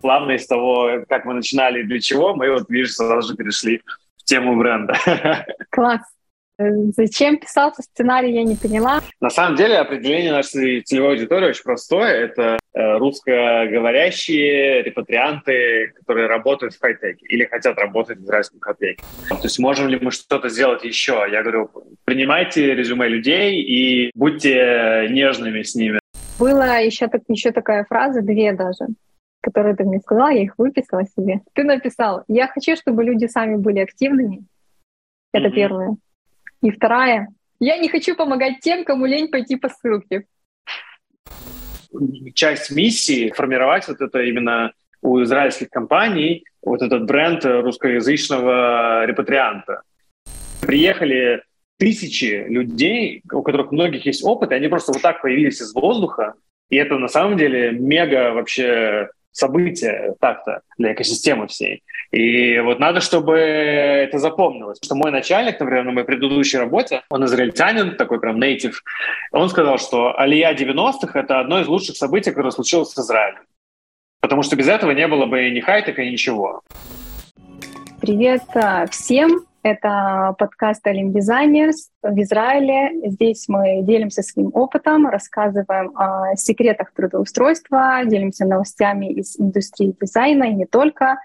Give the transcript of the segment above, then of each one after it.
плавно из того, как мы начинали и для чего, мы вот, видишь, сразу же перешли в тему бренда. Класс. Зачем писался сценарий, я не поняла. На самом деле определение нашей целевой аудитории очень простое. Это э, русскоговорящие репатрианты, которые работают в хай-теке или хотят работать в израильском хай-теке. То есть можем ли мы что-то сделать еще? Я говорю, принимайте резюме людей и будьте нежными с ними. Была еще, так, еще такая фраза, две даже, которые ты мне сказала, я их выписала себе. Ты написал, я хочу, чтобы люди сами были активными. Это mm-hmm. первое. И вторая, я не хочу помогать тем, кому лень пойти по ссылке. Часть миссии формировать вот это именно у израильских компаний, вот этот бренд русскоязычного репатрианта. Приехали тысячи людей, у которых многих есть опыт, и они просто вот так появились из воздуха, и это на самом деле мега вообще событие так-то для экосистемы всей. И вот надо, чтобы это запомнилось. Что мой начальник, например, на моей предыдущей работе, он израильтянин, такой прям native, он сказал, что Алия 90-х — это одно из лучших событий, которое случилось с Израилем. Потому что без этого не было бы ни хайтека, ничего. Привет а, всем! Это подкаст Alim Designers в Израиле. Здесь мы делимся своим опытом, рассказываем о секретах трудоустройства, делимся новостями из индустрии дизайна и не только.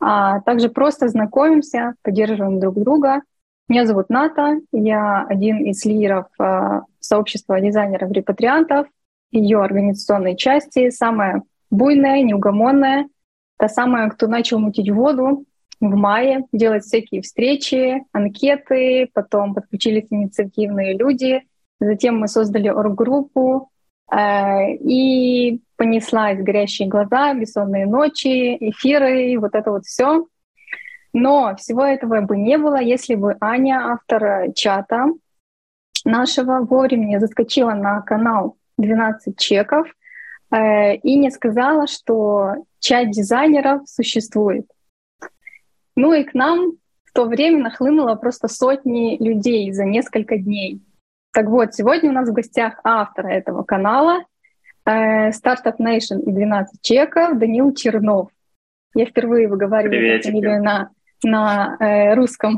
А также просто знакомимся, поддерживаем друг друга. Меня зовут Ната, я один из лидеров а, сообщества дизайнеров-репатриантов, ее организационной части, самая буйная, неугомонная, та самая, кто начал мутить воду, в мае, делать всякие встречи, анкеты, потом подключились инициативные люди, затем мы создали орггруппу, э, и понеслась горящие глаза, бессонные ночи, эфиры, вот это вот все. Но всего этого бы не было, если бы Аня, автор чата нашего, вовремя не заскочила на канал 12 чеков э, и не сказала, что чат дизайнеров существует. Ну и к нам в то время нахлынуло просто сотни людей за несколько дней. Так вот, сегодня у нас в гостях автор этого канала, э, Startup Nation и 12 чеков Данил Чернов. Я впервые выговариваю фамилию на, на э, русском,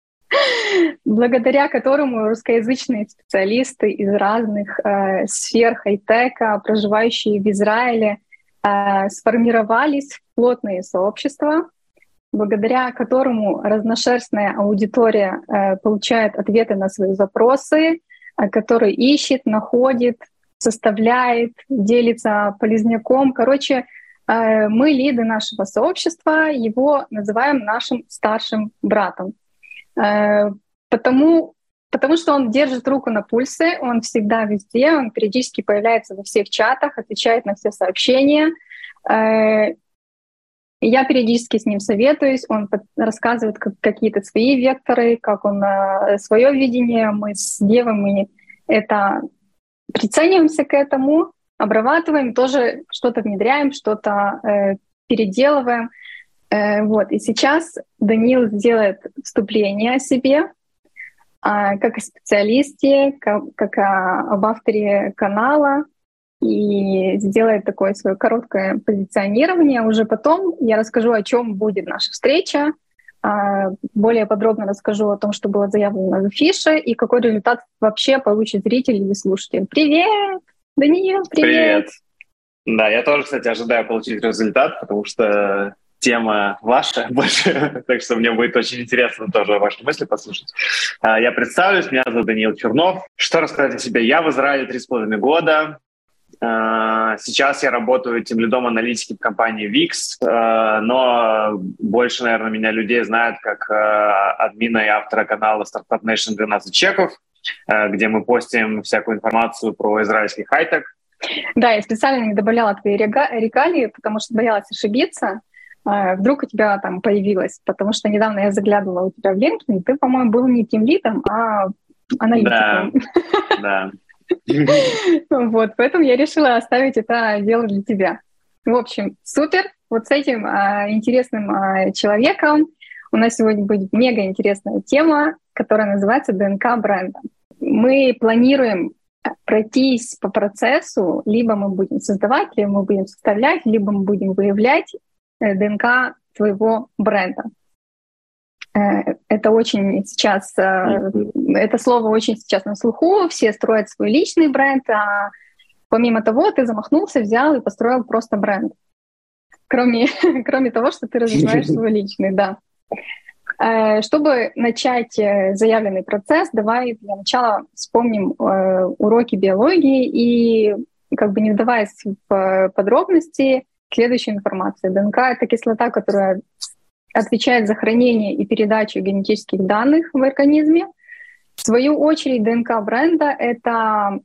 благодаря которому русскоязычные специалисты из разных э, сфер хай-тека, проживающие в Израиле, э, сформировались в плотные сообщества, благодаря которому разношерстная аудитория э, получает ответы на свои запросы, э, который ищет, находит, составляет, делится полезняком. Короче, э, мы лиды нашего сообщества, его называем нашим старшим братом. Потому, потому что он держит руку на пульсе, он всегда везде, он периодически появляется во всех чатах, отвечает на все сообщения. Э, я периодически с ним советуюсь, он рассказывает какие-то свои векторы, как он э, свое видение. Мы с девами это прицениваемся к этому, обрабатываем, тоже что-то внедряем, что-то э, переделываем. Э, вот. И сейчас Данил сделает вступление о себе, э, как о специалисте, как, как о, об авторе канала, и сделает такое свое короткое позиционирование. Уже потом я расскажу, о чем будет наша встреча, а, более подробно расскажу о том, что было заявлено в афише и какой результат вообще получит зритель или слушатель. Привет! Даниил, привет! Привет! Да, я тоже, кстати, ожидаю получить результат, потому что тема ваша больше, так что мне будет очень интересно тоже ваши мысли послушать. А, я представлюсь, меня зовут Даниил Чернов. Что рассказать о себе? Я в Израиле три с половиной года, сейчас я работаю тем лидом аналитики в компании VIX, э, но больше, наверное, меня людей знают как э, админа и автора канала Startup Nation 12 чеков, где мы постим всякую информацию про израильский хай-тек. Да, я специально не добавляла твои регалии, потому что боялась ошибиться. Вдруг у тебя там появилось, потому что недавно я заглядывала у тебя в LinkedIn, и ты, по-моему, был не тем лидом, а аналитиком. Да, да. Вот, поэтому я решила оставить это дело для тебя. В общем, супер. Вот с этим а, интересным а, человеком у нас сегодня будет мега интересная тема, которая называется ДНК бренда. Мы планируем пройтись по процессу, либо мы будем создавать, либо мы будем составлять, либо мы будем выявлять э, ДНК твоего бренда. Э, это очень сейчас, э, это слово очень сейчас на слуху, все строят свой личный бренд, а помимо того ты замахнулся, взял и построил просто бренд. Кроме, кроме того, что ты развиваешь свой личный, да. Э, чтобы начать заявленный процесс, давай для начала вспомним уроки биологии и, как бы не вдаваясь в подробности, следующую информацию. ДНК — это кислота, которая отвечает за хранение и передачу генетических данных в организме. В свою очередь ДНК бренда — это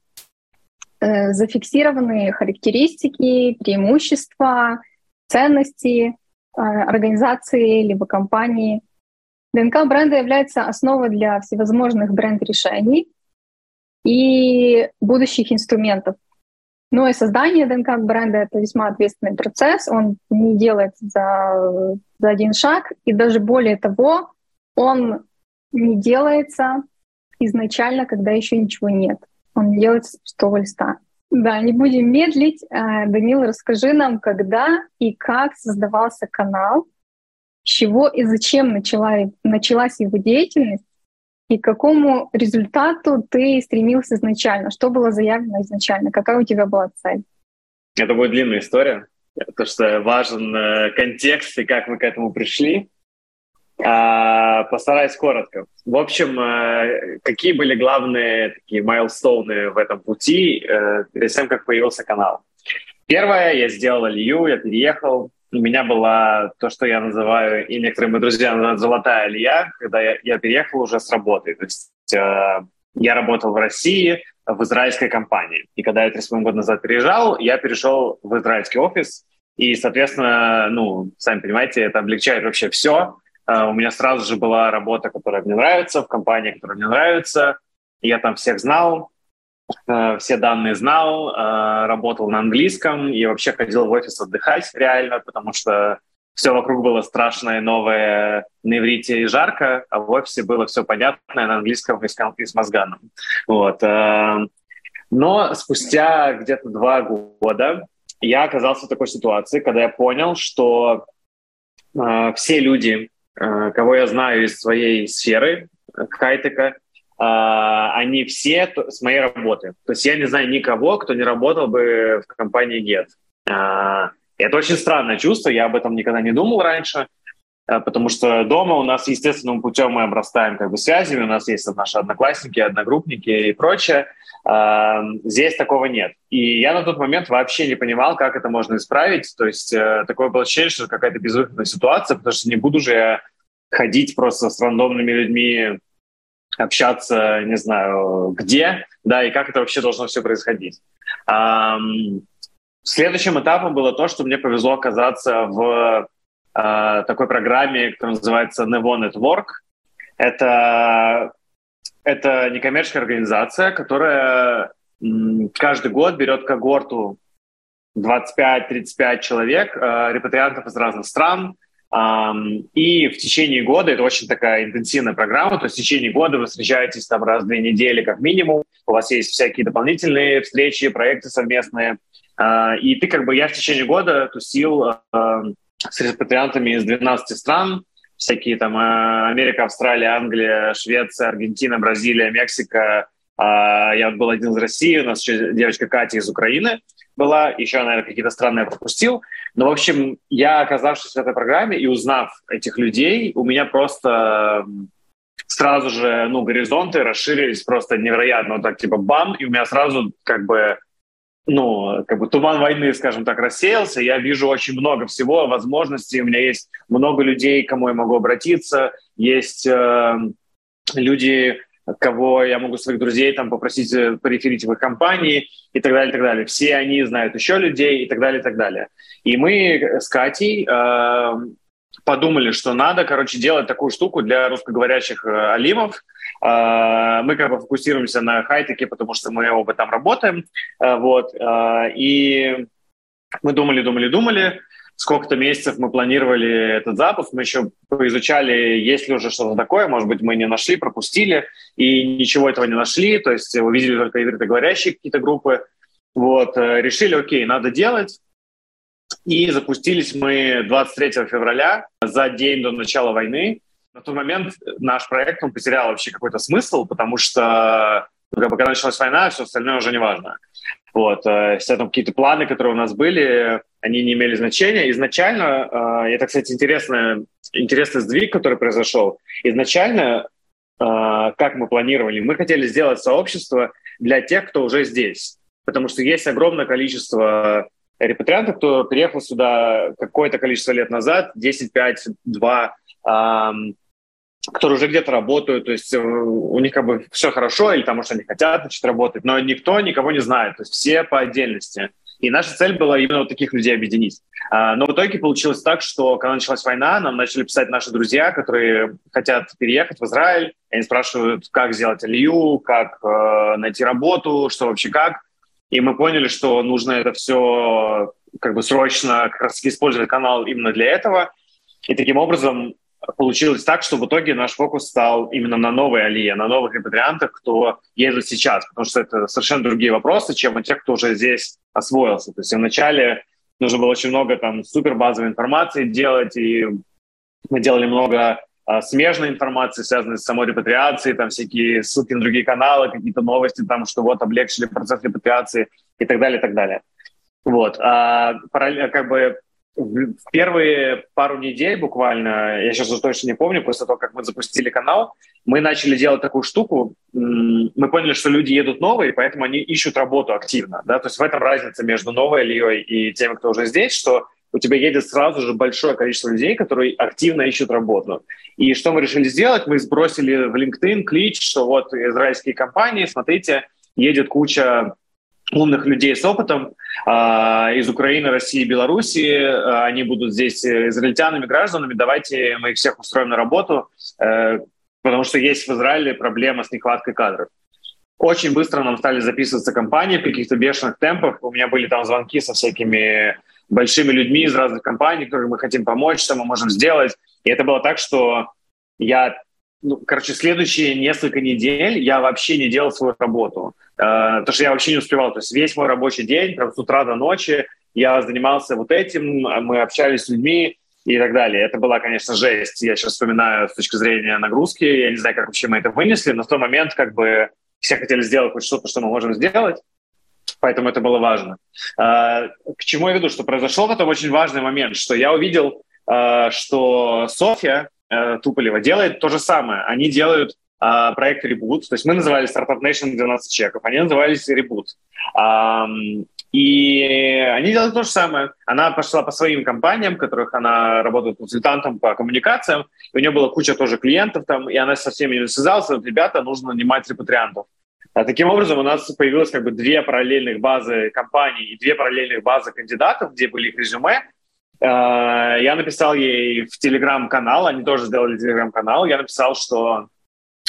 э, зафиксированные характеристики, преимущества, ценности э, организации либо компании. ДНК бренда является основой для всевозможных бренд-решений и будущих инструментов но и создание ДНК бренда — это весьма ответственный процесс, он не делается за, за один шаг, и даже более того, он не делается изначально, когда еще ничего нет. Он делается с пустого листа. Да, не будем медлить. Э, Данил, расскажи нам, когда и как создавался канал, с чего и зачем начала, началась его деятельность, и к какому результату ты стремился изначально? Что было заявлено изначально? Какая у тебя была цель? Это будет длинная история, потому что важен э, контекст и как мы к этому пришли. А, постараюсь коротко. В общем, э, какие были главные такие майлстоуны в этом пути э, перед тем, как появился канал? Первое, я сделал Илью, я переехал, у меня была то, что я называю, и некоторые мои друзья называют «золотая алия», когда я, я переехал уже с работы. То есть э, я работал в России в израильской компании. И когда я 37 год назад переезжал, я перешел в израильский офис. И, соответственно, ну, сами понимаете, это облегчает вообще все. Э, у меня сразу же была работа, которая мне нравится, в компании, которая мне нравится. Я там всех знал, все данные знал, э, работал на английском и вообще ходил в офис отдыхать реально, потому что все вокруг было страшное, новое на иврите и жарко, а в офисе было все понятное на английском и с мозганом. Вот. Э, но спустя где-то два года я оказался в такой ситуации, когда я понял, что все люди, кого я знаю из своей сферы хайтека, они все с моей работы. То есть я не знаю никого, кто не работал бы в компании Get. А, это очень странное чувство, я об этом никогда не думал раньше, а, потому что дома у нас естественным путем мы обрастаем как бы связями, у нас есть наши одноклассники, одногруппники и прочее. Здесь такого нет. И я на тот момент вообще не понимал, как это можно исправить. То есть э, такое было ощущение, что какая-то безвыходная ситуация, потому что не буду же я ходить просто с рандомными людьми общаться, не знаю, где, да, и как это вообще должно все происходить. Следующим этапом было то, что мне повезло оказаться в э, такой программе, которая называется Nevo Network. Это, это некоммерческая организация, которая каждый год берет когорту 25-35 человек, э, репатриантов из разных стран, и в течение года, это очень такая интенсивная программа, то есть в течение года вы встречаетесь там раз в две недели как минимум, у вас есть всякие дополнительные встречи, проекты совместные, а, и ты как бы, я в течение года тусил а, с репатриантами из 12 стран, всякие там а, Америка, Австралия, Англия, Швеция, Аргентина, Бразилия, Мексика. Я был один из России, у нас еще девочка Катя из Украины была, еще, наверное, какие-то страны я пропустил. Но, в общем, я, оказавшись в этой программе и узнав этих людей, у меня просто сразу же, ну, горизонты расширились просто невероятно, вот так, типа, бам, и у меня сразу, как бы, ну, как бы туман войны, скажем так, рассеялся, я вижу очень много всего, возможностей, у меня есть много людей, к кому я могу обратиться, есть э, люди, кого я могу своих друзей там попросить э, пореферить в их компании и так далее, и так далее. Все они знают еще людей и так далее, и так далее. И мы с Катей э, подумали, что надо, короче, делать такую штуку для русскоговорящих э, алимов. Э, мы как бы фокусируемся на хайтеке, потому что мы оба там работаем. Э, вот. Э, и мы думали, думали, думали. Сколько-то месяцев мы планировали этот запуск, мы еще поизучали, есть ли уже что-то такое, может быть, мы не нашли, пропустили, и ничего этого не нашли, то есть увидели только ивритоговорящие какие-то группы, вот, э, решили, окей, надо делать, и запустились мы 23 февраля, за день до начала войны. На тот момент наш проект, он потерял вообще какой-то смысл, потому что ну, как бы, когда началась война, все остальное уже не важно. Вот, э, все там какие-то планы, которые у нас были, они не имели значения. Изначально, э, это, кстати, интересный, интересный сдвиг, который произошел. Изначально, э, как мы планировали, мы хотели сделать сообщество для тех, кто уже здесь. Потому что есть огромное количество репатриантов, кто приехал сюда какое-то количество лет назад, 10, 5, 2, эм, которые уже где-то работают, то есть э, у них как бы все хорошо, или потому что они хотят значит, работать, но никто никого не знает, то есть все по отдельности. И наша цель была именно вот таких людей объединить. А, но в итоге получилось так, что когда началась война, нам начали писать наши друзья, которые хотят переехать в Израиль. Они спрашивают, как сделать алию, как э, найти работу, что вообще как. И мы поняли, что нужно это все как бы срочно как раз использовать канал именно для этого. И таким образом получилось так, что в итоге наш фокус стал именно на новой алие, на новых репатриантах, кто едет сейчас, потому что это совершенно другие вопросы, чем у тех, кто уже здесь освоился. То есть вначале нужно было очень много там супер базовой информации делать, и мы делали много а, смежной информации, связанной с самой репатриацией, там всякие ссылки на другие каналы, какие-то новости, там, что вот облегчили процесс репатриации и так далее, и так далее. Вот. А, как бы в первые пару недель буквально, я сейчас уже точно не помню, после того, как мы запустили канал, мы начали делать такую штуку. Мы поняли, что люди едут новые, поэтому они ищут работу активно. Да? То есть в этом разница между новой Ильей и теми, кто уже здесь, что у тебя едет сразу же большое количество людей, которые активно ищут работу. И что мы решили сделать? Мы сбросили в LinkedIn клич, что вот израильские компании, смотрите, едет куча умных людей с опытом э, из Украины, России, Белоруссии. Э, они будут здесь израильтянами, гражданами. Давайте мы их всех устроим на работу, э, потому что есть в Израиле проблема с нехваткой кадров. Очень быстро нам стали записываться компании в каких-то бешеных темпах. У меня были там звонки со всякими большими людьми из разных компаний, которым мы хотим помочь, что мы можем сделать. И это было так, что я ну, короче, следующие несколько недель я вообще не делал свою работу, э, потому что я вообще не успевал. То есть весь мой рабочий день, прям с утра до ночи, я занимался вот этим, мы общались с людьми и так далее. Это была, конечно, жесть. Я сейчас вспоминаю с точки зрения нагрузки. Я не знаю, как вообще мы это вынесли, но в тот момент как бы все хотели сделать хоть что-то, что мы можем сделать. Поэтому это было важно. Э, к чему я веду? Что произошел в этом очень важный момент, что я увидел, э, что Софья, э, Туполева делает то же самое. Они делают э, проект Reboot, то есть мы называли Startup Nation 12 чеков, они назывались Reboot. И они делают то же самое. Она пошла по своим компаниям, которых она работает консультантом по коммуникациям. И у нее была куча тоже клиентов там, и она со всеми связалась. Вот, ребята, нужно нанимать репатриантов. А таким образом, у нас появилось как бы две параллельных базы компаний и две параллельных базы кандидатов, где были их резюме, я написал ей в телеграм-канал, они тоже сделали телеграм-канал, я написал, что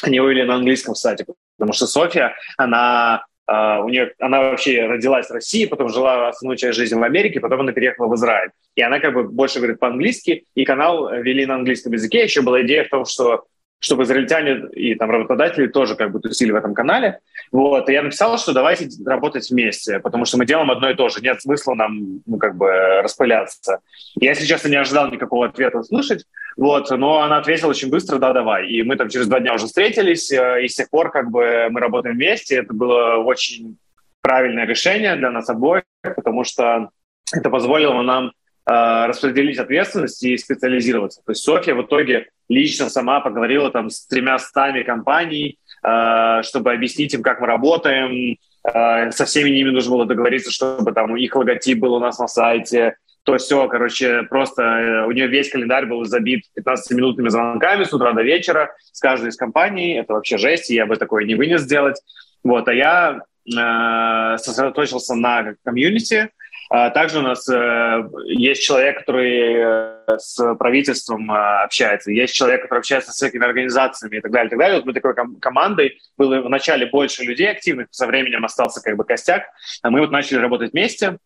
они вывели на английском сайте, потому что Софья, она Uh, у нее, она вообще родилась в России, потом жила основную часть жизни в Америке, потом она переехала в Израиль. И она как бы больше говорит по-английски, и канал вели на английском языке. Еще была идея в том, что чтобы израильтяне и там работодатели тоже как бы тусили в этом канале. Вот, и я написал, что давайте работать вместе, потому что мы делаем одно и то же. Нет смысла нам, ну, как бы распыляться. Я, если честно, не ожидал никакого ответа услышать, вот, но она ответила очень быстро, да, давай. И мы там через два дня уже встретились, э, и с тех пор как бы мы работаем вместе. Это было очень правильное решение для нас обоих, потому что это позволило нам распределить ответственность и специализироваться. То есть Софья в итоге лично сама поговорила там с тремя стами компаний, э, чтобы объяснить им, как мы работаем. Э, со всеми ними нужно было договориться, чтобы там их логотип был у нас на сайте. То все, короче, просто э, у нее весь календарь был забит 15-минутными звонками с утра до вечера с каждой из компаний. Это вообще жесть, я бы такое не вынес сделать. Вот, а я э, сосредоточился на комьюнити, также у нас э, есть человек, который э, с правительством э, общается, есть человек, который общается с всякими организациями и так далее, и так далее. Вот мы такой командой, было вначале больше людей активных, со временем остался как бы костяк, а мы вот начали работать вместе.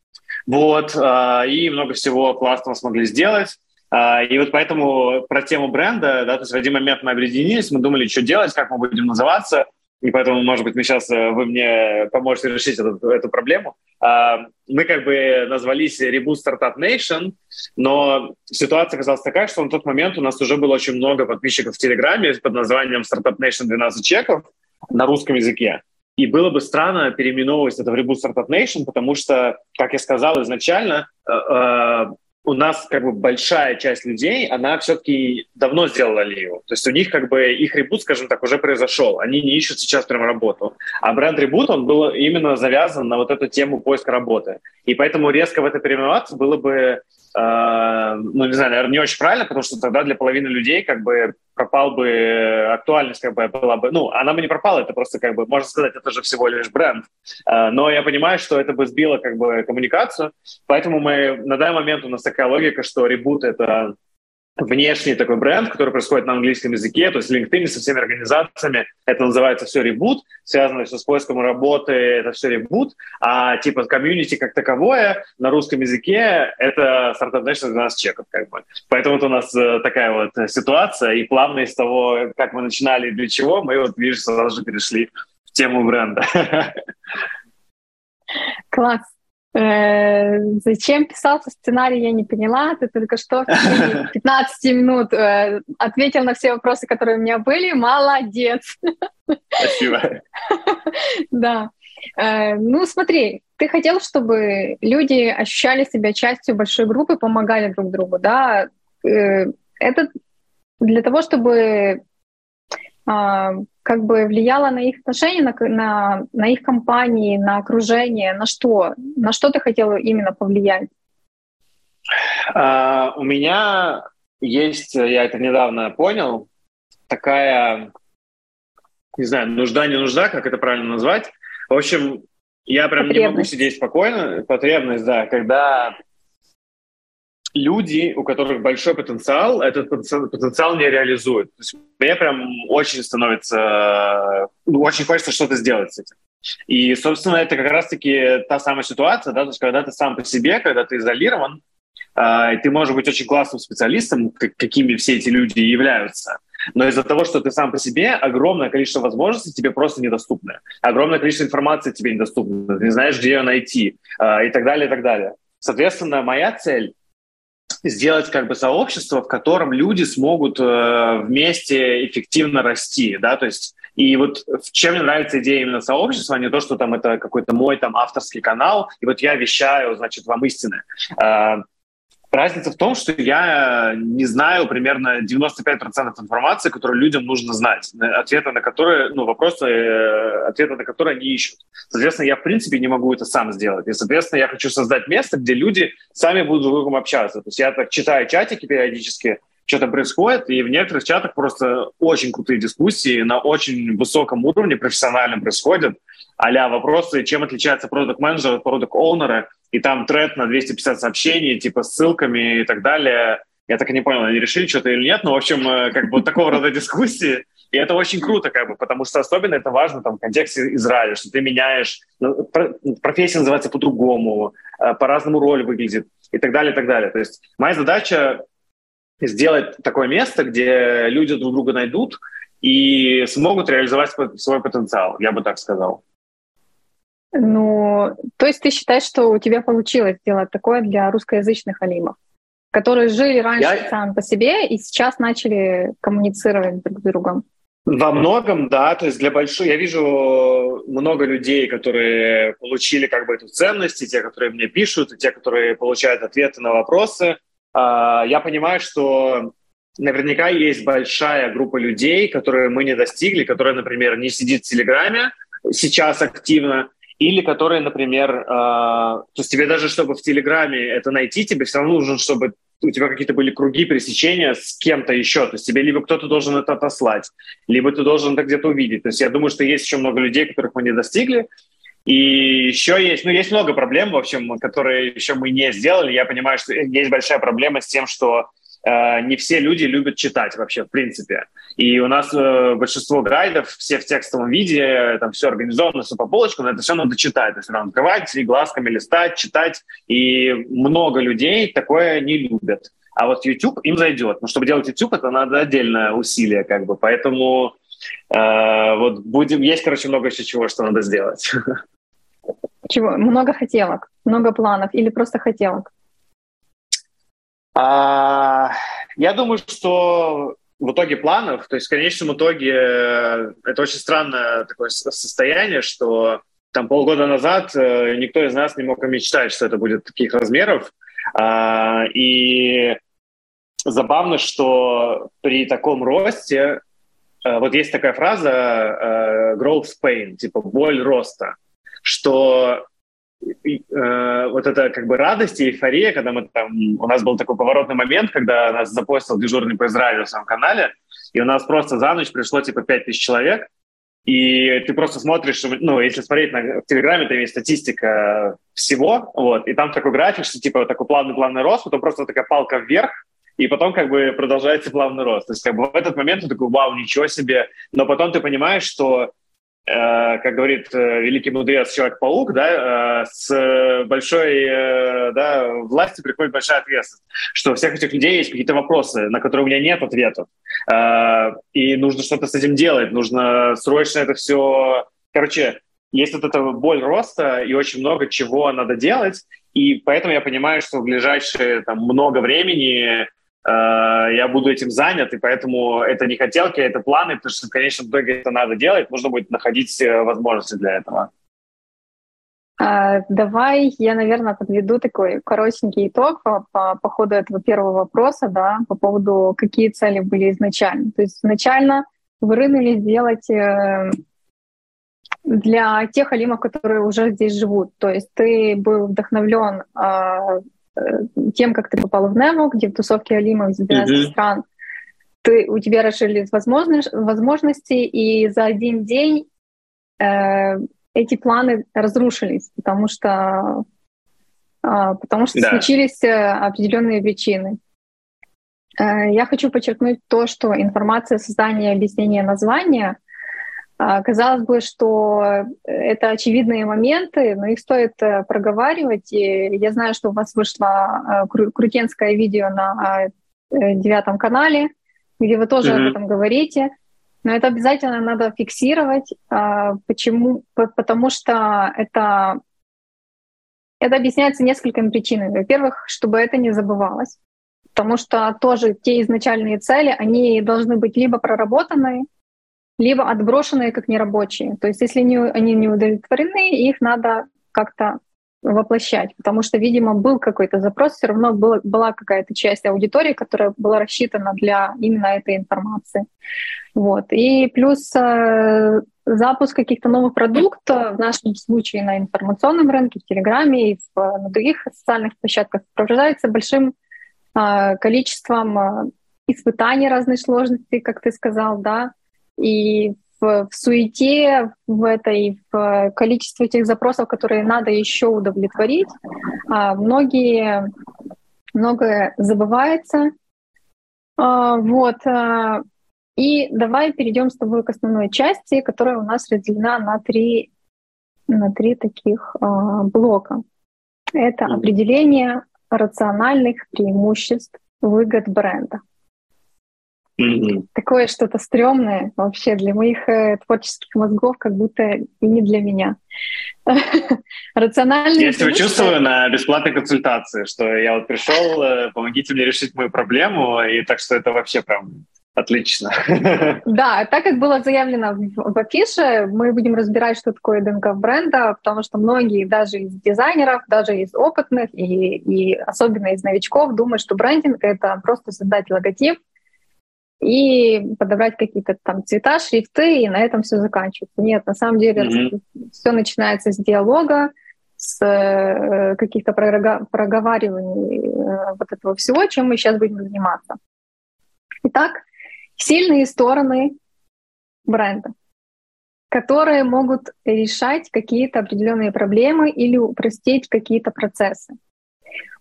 Вот, и много всего классного смогли сделать. И вот поэтому про тему бренда, да, то есть в один момент мы объединились, мы думали, что делать, как мы будем называться, и поэтому, может быть, мы сейчас, э, вы мне поможете решить эту, эту проблему. Мы как бы назвались Reboot Startup Nation, но ситуация оказалась такая, что на тот момент у нас уже было очень много подписчиков в Телеграме под названием Startup Nation 12 чеков на русском языке. И было бы странно переименовывать это в Reboot Startup Nation, потому что, как я сказал изначально, э, э, у нас как бы большая часть людей, она все-таки давно сделала Лию. То есть у них как бы их ребут, скажем так, уже произошел. Они не ищут сейчас прям работу. А бренд ребут, он был именно завязан на вот эту тему поиска работы. И поэтому резко в это переименоваться было бы ну, не знаю, наверное, не очень правильно, потому что тогда для половины людей как бы пропал бы актуальность, как бы была бы, ну, она бы не пропала, это просто как бы, можно сказать, это же всего лишь бренд. Э, но я понимаю, что это бы сбило как бы коммуникацию, поэтому мы, на данный момент у нас такая логика, что ребут — это внешний такой бренд, который происходит на английском языке, то есть LinkedIn со всеми организациями, это называется все ребут, связано все с поиском работы, это все ребут, а типа комьюнити как таковое на русском языке это Startup Nation 12 чеков как бы. Поэтому вот у нас э, такая вот ситуация, и плавно из того, как мы начинали и для чего, мы вот, видишь, сразу же перешли в тему бренда. Класс. Э, зачем писался сценарий, я не поняла. Ты только что в течение 15 минут э, ответил на все вопросы, которые у меня были. Молодец. Спасибо. Да. Э, ну, смотри, ты хотел, чтобы люди ощущали себя частью большой группы, помогали друг другу, да? Это для того, чтобы а, как бы влияло на их отношения, на, на, на их компании, на окружение, на что? На что ты хотел именно повлиять? Uh, у меня есть, я это недавно понял, такая, не знаю, нужда, не нужда, как это правильно назвать. В общем, я прям не могу сидеть спокойно, потребность, да, когда люди, у которых большой потенциал, этот потенциал не реализуют. То есть мне прям очень становится, ну, очень хочется что-то сделать с этим. И, собственно, это как раз-таки та самая ситуация, да, то есть когда ты сам по себе, когда ты изолирован, э, и ты можешь быть очень классным специалистом, как, какими все эти люди являются, но из-за того, что ты сам по себе, огромное количество возможностей тебе просто недоступны. Огромное количество информации тебе недоступно. Ты не знаешь, где ее найти э, и так далее, и так далее. Соответственно, моя цель сделать как бы сообщество, в котором люди смогут э, вместе эффективно расти, да, то есть и вот в чем мне нравится идея именно сообщества, а не то, что там это какой-то мой там авторский канал, и вот я вещаю, значит, вам истины. Э, Разница в том, что я не знаю примерно 95% информации, которую людям нужно знать, ответы на которые, ну, вопросы, э, ответы на которые они ищут. Соответственно, я, в принципе, не могу это сам сделать. И, соответственно, я хочу создать место, где люди сами будут друг с другом общаться. То есть я так читаю чатики периодически, что-то происходит, и в некоторых чатах просто очень крутые дискуссии на очень высоком уровне профессиональном происходят, а вопросы, чем отличается продукт менеджер от продукт оунера и там тред на 250 сообщений, типа ссылками и так далее. Я так и не понял, они решили что-то или нет, но, в общем, э, как бы такого рода дискуссии. И это очень круто, как бы, потому что особенно это важно там, в контексте Израиля, что ты меняешь, ну, профессия называется по-другому, э, по-разному роль выглядит и так далее, и так далее. То есть моя задача сделать такое место, где люди друг друга найдут и смогут реализовать свой потенциал, я бы так сказал. Ну, то есть ты считаешь, что у тебя получилось сделать такое для русскоязычных алимов, которые жили раньше Я... сами по себе и сейчас начали коммуницировать друг с другом? Во многом, да. То есть для большой... Я вижу много людей, которые получили как бы эту ценность, и те, которые мне пишут, и те, которые получают ответы на вопросы. А, я понимаю, что наверняка есть большая группа людей, которые мы не достигли, которая, например, не сидит в Телеграме сейчас активно, или которые, например, э, то есть тебе даже, чтобы в Телеграме это найти, тебе все равно нужно, чтобы у тебя какие-то были круги пересечения с кем-то еще. То есть тебе либо кто-то должен это отослать, либо ты должен это где-то увидеть. То есть я думаю, что есть еще много людей, которых мы не достигли. И еще есть, ну, есть много проблем, в общем, которые еще мы не сделали. Я понимаю, что есть большая проблема с тем, что э, не все люди любят читать вообще, в принципе. И у нас э, большинство гайдов, все в текстовом виде, там все организовано, все по полочкам, но это все надо читать. То есть надо открывать и глазками листать, читать. И много людей такое не любят. А вот YouTube им зайдет. Но чтобы делать YouTube, это надо отдельное усилие, как бы. Поэтому э, вот будем... Есть, короче, много еще чего, что надо сделать. Чего? Много хотелок, много планов или просто хотелок? А, я думаю, что в итоге планов, то есть в конечном итоге э, это очень странное такое состояние, что там полгода назад э, никто из нас не мог мечтать, что это будет таких размеров. А, и забавно, что при таком росте, э, вот есть такая фраза growth pain, типа боль роста, что э, вот это как бы радость и эйфория, когда мы там... У нас был такой поворотный момент, когда нас запостил дежурный по Израилю в своем канале, и у нас просто за ночь пришло типа 5000 человек, и ты просто смотришь, ну, если смотреть на в Телеграме, там есть статистика всего, вот, и там такой график, что типа вот такой плавный-плавный рост, потом просто такая палка вверх, и потом как бы продолжается плавный рост. То есть как бы в этот момент ты такой, вау, ничего себе. Но потом ты понимаешь, что как говорит э, великий мудрец Человек-паук, да, э, с большой да, властью приходит большая ответственность, что у всех этих людей есть какие-то вопросы, на которые у меня нет ответов, и нужно что-то с этим делать, нужно срочно это все... Короче, есть вот эта боль роста, и очень много чего надо делать, и поэтому я понимаю, что в ближайшие там, много времени Э, я буду этим занят, и поэтому это не хотелки, это планы, потому что в конечном итоге это надо делать, нужно будет находить э, возможности для этого. А, давай я, наверное, подведу такой коротенький итог по, по, по ходу этого первого вопроса, да, по поводу, какие цели были изначально. То есть изначально вы рынули сделать э, для тех алимов, которые уже здесь живут. То есть ты был вдохновлен а, Э, тем, как ты попал в Немо, где в тусовке Алима из 12 mm-hmm. стран, ты, у тебя расширились возможности, возможности, и за один день э, эти планы разрушились, потому что, э, потому что да. случились э, определенные причины. Э, я хочу подчеркнуть то, что информация создания и объяснения названия казалось бы, что это очевидные моменты, но их стоит э, проговаривать. И я знаю, что у вас вышло э, кру- крутенское видео на э, девятом канале, где вы тоже mm-hmm. об этом говорите. Но это обязательно надо фиксировать. А, почему? Потому что это, это объясняется несколькими причинами. Во-первых, чтобы это не забывалось. Потому что тоже те изначальные цели, они должны быть либо проработаны, либо отброшенные как нерабочие. То есть если не, они не удовлетворены, их надо как-то воплощать, потому что, видимо, был какой-то запрос, все равно был, была какая-то часть аудитории, которая была рассчитана для именно этой информации. Вот. И плюс э, запуск каких-то новых продуктов, в нашем случае на информационном рынке, в Телеграме и в, на других социальных площадках, сопровождается большим э, количеством э, испытаний разной сложности, как ты сказал, да, и в, в суете, в этой, в количестве тех запросов, которые надо еще удовлетворить, а, многие, многое забывается. А, вот. А, и давай перейдем с тобой к основной части, которая у нас разделена на три, на три таких блока. Это определение рациональных преимуществ выгод бренда. Mm-hmm. Такое что-то стрёмное вообще для моих э, творческих мозгов, как будто и не для меня. Рациональные... Я себя чувствую на бесплатной консультации, что я вот пришел, э, помогите мне решить мою проблему, и так что это вообще прям Отлично. Да, так как было заявлено в, в афише, мы будем разбирать, что такое ДНК бренда, потому что многие, даже из дизайнеров, даже из опытных и, и особенно из новичков, думают, что брендинг — это просто создать логотип, и подобрать какие-то там цвета, шрифты, и на этом все заканчивается. Нет, на самом деле mm-hmm. все начинается с диалога, с э, каких-то проговариваний э, вот этого всего, чем мы сейчас будем заниматься. Итак, сильные стороны бренда, которые могут решать какие-то определенные проблемы или упростить какие-то процессы.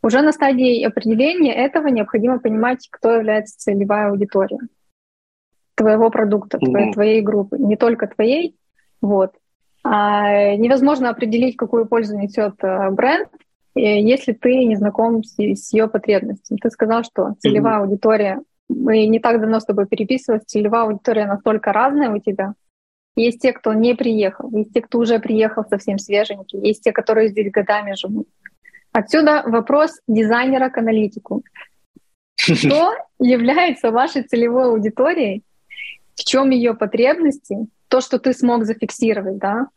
Уже на стадии определения этого необходимо понимать, кто является целевая аудитория твоего продукта, твоей, mm-hmm. твоей группы, не только твоей. Вот. А невозможно определить, какую пользу несет э, бренд, если ты не знаком с, с ее потребностями. Ты сказал, что целевая mm-hmm. аудитория, мы не так давно с тобой переписывались, целевая аудитория настолько разная у тебя. Есть те, кто не приехал, есть те, кто уже приехал совсем свеженький, есть те, которые здесь годами живут. Отсюда вопрос дизайнера к аналитику. Что является вашей целевой аудиторией? В чем ее потребности? То, что ты смог зафиксировать, да?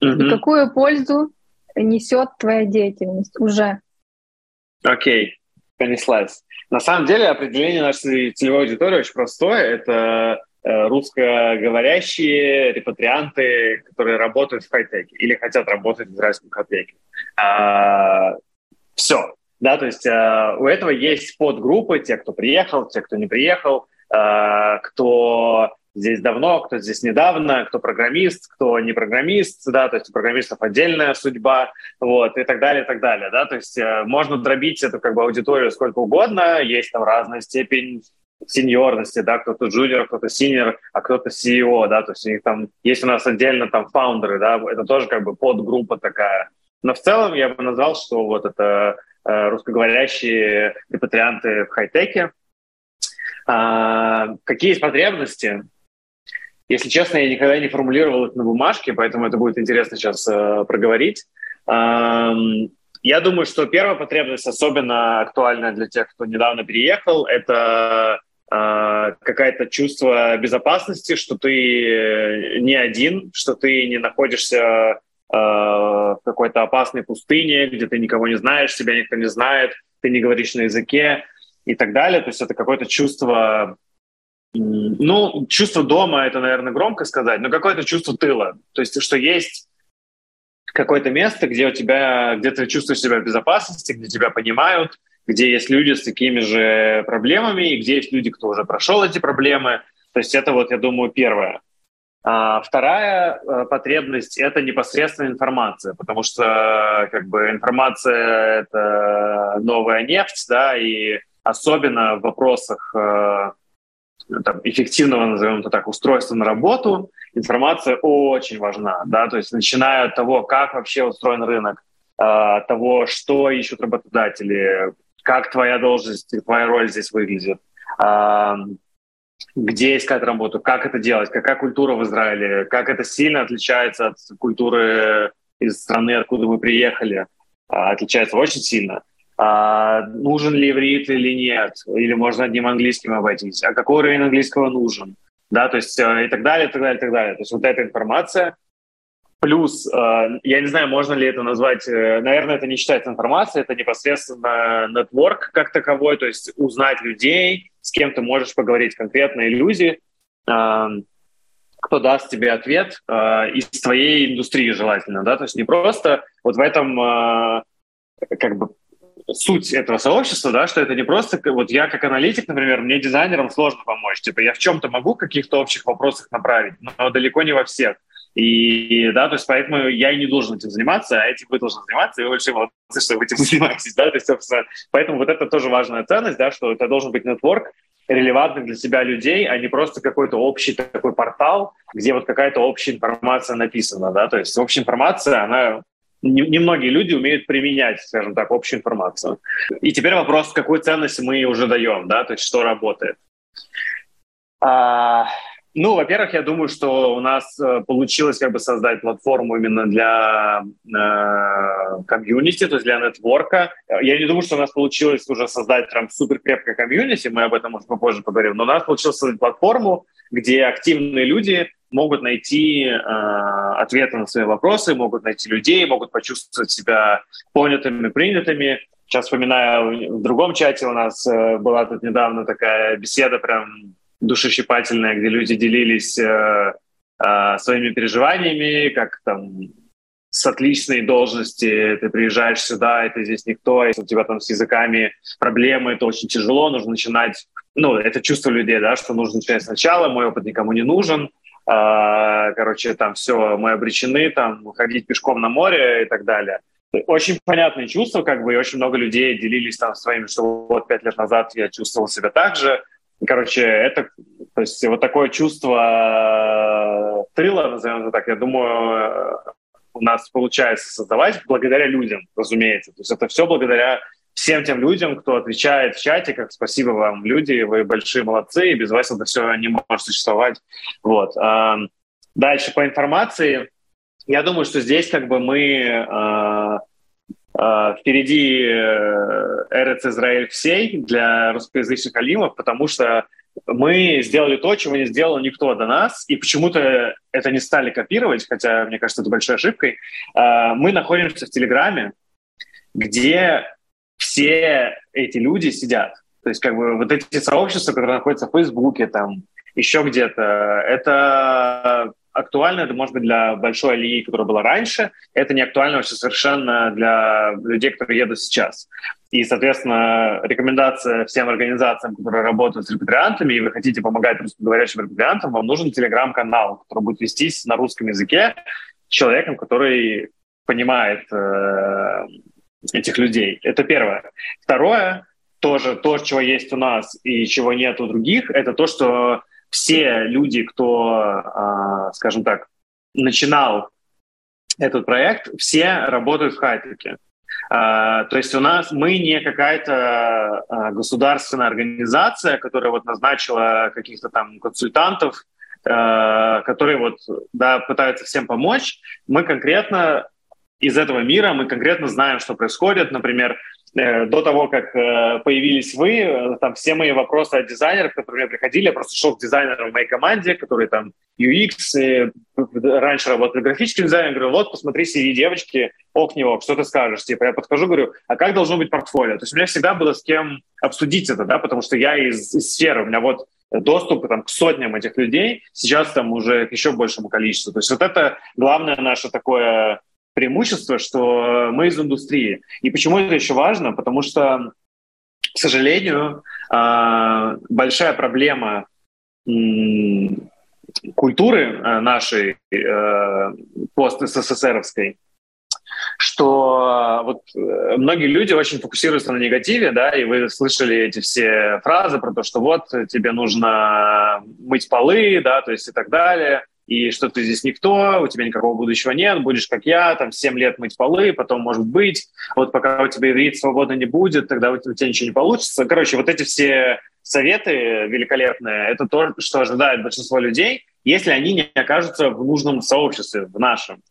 И какую пользу несет твоя деятельность уже? Окей, okay. понеслась. На самом деле определение нашей целевой аудитории очень простое. Это русскоговорящие репатрианты, которые работают в хай-теке или хотят работать в израильском хай-теке. А, все. Да, то есть э, у этого есть подгруппы, те, кто приехал, те, кто не приехал, э, кто здесь давно, кто здесь недавно, кто программист, кто не программист, да, то есть у программистов отдельная судьба, вот, и так далее, и так далее, да, то есть э, можно дробить эту как бы аудиторию сколько угодно, есть там разная степень сеньорности, да, кто-то джуниор, кто-то синьор, а кто-то CEO, да, то есть у них там есть у нас отдельно там фаундеры, да, это тоже как бы подгруппа такая, но в целом я бы назвал, что вот это э, русскоговорящие репатрианты в хай-теке. А, какие есть потребности? Если честно, я никогда не формулировал их на бумажке, поэтому это будет интересно сейчас э, проговорить. Я думаю, что первая потребность, особенно актуальная для тех, кто недавно переехал, это э, какое-то чувство безопасности, что ты не один, что ты не находишься Э, в какой-то опасной пустыне, где ты никого не знаешь, себя никто не знает, ты не говоришь на языке и так далее. То есть это какое-то чувство, ну, чувство дома, это, наверное, громко сказать, но какое-то чувство тыла. То есть что есть какое-то место, где у тебя, где ты чувствуешь себя в безопасности, где тебя понимают, где есть люди с такими же проблемами, и где есть люди, кто уже прошел эти проблемы. То есть это вот, я думаю, первое. А вторая э, потребность — это непосредственно информация, потому что как бы информация — это новая нефть, да, и особенно в вопросах э, там, эффективного, назовем это так, устройства на работу, информация очень важна, да, то есть начиная от того, как вообще устроен рынок, э, того, что ищут работодатели, как твоя должность, твоя роль здесь выглядит, где искать работу, как это делать, какая культура в Израиле, как это сильно отличается от культуры из страны, откуда вы приехали, а, отличается очень сильно. А, нужен ли иврит или нет, или можно одним английским обойтись, а какой уровень английского нужен, да, то есть э, и так далее, и так далее, и так далее. То есть вот эта информация, Плюс, э, я не знаю, можно ли это назвать, э, наверное, это не считается информацией, это непосредственно нетворк как таковой, то есть узнать людей, с кем ты можешь поговорить, конкретные люди, кто даст тебе ответ из твоей индустрии желательно, да, то есть не просто вот в этом как бы суть этого сообщества, да, что это не просто, вот я как аналитик, например, мне дизайнерам сложно помочь, типа я в чем-то могу каких-то общих вопросах направить, но далеко не во всех. И, да, то есть поэтому я и не должен этим заниматься, а этим вы должны заниматься, и вы большие молодцы, что вы этим занимаетесь, да, то есть, собственно, поэтому вот это тоже важная ценность, да, что это должен быть нетворк релевантных для себя людей, а не просто какой-то общий такой портал, где вот какая-то общая информация написана, да, то есть общая информация, она немногие люди умеют применять, скажем так, общую информацию. И теперь вопрос, какую ценность мы уже даем, да, то есть что работает. А, ну, во-первых, я думаю, что у нас э, получилось как бы создать платформу именно для э, комьюнити, то есть для нетворка. Я не думаю, что у нас получилось уже создать прям супер крепкое комьюнити, мы об этом, может, попозже поговорим, но у нас получилось создать платформу, где активные люди могут найти э, ответы на свои вопросы, могут найти людей, могут почувствовать себя понятыми, принятыми. Сейчас вспоминаю, в другом чате у нас э, была тут недавно такая беседа прям душещипательная, где люди делились э, э, своими переживаниями, как там с отличной должности ты приезжаешь сюда, и ты здесь никто, если у тебя там с языками проблемы, это очень тяжело, нужно начинать, ну, это чувство людей, да, что нужно начинать сначала, мой опыт никому не нужен, короче, там все, мы обречены, там, ходить пешком на море и так далее. очень понятные чувства, как бы, и очень много людей делились там своими, что вот пять лет назад я чувствовал себя так же. Короче, это, то есть вот такое чувство тыла, назовем это так, я думаю, у нас получается создавать благодаря людям, разумеется. То есть это все благодаря всем тем людям, кто отвечает в чате, как спасибо вам, люди, вы большие молодцы, и без вас это все не может существовать. Вот. Дальше по информации. Я думаю, что здесь как бы мы э, э, впереди э, Эрец Израиль всей для русскоязычных алимов, потому что мы сделали то, чего не сделал никто до нас, и почему-то это не стали копировать, хотя, мне кажется, это большой ошибкой. Мы находимся в Телеграме, где все эти люди сидят. То есть как бы вот эти сообщества, которые находятся в Фейсбуке, там, еще где-то, это актуально, это может быть для большой алии, которая была раньше, это не актуально вообще совершенно для людей, которые едут сейчас. И, соответственно, рекомендация всем организациям, которые работают с репатриантами, и вы хотите помогать русскоговорящим репатриантам, вам нужен телеграм-канал, который будет вестись на русском языке человеком, который понимает э, этих людей. Это первое. Второе, тоже то, чего есть у нас и чего нет у других, это то, что все люди, кто, а, скажем так, начинал этот проект, все работают в хай-теке. Uh, то есть у нас мы не какая-то uh, государственная организация, которая вот назначила каких-то там консультантов, которые вот да, пытаются всем помочь. Мы конкретно из этого мира, мы конкретно знаем, что происходит. Например, Э, до того, как э, появились вы, э, там все мои вопросы от дизайнеров, которые приходили, я просто шел к дизайнерам в моей команде, которые там UX, раньше работали графическим дизайнером, говорю, вот, посмотри CV девочки, ок, не ок, что ты скажешь? Типа, я подхожу, говорю, а как должно быть портфолио? То есть у меня всегда было с кем обсудить это, да, потому что я из, из сферы, у меня вот доступ там, к сотням этих людей, сейчас там уже к еще большему количеству. То есть вот это главное наше такое преимущество, что мы из индустрии. И почему это еще важно? Потому что, к сожалению, а, большая проблема культуры а, нашей э, пост-СССРовской, что вот э, многие люди очень фокусируются на негативе, да, и вы слышали эти все фразы про то, что вот тебе нужно мыть полы, да, то есть и так далее и что ты здесь никто, у тебя никакого будущего нет, будешь как я, там, 7 лет мыть полы, потом, может быть, вот пока у тебя иврит свободно не будет, тогда у тебя ничего не получится. Короче, вот эти все советы великолепные, это то, что ожидает большинство людей, если они не окажутся в нужном сообществе, в нашем.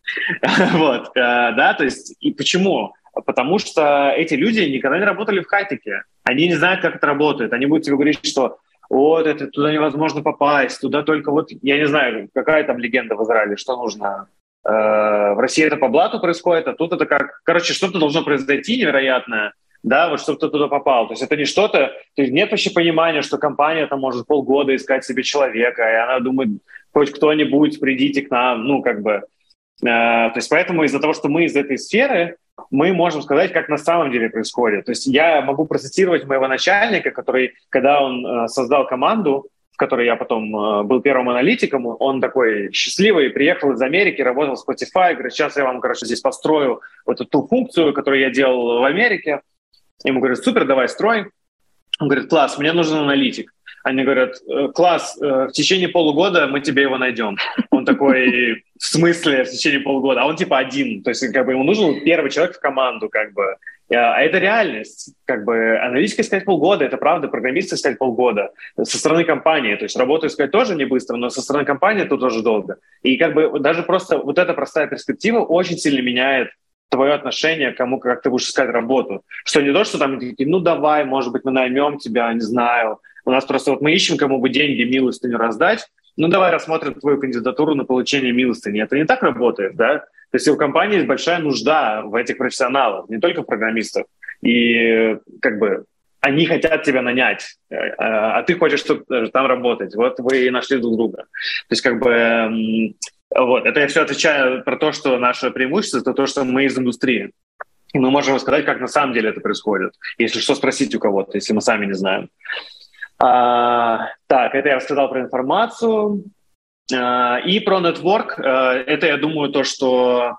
вот, э, да, то есть, и почему? Потому что эти люди никогда не работали в хайтеке. Они не знают, как это работает. Они будут тебе говорить, что вот, это туда невозможно попасть, туда только вот, я не знаю, какая там легенда в Израиле, что нужно. Э, в России это по блату происходит, а тут это как, короче, что-то должно произойти невероятное, да, вот чтобы ты туда попал. То есть это не что-то, то есть нет вообще понимания, что компания там может полгода искать себе человека, и она думает, хоть кто-нибудь, придите к нам, ну, как бы. Э, то есть поэтому из-за того, что мы из этой сферы, мы можем сказать, как на самом деле происходит. То есть я могу процитировать моего начальника, который, когда он э, создал команду, в которой я потом э, был первым аналитиком, он такой счастливый, приехал из Америки, работал в Spotify, говорит, сейчас я вам, короче, здесь построю вот эту ту функцию, которую я делал в Америке. Ему говорят, супер, давай строй. Он говорит, класс, мне нужен аналитик. Они говорят, «Э, класс, э, в течение полугода мы тебе его найдем. Он такой, в смысле в течение полугода? А он типа один, то есть как бы ему нужен первый человек в команду, как бы. А это реальность. Как бы аналитика искать полгода, это правда, программист искать полгода. Со стороны компании, то есть работу искать тоже не быстро, но со стороны компании это тоже долго. И как бы даже просто вот эта простая перспектива очень сильно меняет твое отношение к кому, как ты будешь искать работу. Что не то, что там такие, ну давай, может быть, мы наймем тебя, не знаю. У нас просто вот мы ищем, кому бы деньги, милостыню раздать. Ну давай рассмотрим твою кандидатуру на получение милостыни. Это не так работает, да? То есть у компании есть большая нужда в этих профессионалах, не только в программистах. И как бы они хотят тебя нанять, э, а ты хочешь чтобы там работать. Вот вы и нашли друг друга. То есть как бы вот, это я все отвечаю про то, что наше преимущество, это то, что мы из индустрии. И мы можем рассказать, как на самом деле это происходит. Если что, спросить у кого-то, если мы сами не знаем. А, так, это я рассказал про информацию. А, и про нетворк. А, это, я думаю, то, что,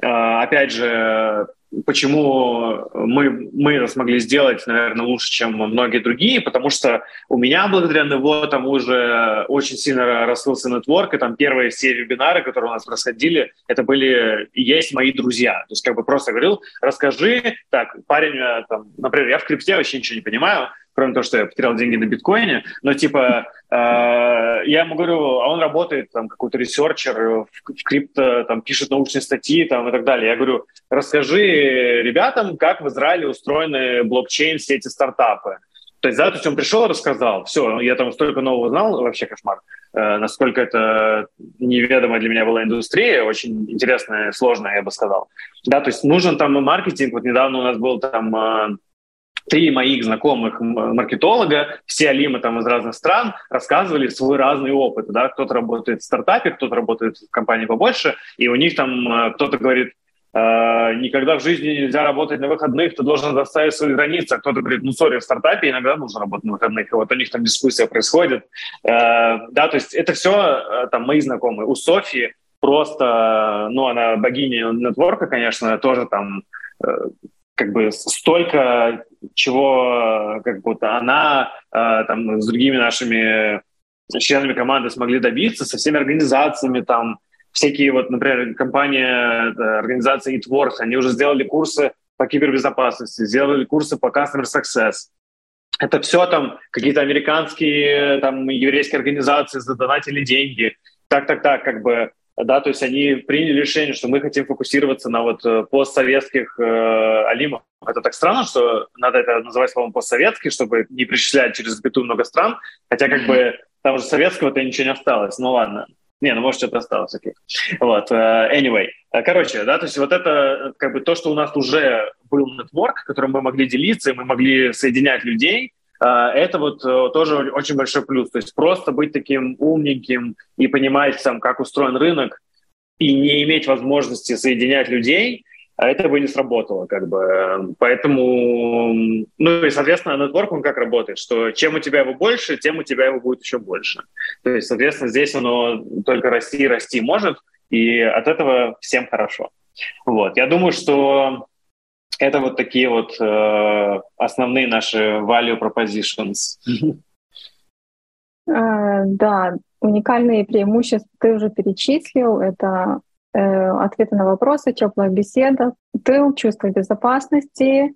а, опять же, почему мы, мы это смогли сделать, наверное, лучше, чем многие другие, потому что у меня благодаря НВО там уже очень сильно раскрылся нетворк, и там первые все вебинары, которые у нас происходили, это были и есть мои друзья. То есть как бы просто говорил, расскажи, так, парень, э, там, например, я в крипте вообще ничего не понимаю, кроме того, что я потерял деньги на биткоине, но типа э, я ему говорю, а он работает там какой-то researcher в, в крипто, там пишет научные статьи там и так далее. Я говорю, расскажи ребятам, как в Израиле устроены блокчейн, все эти стартапы. То есть, да, то есть он пришел, рассказал, все, я там столько нового узнал, вообще кошмар, э, насколько это неведомая для меня была индустрия, очень интересная, сложная, я бы сказал. Да, то есть нужен там маркетинг, вот недавно у нас был там э, три моих знакомых маркетолога, все алимы там из разных стран, рассказывали свой разный опыт. Да? Кто-то работает в стартапе, кто-то работает в компании побольше, и у них там э, кто-то говорит, Uh, никогда в жизни нельзя работать на выходных, ты должен заставить свои границы. А кто-то говорит, ну, сори, в стартапе иногда нужно работать на выходных. И вот у них там дискуссия происходит. Uh, да, то есть это все там мои знакомые. У Софии просто, ну, она богиня нетворка, конечно, тоже там как бы столько чего как будто она э, там с другими нашими членами команды смогли добиться, со всеми организациями там, всякие вот, например, компания, э, организация eTworks, они уже сделали курсы по кибербезопасности, сделали курсы по Customer Success. Это все там какие-то американские, там, еврейские организации задонатили деньги. Так-так-так, как бы да, то есть они приняли решение, что мы хотим фокусироваться на вот э, постсоветских э, алимах. Это так странно, что надо это называть словом постсоветский, чтобы не причислять через запятую много стран, хотя как бы там уже советского-то ничего не осталось. Ну ладно. Не, ну может что-то осталось, окей. Вот, uh, anyway. Короче, да, то есть вот это как бы то, что у нас уже был нетворк, которым мы могли делиться, и мы могли соединять людей, это вот э, тоже очень большой плюс. То есть просто быть таким умненьким и понимать, там, как устроен рынок, и не иметь возможности соединять людей, а это бы не сработало, как бы. Поэтому, ну и, соответственно, нетворк, он как работает, что чем у тебя его больше, тем у тебя его будет еще больше. То есть, соответственно, здесь оно только расти и расти может, и от этого всем хорошо. Вот. Я думаю, что это вот такие вот э, основные наши value propositions. Э, да, уникальные преимущества ты уже перечислил. Это э, ответы на вопросы, теплая беседа, тыл, чувство безопасности,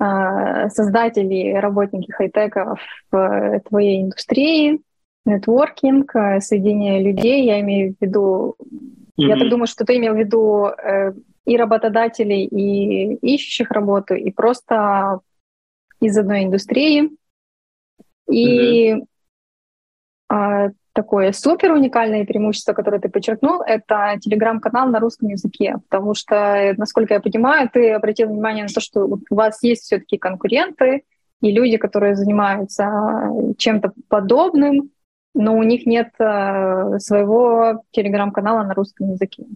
э, создатели, работники хай-тека в твоей индустрии, нетворкинг, соединение людей. Я имею в виду, mm-hmm. я так думаю, что ты имел в виду и работодателей, и ищущих работу, и просто из одной индустрии. И mm-hmm. а, такое супер уникальное преимущество, которое ты подчеркнул, это телеграм-канал на русском языке, потому что, насколько я понимаю, ты обратил внимание на то, что у вас есть все-таки конкуренты и люди, которые занимаются чем-то подобным, но у них нет а, своего телеграм-канала на русском языке.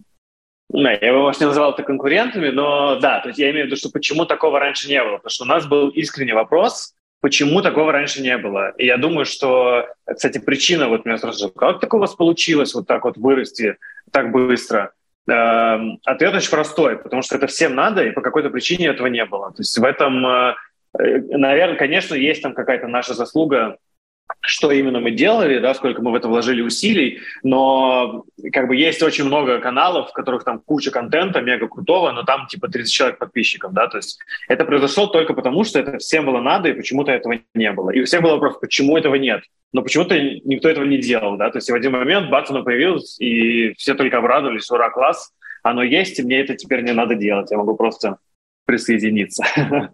Да, я бы, может, не называл это конкурентами, но да, то есть я имею в виду, что почему такого раньше не было. Потому что у нас был искренний вопрос, почему такого раньше не было. И я думаю, что, кстати, причина, вот меня сразу как так у вас получилось вот так вот вырасти так быстро? Эм, ответ очень простой, потому что это всем надо, и по какой-то причине этого не было. То есть в этом, э, э, наверное, конечно, есть там какая-то наша заслуга что именно мы делали, да, сколько мы в это вложили усилий, но как бы есть очень много каналов, в которых там куча контента, мега крутого, но там типа 30 человек подписчиков, да, то есть это произошло только потому, что это всем было надо, и почему-то этого не было. И у всех был вопрос, почему этого нет? Но почему-то никто этого не делал, да, то есть в один момент бац, оно появилось, и все только обрадовались, ура, класс, оно есть, и мне это теперь не надо делать, я могу просто присоединиться.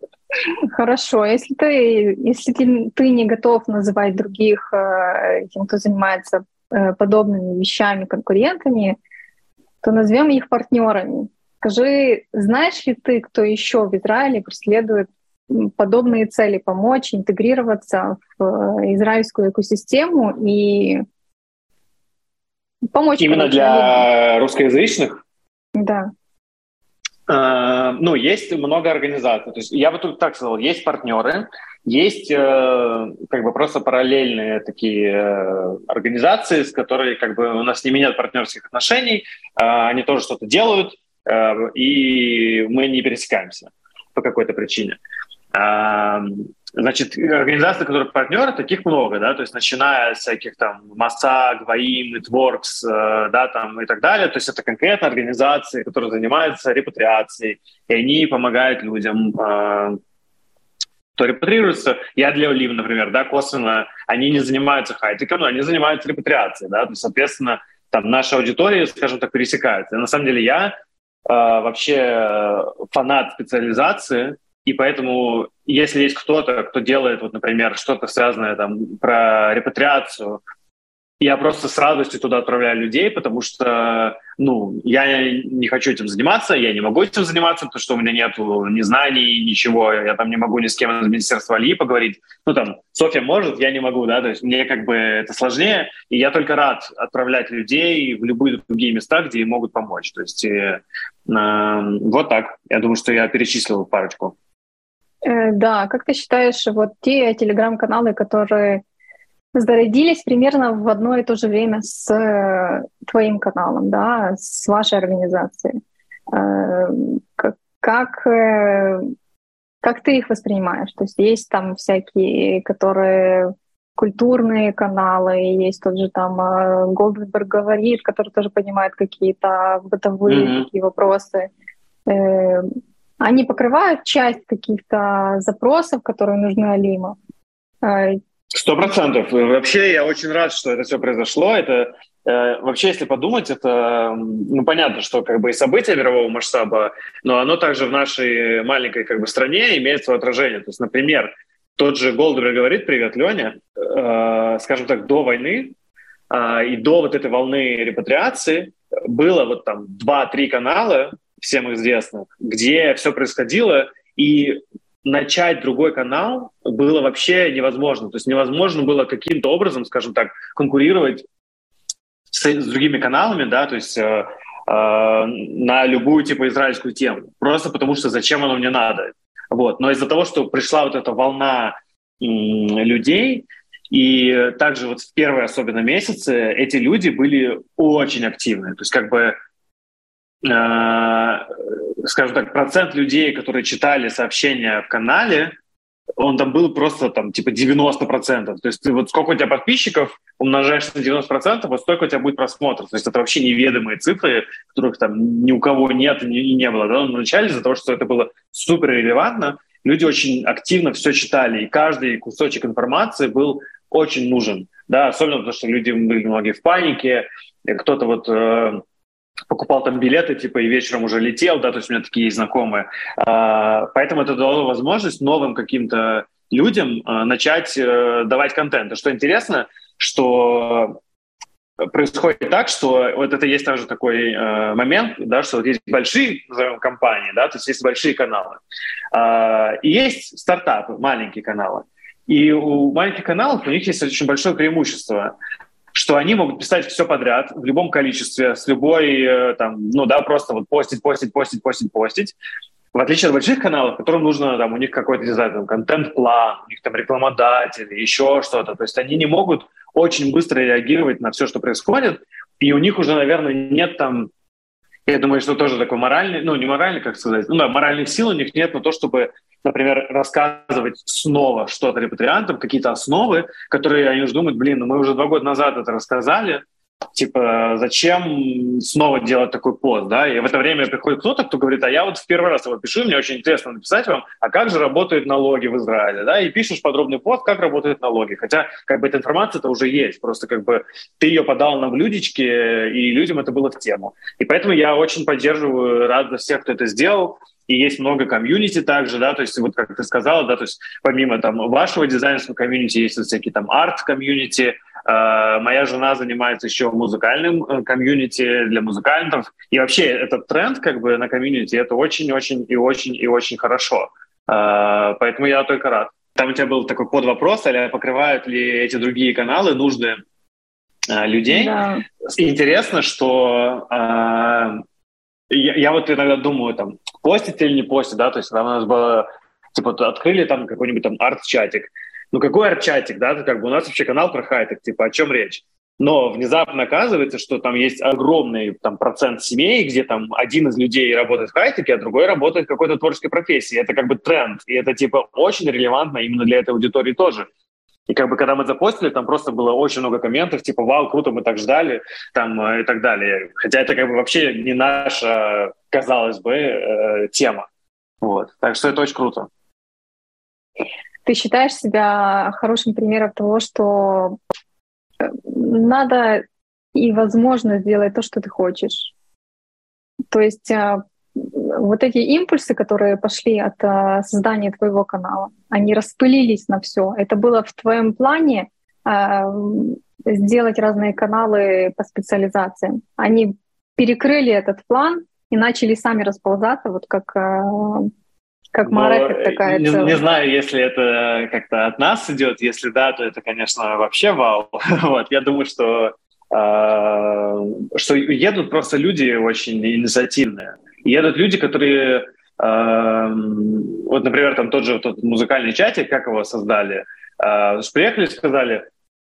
Хорошо, если ты, если ты, ты не готов называть других, э, тем, кто занимается э, подобными вещами, конкурентами, то назовем их партнерами. Скажи, знаешь ли ты, кто еще в Израиле преследует подобные цели, помочь интегрироваться в э, израильскую экосистему и помочь? Именно для русскоязычных? Да. Э, ну, есть много организаций. То есть я бы тут так сказал, есть партнеры, есть э, как бы просто параллельные такие э, организации, с которыми как бы у нас ними нет партнерских отношений, они тоже что-то делают, э, и мы не пересекаемся по какой-то причине. Э, значит, организаций, которые партнеры, таких много, да, то есть начиная с всяких там Масаг, Ваим, Networks, э, да, там и так далее, то есть это конкретно организации, которые занимаются репатриацией, и они помогают людям э, кто репатрируется. Я для Олив, например, да, косвенно, они не занимаются хайтеком, но они занимаются репатриацией, да, то есть, соответственно, там наши аудитории, скажем так, пересекаются. И на самом деле я э, вообще фанат специализации, и поэтому, если есть кто-то, кто делает, вот, например, что-то связанное там про репатриацию, я просто с радостью туда отправляю людей, потому что, ну, я не хочу этим заниматься, я не могу этим заниматься, потому что у меня нет ни знаний, ничего, я там не могу ни с кем из Министерства Алии поговорить. Ну, там, Софья может, я не могу, да, то есть мне как бы это сложнее, и я только рад отправлять людей в любые другие места, где им могут помочь. То есть э, э, вот так. Я думаю, что я перечислил парочку. Э, да, как ты считаешь, вот те телеграм-каналы, которые зародились примерно в одно и то же время с э, твоим каналом, да, с вашей организацией. Э, как, как ты их воспринимаешь? То есть есть там всякие, которые культурные каналы, есть тот же там Голденберг говорит, который тоже понимает какие-то бытовые mm-hmm. такие вопросы. Они покрывают часть каких-то запросов, которые нужны Алиму. Сто процентов. Вообще я очень рад, что это все произошло. Это э, вообще, если подумать, это ну понятно, что как бы и события мирового масштаба, но оно также в нашей маленькой как бы стране имеет свое отражение. То есть, например, тот же Голдберг говорит, привет, Леня, э, скажем так, до войны э, и до вот этой волны репатриации было вот там два-три канала, всем известных, где все происходило, и начать другой канал было вообще невозможно. То есть невозможно было каким-то образом, скажем так, конкурировать с, с другими каналами, да, то есть э, э, на любую типа израильскую тему. Просто потому что зачем оно мне надо. Вот. Но из-за того, что пришла вот эта волна м, людей, и также вот в первые особенно месяцы эти люди были очень активны. То есть как бы Э, скажем так, процент людей, которые читали сообщения в канале, он там был просто там типа 90%. То есть ты вот сколько у тебя подписчиков умножаешь на 90%, вот столько у тебя будет просмотров. То есть это вообще неведомые цифры, которых там ни у кого нет и не, не было. Да? Но вначале из-за того, что это было супер релевантно, люди очень активно все читали, и каждый кусочек информации был очень нужен. Да? Особенно потому, что люди были многие в панике, кто-то вот э, покупал там билеты, типа, и вечером уже летел, да, то есть у меня такие знакомые. А, поэтому это дало возможность новым каким-то людям а, начать э, давать контент. И что интересно, что происходит так, что вот это есть также такой э, момент, да, что вот есть большие, назовем, компании, да, то есть есть большие каналы, э, и есть стартапы, маленькие каналы. И у маленьких каналов у них есть очень большое преимущество что они могут писать все подряд в любом количестве, с любой, э, там, ну да, просто вот постить, постить, постить, постить, постить. В отличие от больших каналов, которым нужно, там, у них какой-то, не знаю, там, контент-план, у них там рекламодатели, еще что-то. То есть они не могут очень быстро реагировать на все, что происходит, и у них уже, наверное, нет там я думаю, что тоже такой моральный, ну, не моральный, как сказать, ну да, моральных сил у них нет на то, чтобы например, рассказывать снова что-то репатриантам, какие-то основы, которые они уже думают, блин, ну мы уже два года назад это рассказали, типа, зачем снова делать такой пост, да, и в это время приходит кто-то, кто говорит, а я вот в первый раз его пишу, мне очень интересно написать вам, а как же работают налоги в Израиле, да, и пишешь подробный пост, как работают налоги, хотя, как бы, эта информация-то уже есть, просто, как бы, ты ее подал на блюдечке, и людям это было в тему. И поэтому я очень поддерживаю, рад за всех, кто это сделал, и есть много комьюнити также, да, то есть вот как ты сказала, да, то есть помимо там вашего дизайнерского комьюнити есть вот всякие там арт-комьюнити, Э, моя жена занимается еще музыкальным э, комьюнити для музыкантов. И вообще этот тренд как бы на комьюнити это очень-очень и очень и очень хорошо. Э, поэтому я только рад. Там у тебя был такой под вопрос, а покрывают ли эти другие каналы нужды uh, людей. Да. Интересно, что я, я вот иногда думаю, там, постить или не постить, да, то есть там у нас было, типа, открыли там какой-нибудь там арт-чатик. Ну какой арт-чатик, да, как бы у нас вообще канал про хайтек, типа, о чем речь? Но внезапно оказывается, что там есть огромный там, процент семей, где там один из людей работает в хай-теке, а другой работает в какой-то творческой профессии. Это как бы тренд, и это типа очень релевантно именно для этой аудитории тоже. И как бы когда мы запостили, там просто было очень много комментов, типа, вау, круто, мы так ждали, там, э, и так далее. Хотя это как бы вообще не наша, казалось бы, э, тема. Вот. Так что это очень круто. Ты считаешь себя хорошим примером того, что э, надо и возможно сделать то, что ты хочешь. То есть а, вот эти импульсы, которые пошли от а, создания твоего канала, они распылились на все. Это было в твоем плане а, сделать разные каналы по специализациям. Они перекрыли этот план и начали сами расползаться, вот как как Марек такая не, не знаю, если это как-то от нас идет. Если да, то это, конечно, вообще вау. вот, я думаю, что э, что едут просто люди очень инициативные. Едут люди, которые э, вот, например, там тот же тот музыкальный чатик, как его создали, э, приехали и сказали,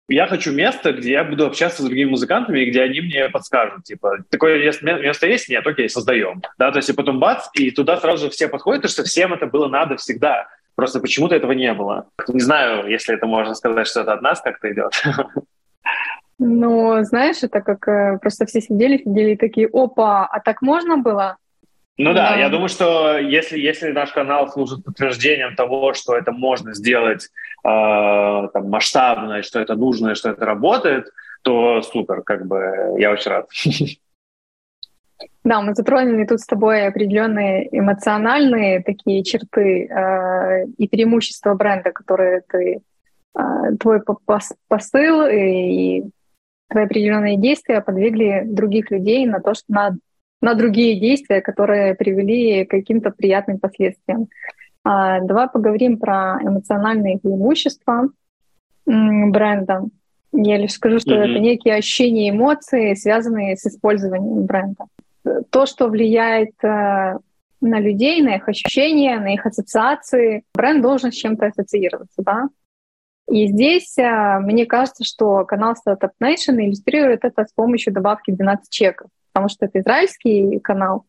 я хочу место, где я буду общаться с другими музыкантами, и где они мне подскажут, типа, такое место есть? Нет, окей, создаем. Да, то есть и потом бац, и туда сразу же все подходят, потому что всем это было надо всегда. Просто почему-то этого не было. Не знаю, если это можно сказать, что это от нас как-то идет. Ну, знаешь, это как э, просто все сидели, сидели и такие, опа, а так можно было? Ну да, да, я думаю, что если, если наш канал служит подтверждением того, что это можно сделать э, там, масштабно, что это нужно, что это работает, то супер, как бы я очень рад. Да, мы затронули тут с тобой определенные эмоциональные такие черты э, и преимущества бренда, которые ты, э, твой посыл и твои определенные действия подвигли других людей на то, что на на другие действия, которые привели к каким-то приятным последствиям. А, давай поговорим про эмоциональные преимущества бренда. Я лишь скажу, что mm-hmm. это некие ощущения эмоций, связанные с использованием бренда. То, что влияет э, на людей, на их ощущения, на их ассоциации. Бренд должен с чем-то ассоциироваться, да? И здесь э, мне кажется, что канал Startup Nation иллюстрирует это с помощью добавки 12 чеков потому что это израильский канал.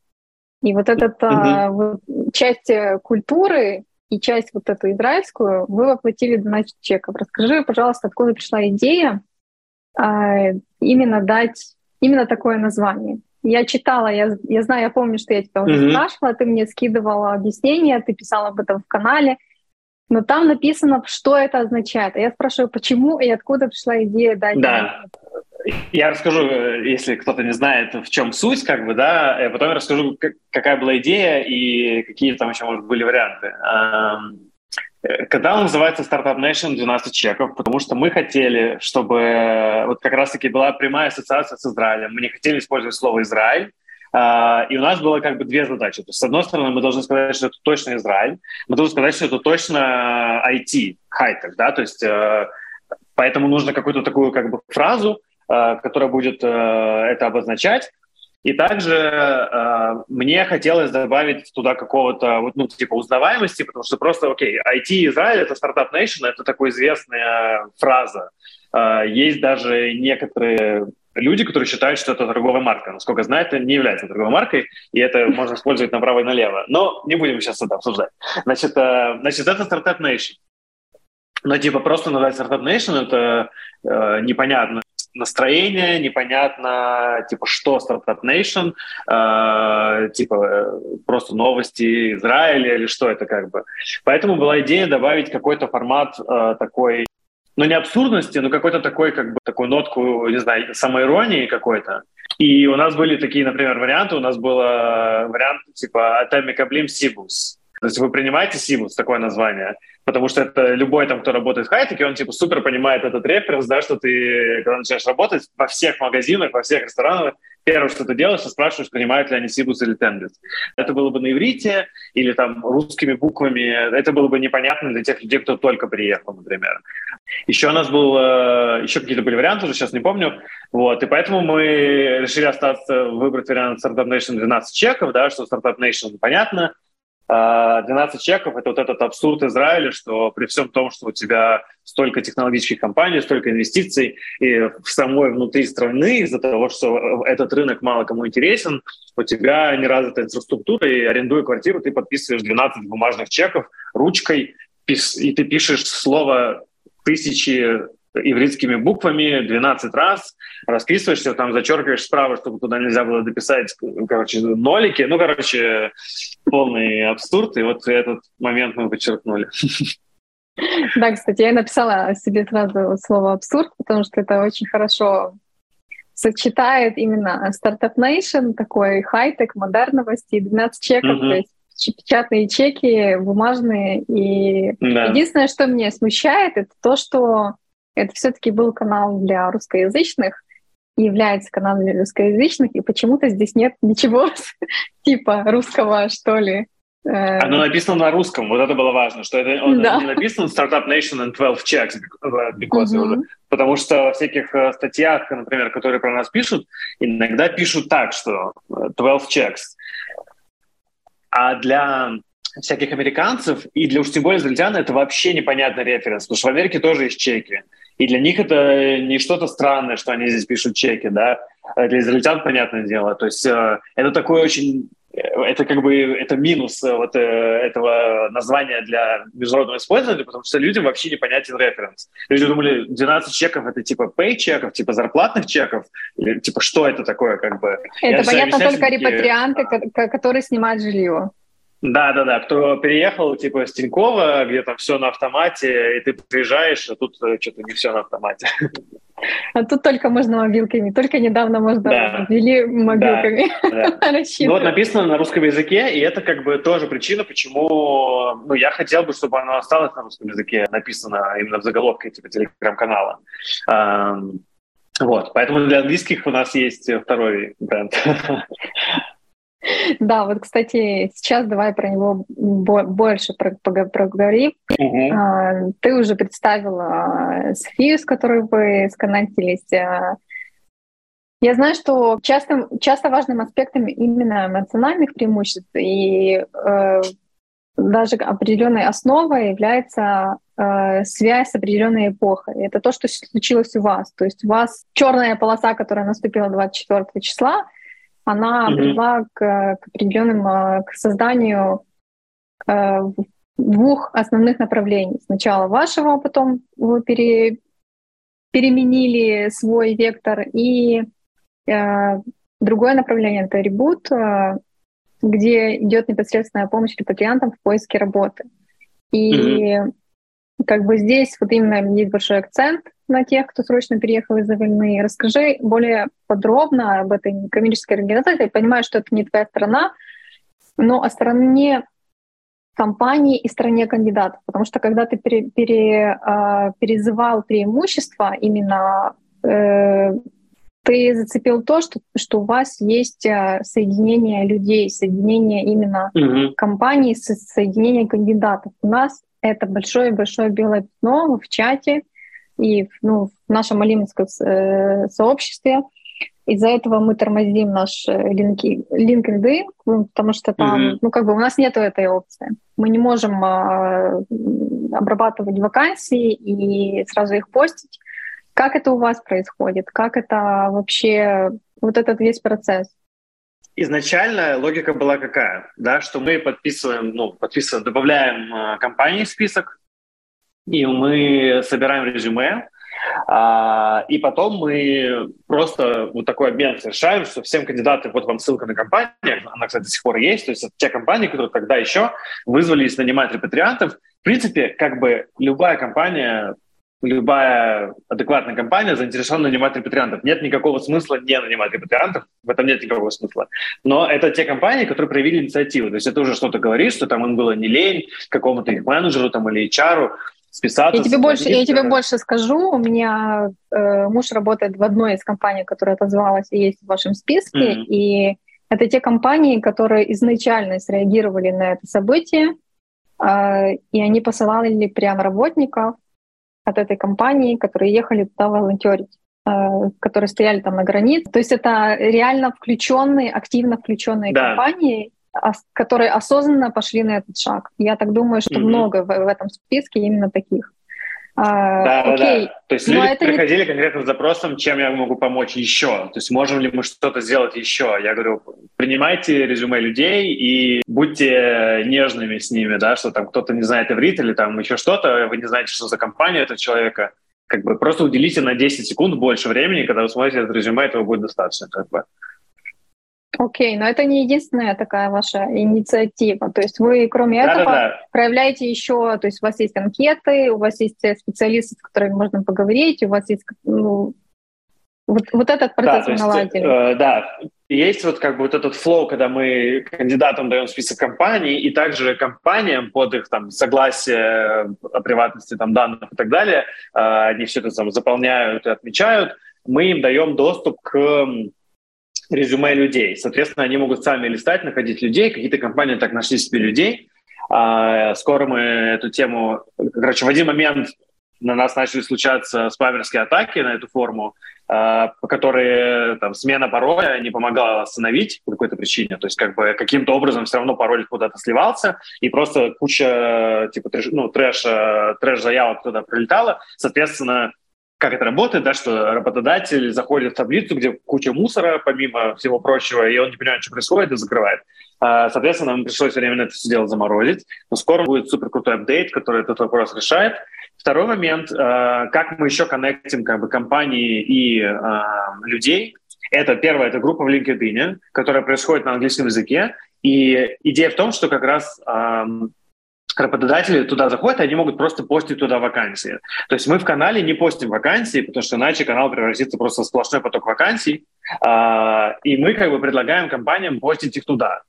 И вот эта mm-hmm. вот, часть э, культуры и часть вот эту израильскую вы воплотили 12 чеков. Расскажи, пожалуйста, откуда пришла идея а, именно дать именно такое название. Я читала, я, я знаю, я помню, что я тебя уже mm-hmm. спрашивала, ты мне скидывала объяснения, ты писала об этом в канале, но там написано, что это означает. А я спрашиваю, почему и откуда пришла идея дать. Да. Я расскажу, э, если кто-то не знает, в чем суть, как бы, да, а потом я расскажу, какая была идея и какие там еще, может, были варианты. Э, он называется Startup Nation 12 чеков, потому что мы хотели, чтобы вот как раз-таки была прямая ассоциация с Израилем. Мы не хотели использовать слово «Израиль», и у нас было как бы две задачи. То есть, с одной стороны, мы должны сказать, что это точно Израиль, мы должны сказать, что это точно IT, хай-тек, да, то есть э, поэтому нужно какую-то такую как бы фразу, Э, которая будет э, это обозначать. И также э, мне хотелось добавить туда какого-то, вот, ну, типа узнаваемости, потому что просто, окей, IT Израиль — это стартап nation, это такая известная фраза. Э, есть даже некоторые люди, которые считают, что это торговая марка. Насколько знаю, это не является торговой маркой, и это можно использовать направо и налево. Но не будем сейчас это обсуждать. Значит, э, значит это стартап nation. Но типа просто назвать стартап nation — это э, непонятно настроение, непонятно, типа, что Startup Nation, э, типа, э, просто новости Израиля или что это как бы. Поэтому была идея добавить какой-то формат э, такой, ну, не абсурдности, но какой-то такой, как бы, такую нотку, не знаю, самоиронии какой-то. И у нас были такие, например, варианты. У нас был вариант типа «Атами Каблим Сибус». То есть вы принимаете Сибус, такое название, потому что это любой там, кто работает в хай-теке, он типа супер понимает этот референс, да, что ты, когда начинаешь работать во всех магазинах, во всех ресторанах, первое, что ты делаешь, ты спрашиваешь, понимают ли они Сибус или Темблет. Это было бы на иврите или там русскими буквами, это было бы непонятно для тех людей, кто только приехал, например. Еще у нас был, э, еще какие-то были варианты, уже сейчас не помню, вот, и поэтому мы решили остаться, выбрать вариант Startup Nation 12 чеков, да, что Startup Nation понятно, 12 чеков — это вот этот абсурд Израиля, что при всем том, что у тебя столько технологических компаний, столько инвестиций, и в самой внутри страны из-за того, что этот рынок мало кому интересен, у тебя не развита инфраструктура, и арендуя квартиру, ты подписываешь 12 бумажных чеков ручкой, и ты пишешь слово тысячи ивритскими буквами 12 раз, расписываешься, там зачеркиваешь справа, чтобы туда нельзя было дописать, короче, нолики. Ну, короче, полный абсурд, и вот этот момент мы подчеркнули. Да, кстати, я написала себе сразу слово «абсурд», потому что это очень хорошо сочетает именно стартап Nation, такой хай-тек, модерновости, 12 чеков, uh-huh. то есть печатные чеки, бумажные. И да. единственное, что меня смущает, это то, что это все-таки был канал для русскоязычных, является каналом для русскоязычных, и почему-то здесь нет ничего типа русского, что ли. Э, Оно написано на русском, вот это было важно, что это он да. не написан Startup Nation and 12 checks, because mm-hmm. потому что в всяких э, статьях, например, которые про нас пишут, иногда пишут так, что 12 э, checks. А для всяких американцев, и для уж тем более израильтян, это вообще непонятный референс, потому что в Америке тоже есть чеки. И для них это не что-то странное, что они здесь пишут чеки, да. А для израильтян, понятное дело. То есть э, это такой очень э, это как бы это минус э, вот этого названия для международного использования, потому что людям вообще непонятен референс. Люди думали, 12 чеков это типа pay чеков, типа зарплатных чеков, или типа что это такое как бы. Это Я понятно только репатрианты, которые снимают жилье. Да, да, да. Кто переехал, типа, с Тинькова, где там все на автомате, и ты приезжаешь, а тут э, что-то не все на автомате. А тут только можно мобилками. Только недавно можно да. ввели мобилками. Да, да. ну, вот написано на русском языке, и это как бы тоже причина, почему ну, я хотел бы, чтобы оно осталось на русском языке, написано именно в заголовке типа телеграм-канала. Вот, поэтому для английских у нас есть второй бренд. Да, вот, кстати, сейчас давай про него больше проговорим. Угу. Ты уже представила Софию, с которой вы сконнектились. А, я знаю, что часто, часто важным аспектом именно эмоциональных преимуществ и э, даже определенной основой является э, связь с определенной эпохой. Это то, что случилось у вас. То есть у вас черная полоса, которая наступила 24 числа, она mm-hmm. привела к, к определенным, э, к созданию э, двух основных направлений. Сначала вашего, потом вы пере, переменили свой вектор, и э, другое направление — это ребут, э, где идет непосредственная помощь репатриантам в поиске работы. И mm-hmm. Как бы здесь вот именно есть большой акцент на тех, кто срочно переехал из-за войны. Расскажи более подробно об этой коммерческой организации. Я понимаю, что это не твоя страна, но о стороне компании и стране кандидатов. Потому что когда ты пере, пере, э, перезывал преимущества, именно э, ты зацепил то, что, что у вас есть э, соединение людей, соединение именно mm-hmm. компаний, соединение кандидатов. У нас это большое-большое белое пятно в чате, и ну, в нашем алимовском э, сообществе. Из-за этого мы тормозим наш э, LinkedIn, потому что там, mm-hmm. ну, как бы у нас нет этой опции. Мы не можем а, обрабатывать вакансии и сразу их постить. Как это у вас происходит? Как это вообще, вот этот весь процесс? Изначально логика была какая, да, что мы подписываем, ну, подписываем, добавляем э, компании в список, и мы собираем резюме, а, и потом мы просто вот такой обмен совершаем, что всем кандидатам, вот вам ссылка на компанию, она, кстати, до сих пор есть, то есть это те компании, которые тогда еще вызвались нанимать репатриантов. В принципе, как бы любая компания, любая адекватная компания заинтересована нанимать репатриантов. Нет никакого смысла не нанимать репатриантов, в этом нет никакого смысла. Но это те компании, которые проявили инициативу. То есть это уже что-то говорит, что там им было не лень какому-то их менеджеру там, или HR списаться. Я тебе, больше, я тебе больше скажу. У меня э, муж работает в одной из компаний, которая отозвалась и есть в вашем списке. Mm-hmm. И это те компании, которые изначально среагировали на это событие, э, и они посылали прям работников от этой компании, которые ехали туда волонтерить э, которые стояли там на границе. То есть это реально включенные, активно включенные да. компании, которые осознанно пошли на этот шаг. Я так думаю, что mm-hmm. много в, в этом списке именно таких. А, да, окей. да, да. То есть люди это приходили не... конкретно с запросом, чем я могу помочь еще. То есть можем ли мы что-то сделать еще. Я говорю, принимайте резюме людей и будьте нежными с ними, да, что там кто-то не знает иврит или там еще что-то, вы не знаете, что за компания этого человека. Как бы просто уделите на 10 секунд больше времени, когда вы смотрите это резюме, этого будет достаточно. Как бы. Окей, но это не единственная такая ваша инициатива. То есть вы, кроме да, этого, да, да. проявляете еще, то есть у вас есть анкеты, у вас есть специалисты, с которыми можно поговорить, у вас есть ну, вот, вот этот процесс да, наладили. Э, да, есть вот как бы вот этот флоу, когда мы кандидатам даем список компаний, и также компаниям под их там согласие о приватности там данных и так далее, э, они все это там заполняют и отмечают, мы им даем доступ к резюме людей. Соответственно, они могут сами листать, находить людей. Какие-то компании так нашли себе людей. А, скоро мы эту тему... Короче, в один момент на нас начали случаться спамерские атаки на эту форму, а, по которой там, смена пароля не помогала остановить по какой-то причине. То есть как бы каким-то образом все равно пароль куда-то сливался, и просто куча типа трэш, ну, трэш, трэш заявок туда прилетала. Соответственно, как это работает, да, что работодатель заходит в таблицу, где куча мусора, помимо всего прочего, и он не понимает, что происходит, и закрывает. А, соответственно, нам пришлось временно это все дело заморозить, но скоро будет супер крутой апдейт, который этот вопрос решает. Второй момент, а, как мы еще коннектим как бы, компании и а, людей. Это первое, это группа в LinkedIn, которая происходит на английском языке. И идея в том, что как раз работодатели туда заходят, они могут просто постить туда вакансии. То есть мы в канале не постим вакансии, потому что иначе канал превратится просто в сплошной поток вакансий, а, и мы как бы предлагаем компаниям постить их туда.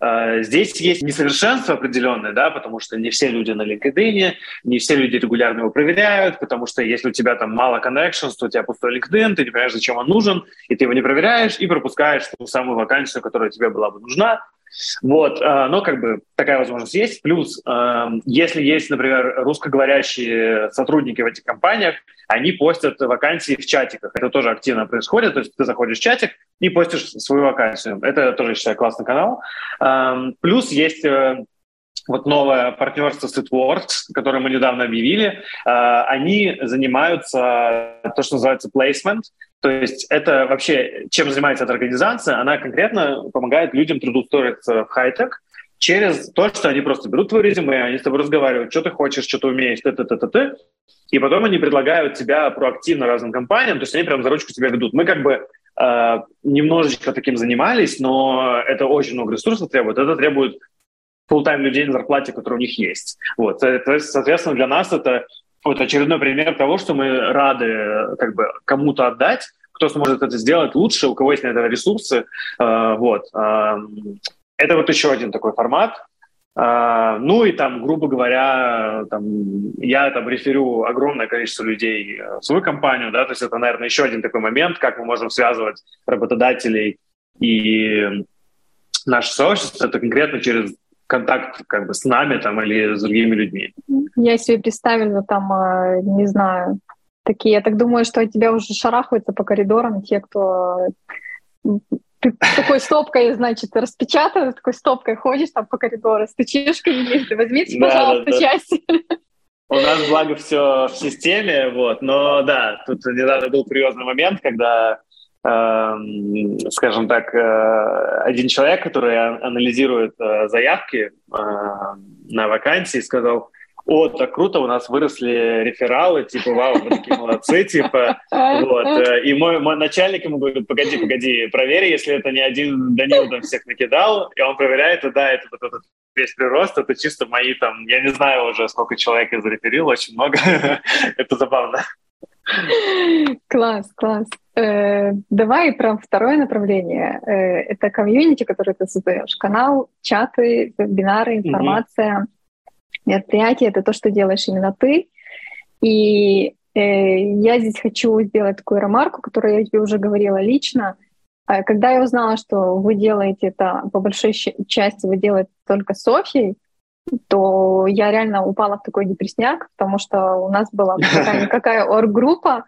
А, здесь есть несовершенство определенное, да, потому что не все люди на LinkedIn, не все люди регулярно его проверяют, потому что если у тебя там мало connections, то у тебя пустой LinkedIn, ты не понимаешь, зачем он нужен, и ты его не проверяешь, и пропускаешь ту самую вакансию, которая тебе была бы нужна, вот, а, но как бы такая возможность есть. Плюс, а, если есть, например, русскоговорящие сотрудники в этих компаниях, они постят вакансии в чатиках. Это тоже активно происходит. То есть ты заходишь в чатик и постишь свою вакансию. Это тоже, я считаю, классный канал. А, плюс есть э, вот новое партнерство с Itworks, которое мы недавно объявили, они занимаются то, что называется placement, то есть это вообще, чем занимается эта организация, она конкретно помогает людям трудоустроиться в хай-тек через то, что они просто берут твое резюме, они с тобой разговаривают, что ты хочешь, что ты умеешь, ты, ты, ты, ты, ты, и потом они предлагают тебя проактивно разным компаниям, то есть они прям за ручку тебя ведут. Мы как бы э, немножечко таким занимались, но это очень много ресурсов требует. Это требует full-time людей на зарплате, которые у них есть. Вот. Есть, соответственно, для нас это вот очередной пример того, что мы рады как бы кому-то отдать, кто сможет это сделать лучше, у кого есть на это ресурсы. Э, вот. Э, это вот еще один такой формат. Э, ну и там, грубо говоря, там, я там реферю огромное количество людей в свою компанию, да, то есть это, наверное, еще один такой момент, как мы можем связывать работодателей и наше сообщество, это конкретно через контакт как бы с нами там или с другими людьми. Я себе представила там, а, не знаю, такие, я так думаю, что тебя уже шарахаются по коридорам те, кто ты такой стопкой, значит, распечатанной, такой стопкой ходишь там по коридору, стучишь к возьмите, пожалуйста, да, да. часть. У нас, благо, все в системе, вот, но да, тут недавно был курьезный момент, когда Эм, скажем так, э, один человек, который анализирует э, заявки э, на вакансии, сказал, о, так круто, у нас выросли рефералы, типа, вау, вы такие молодцы, типа, вот. И мой, мой начальник ему говорит, погоди, погоди, проверь, если это не один Данил там всех накидал, и он проверяет, и да, это вот этот весь прирост, это чисто мои там, я не знаю уже, сколько человек я зареферил, очень много, это забавно. Класс, класс. Э, давай про второе направление. Э, это комьюнити, которое ты создаешь. Канал, чаты, вебинары, информация, mm-hmm. Мероприятия. Это то, что делаешь именно ты. И э, я здесь хочу сделать такую ремарку, которую я тебе уже говорила лично. Э, когда я узнала, что вы делаете это, по большой части вы делаете только с Софией, то я реально упала в такой депресняк, потому что у нас была какая-никакая орг-группа,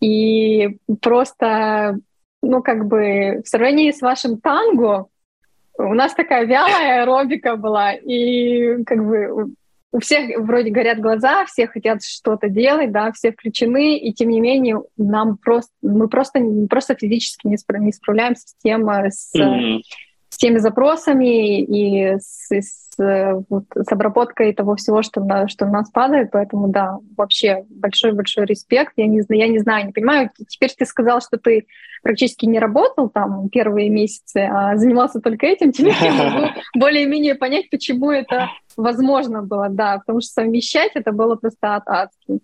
и просто, ну, как бы в сравнении с вашим танго, у нас такая вялая аэробика была, и как бы у всех вроде горят глаза, все хотят что-то делать, да, все включены, и тем не менее нам просто, мы просто, просто физически не, справ, не справляемся с тем, э, с, mm-hmm. С теми запросами и с, с, вот, с обработкой того всего, что, на, что на нас падает, поэтому да, вообще большой-большой респект. Я не, я не знаю, не понимаю. Теперь ты сказал, что ты практически не работал там первые месяцы, а занимался только этим, теперь я могу более-менее понять, почему это возможно было, да, потому что совмещать это было просто от адски.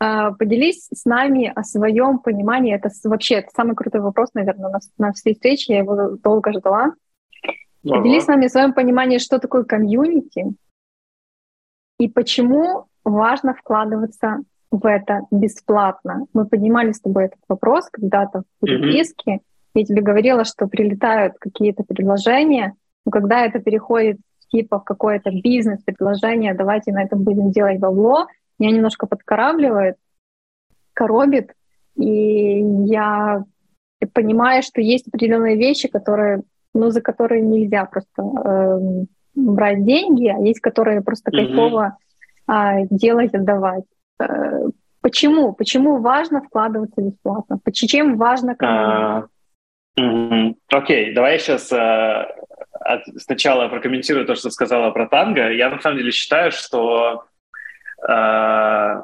А, поделись с нами о своем понимании. Это вообще это самый крутой вопрос, наверное, на, на всей встрече. Я его долго ждала. Ага. Поделись с нами о своем понимании, что такое комьюнити и почему важно вкладываться в это бесплатно. Мы поднимали с тобой этот вопрос когда-то в переписке. Mm-hmm. Я тебе говорила, что прилетают какие-то предложения, но когда это переходит типа в какое-то бизнес-предложение, давайте на этом будем делать бабло, меня немножко подкарабливает, коробит, и я понимаю, что есть определенные вещи, которые, ну, за которые нельзя просто э, брать деньги, а есть, которые просто mm-hmm. кайфово э, делать, отдавать. Э, почему? Почему важно вкладываться бесплатно? Чем важно команда? Uh, Окей, okay, давай сейчас uh, сначала прокомментирую то, что сказала про танго. Я на самом деле считаю, что uh,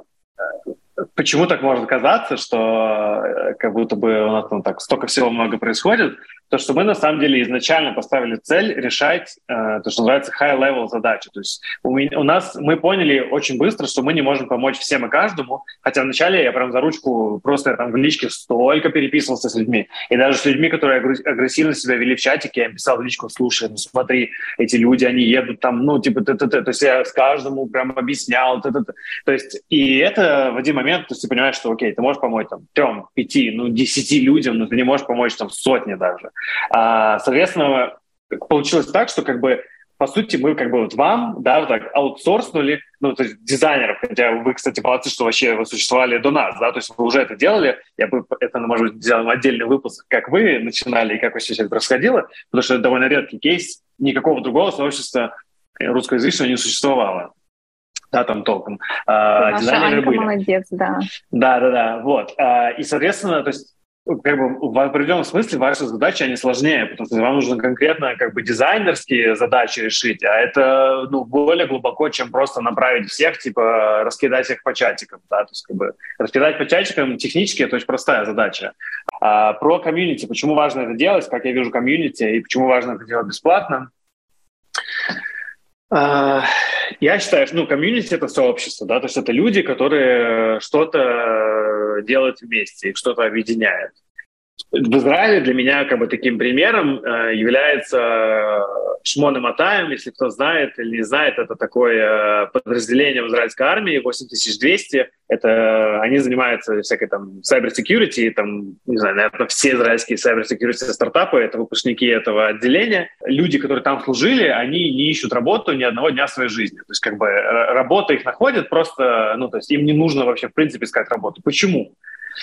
почему так может казаться, что как будто бы у нас там так столько всего много происходит, то, что мы на самом деле изначально поставили цель решать э, то, что называется high-level задачи. То есть у, у нас мы поняли очень быстро, что мы не можем помочь всем и каждому, хотя вначале я прям за ручку просто там в личке столько переписывался с людьми. И даже с людьми, которые агрессивно себя вели в чатике, я писал в личку, слушай, ну смотри, эти люди, они едут там, ну типа, т -т -т. то есть я с каждому прям объяснял. Т -т -т. То есть и это в один момент, то есть ты понимаешь, что окей, ты можешь помочь там трем, пяти, ну десяти людям, но ты не можешь помочь там сотне даже. А, соответственно, получилось так, что как бы по сути, мы как бы вот вам, да, вот так аутсорснули, ну, то есть дизайнеров, хотя вы, кстати, молодцы, что вообще вы существовали до нас, да, то есть вы уже это делали, я бы это, может быть, сделал отдельный выпуск, как вы начинали и как вообще все это происходило, потому что это довольно редкий кейс, никакого другого сообщества русскоязычного не существовало. Да, там толком. А, дизайнеры были. молодец, да. Да, да, да, вот. А, и, соответственно, то есть как бы в определенном смысле ваши задачи, они сложнее, потому что вам нужно конкретно как бы дизайнерские задачи решить, а это ну, более глубоко, чем просто направить всех, типа раскидать их по чатикам. Да? То есть как бы раскидать по чатикам технически это очень простая задача. А про комьюнити, почему важно это делать, как я вижу комьюнити, и почему важно это делать бесплатно. А, я считаю, что ну, комьюнити — это сообщество, да, то есть это люди, которые что-то делают вместе, их что-то объединяет. В Израиле для меня как бы таким примером э, является Шмон и Матаем, если кто знает или не знает, это такое э, подразделение в израильской армии, 8200. Это они занимаются всякой там cyber security, там, не знаю, наверное, все израильские cyber security стартапы, это выпускники этого отделения. Люди, которые там служили, они не ищут работу ни одного дня своей жизни. То есть как бы э, работа их находит просто, ну, то есть им не нужно вообще в принципе искать работу. Почему?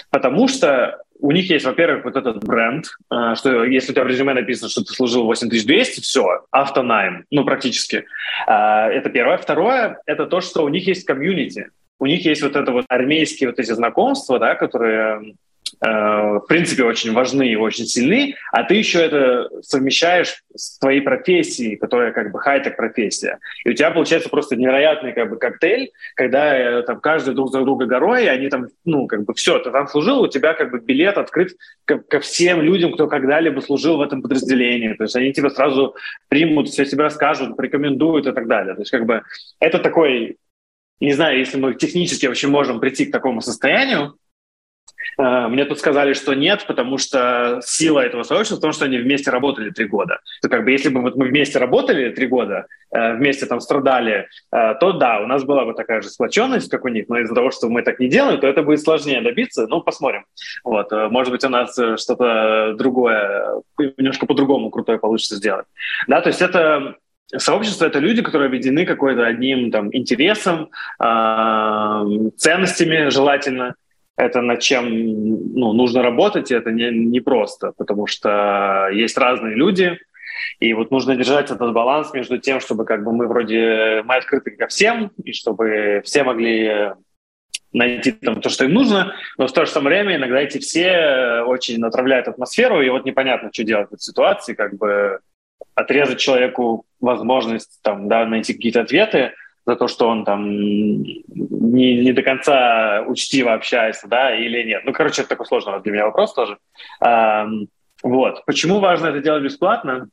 Потому что у них есть, во-первых, вот этот бренд, э, что если у тебя в резюме написано, что ты служил 8200, все, автонайм, ну, практически. Э, это первое. Второе — это то, что у них есть комьюнити. У них есть вот это вот армейские вот эти знакомства, да, которые в принципе, очень важны и очень сильны, а ты еще это совмещаешь с твоей профессией, которая как бы хай-тек профессия. И у тебя получается просто невероятный как бы коктейль, когда э, там каждый друг за друга горой, и они там, ну, как бы все, ты там служил, у тебя как бы билет открыт ко, ко всем людям, кто когда-либо служил в этом подразделении. То есть они тебя сразу примут, все тебе расскажут, порекомендуют и так далее. То есть как бы это такой не знаю, если мы технически вообще можем прийти к такому состоянию, Э, мне тут сказали, что нет, потому что сила этого сообщества в том, что они вместе работали три года. То как бы если бы вот мы вместе работали три года, э, вместе там страдали, э, то да, у нас была бы такая же сплоченность, как у них, но из-за того, что мы так не делаем, то это будет сложнее добиться. Ну, посмотрим. Вот, может быть, у нас что-то другое, немножко по-другому крутое получится сделать. Да, то есть это Сообщество — это люди, которые объединены какой-то одним там, интересом, ценностями желательно, это над чем ну, нужно работать, и это не, не просто, потому что есть разные люди, И вот нужно держать этот баланс между тем, чтобы как бы мы вроде мы открыты ко всем, и чтобы все могли найти там то, что им нужно, но в то же самое время иногда эти все очень натравляют атмосферу, и вот непонятно, что делать в этой ситуации, как бы отрезать человеку возможность там, да, найти какие-то ответы за то, что он там не, не до конца учтиво общается, да, или нет. Ну, короче, это такой сложный для меня вопрос тоже. А, вот. Почему важно это делать бесплатно?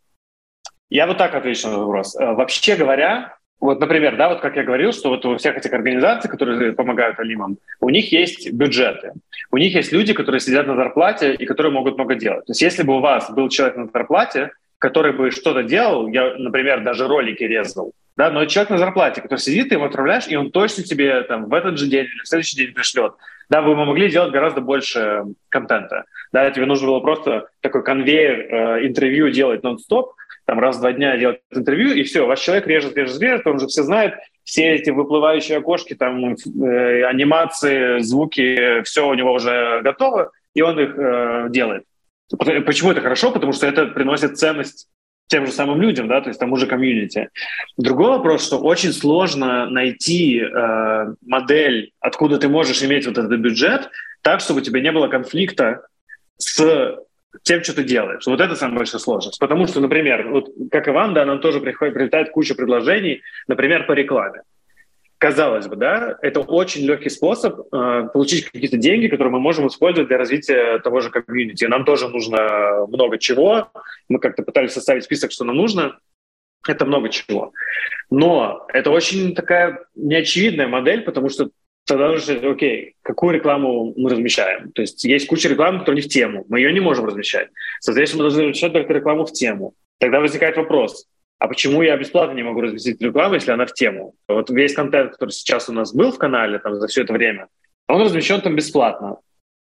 Я вот так отвечу на вопрос. Э, вообще говоря, вот, например, да, вот как я говорил, что вот у всех этих организаций, которые помогают алимам, у них есть бюджеты. У них есть люди, которые сидят на зарплате и которые могут много делать. То есть если бы у вас был человек на зарплате, который бы что-то делал, я, например, даже ролики резал, да, но человек на зарплате, который сидит, ты ему отправляешь, и он точно тебе там в этот же день или в следующий день пришлет. Да, вы могли делать гораздо больше контента. Да, тебе нужно было просто такой конвейер э, интервью делать нон-стоп, там раз в два дня делать интервью, и все, ваш человек режет, режет, режет, он же все знает, все эти выплывающие окошки, там, э, анимации, звуки, все у него уже готово, и он их э, делает. Почему это хорошо? Потому что это приносит ценность тем же самым людям, да, то есть тому же комьюнити. Другой вопрос, что очень сложно найти э, модель, откуда ты можешь иметь вот этот бюджет, так, чтобы у тебя не было конфликта с тем, что ты делаешь. Вот это самая большая сложность. Потому что, например, вот как и вам, да, нам тоже приходит, прилетает куча предложений, например, по рекламе казалось бы, да, это очень легкий способ э, получить какие-то деньги, которые мы можем использовать для развития того же комьюнити. Нам тоже нужно много чего. Мы как-то пытались составить список, что нам нужно. Это много чего. Но это очень такая неочевидная модель, потому что тогда нужно, окей, какую рекламу мы размещаем? То есть есть куча рекламы, которая не в тему. Мы ее не можем размещать. Соответственно, мы должны размещать только рекламу в тему. Тогда возникает вопрос, а почему я бесплатно не могу разместить рекламу, если она в тему? Вот весь контент, который сейчас у нас был в канале там, за все это время, он размещен там бесплатно.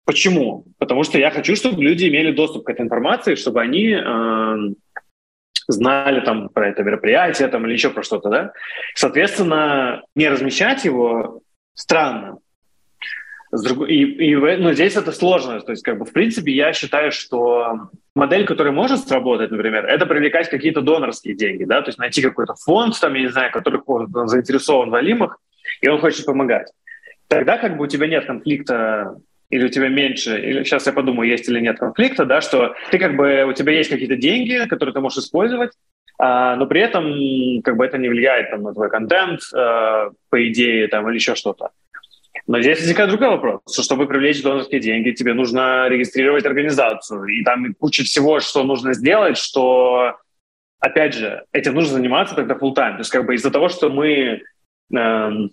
Почему? Потому что я хочу, чтобы люди имели доступ к этой информации, чтобы они э, знали там про это мероприятие там, или еще про что-то. Да? Соответственно, не размещать его странно. И, и ну, здесь это сложно. То есть, как бы, в принципе, я считаю, что модель, которая может сработать, например, это привлекать какие-то донорские деньги, да, то есть найти какой-то фонд, там, я не знаю, который заинтересован в алимах, и он хочет помогать. Тогда как бы у тебя нет конфликта или у тебя меньше, или сейчас я подумаю, есть или нет конфликта, да, что ты как бы, у тебя есть какие-то деньги, которые ты можешь использовать, а, но при этом как бы это не влияет там, на твой контент, а, по идее, там, или еще что-то. Но здесь возникает другой вопрос, что чтобы привлечь донорские деньги, тебе нужно регистрировать организацию, и там куча всего, что нужно сделать, что, опять же, этим нужно заниматься тогда full time. То есть как бы из-за того, что мы... Эм,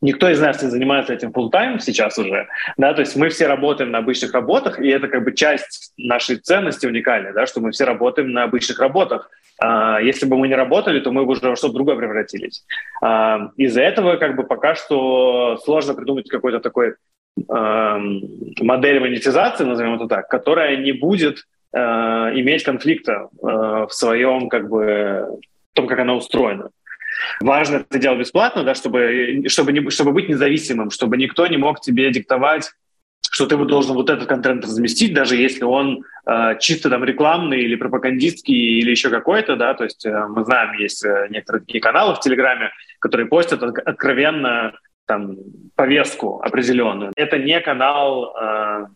никто из нас не занимается этим full time сейчас уже, да, то есть мы все работаем на обычных работах, и это как бы часть нашей ценности уникальной, да, что мы все работаем на обычных работах, если бы мы не работали, то мы бы уже во что-то другое превратились. А, из-за этого как бы пока что сложно придумать какой-то такой модель монетизации, назовем это так, которая не будет а, иметь конфликта в своем как бы в том, как она устроена. Важно это делать бесплатно, да, чтобы, чтобы, не, чтобы быть независимым, чтобы никто не мог тебе диктовать что ты должен вот этот контент разместить, даже если он э, чисто там рекламный или пропагандистский или еще какой-то, да, то есть э, мы знаем, есть э, некоторые такие каналы в Телеграме, которые постят откровенно там повестку определенную. Это не канал э,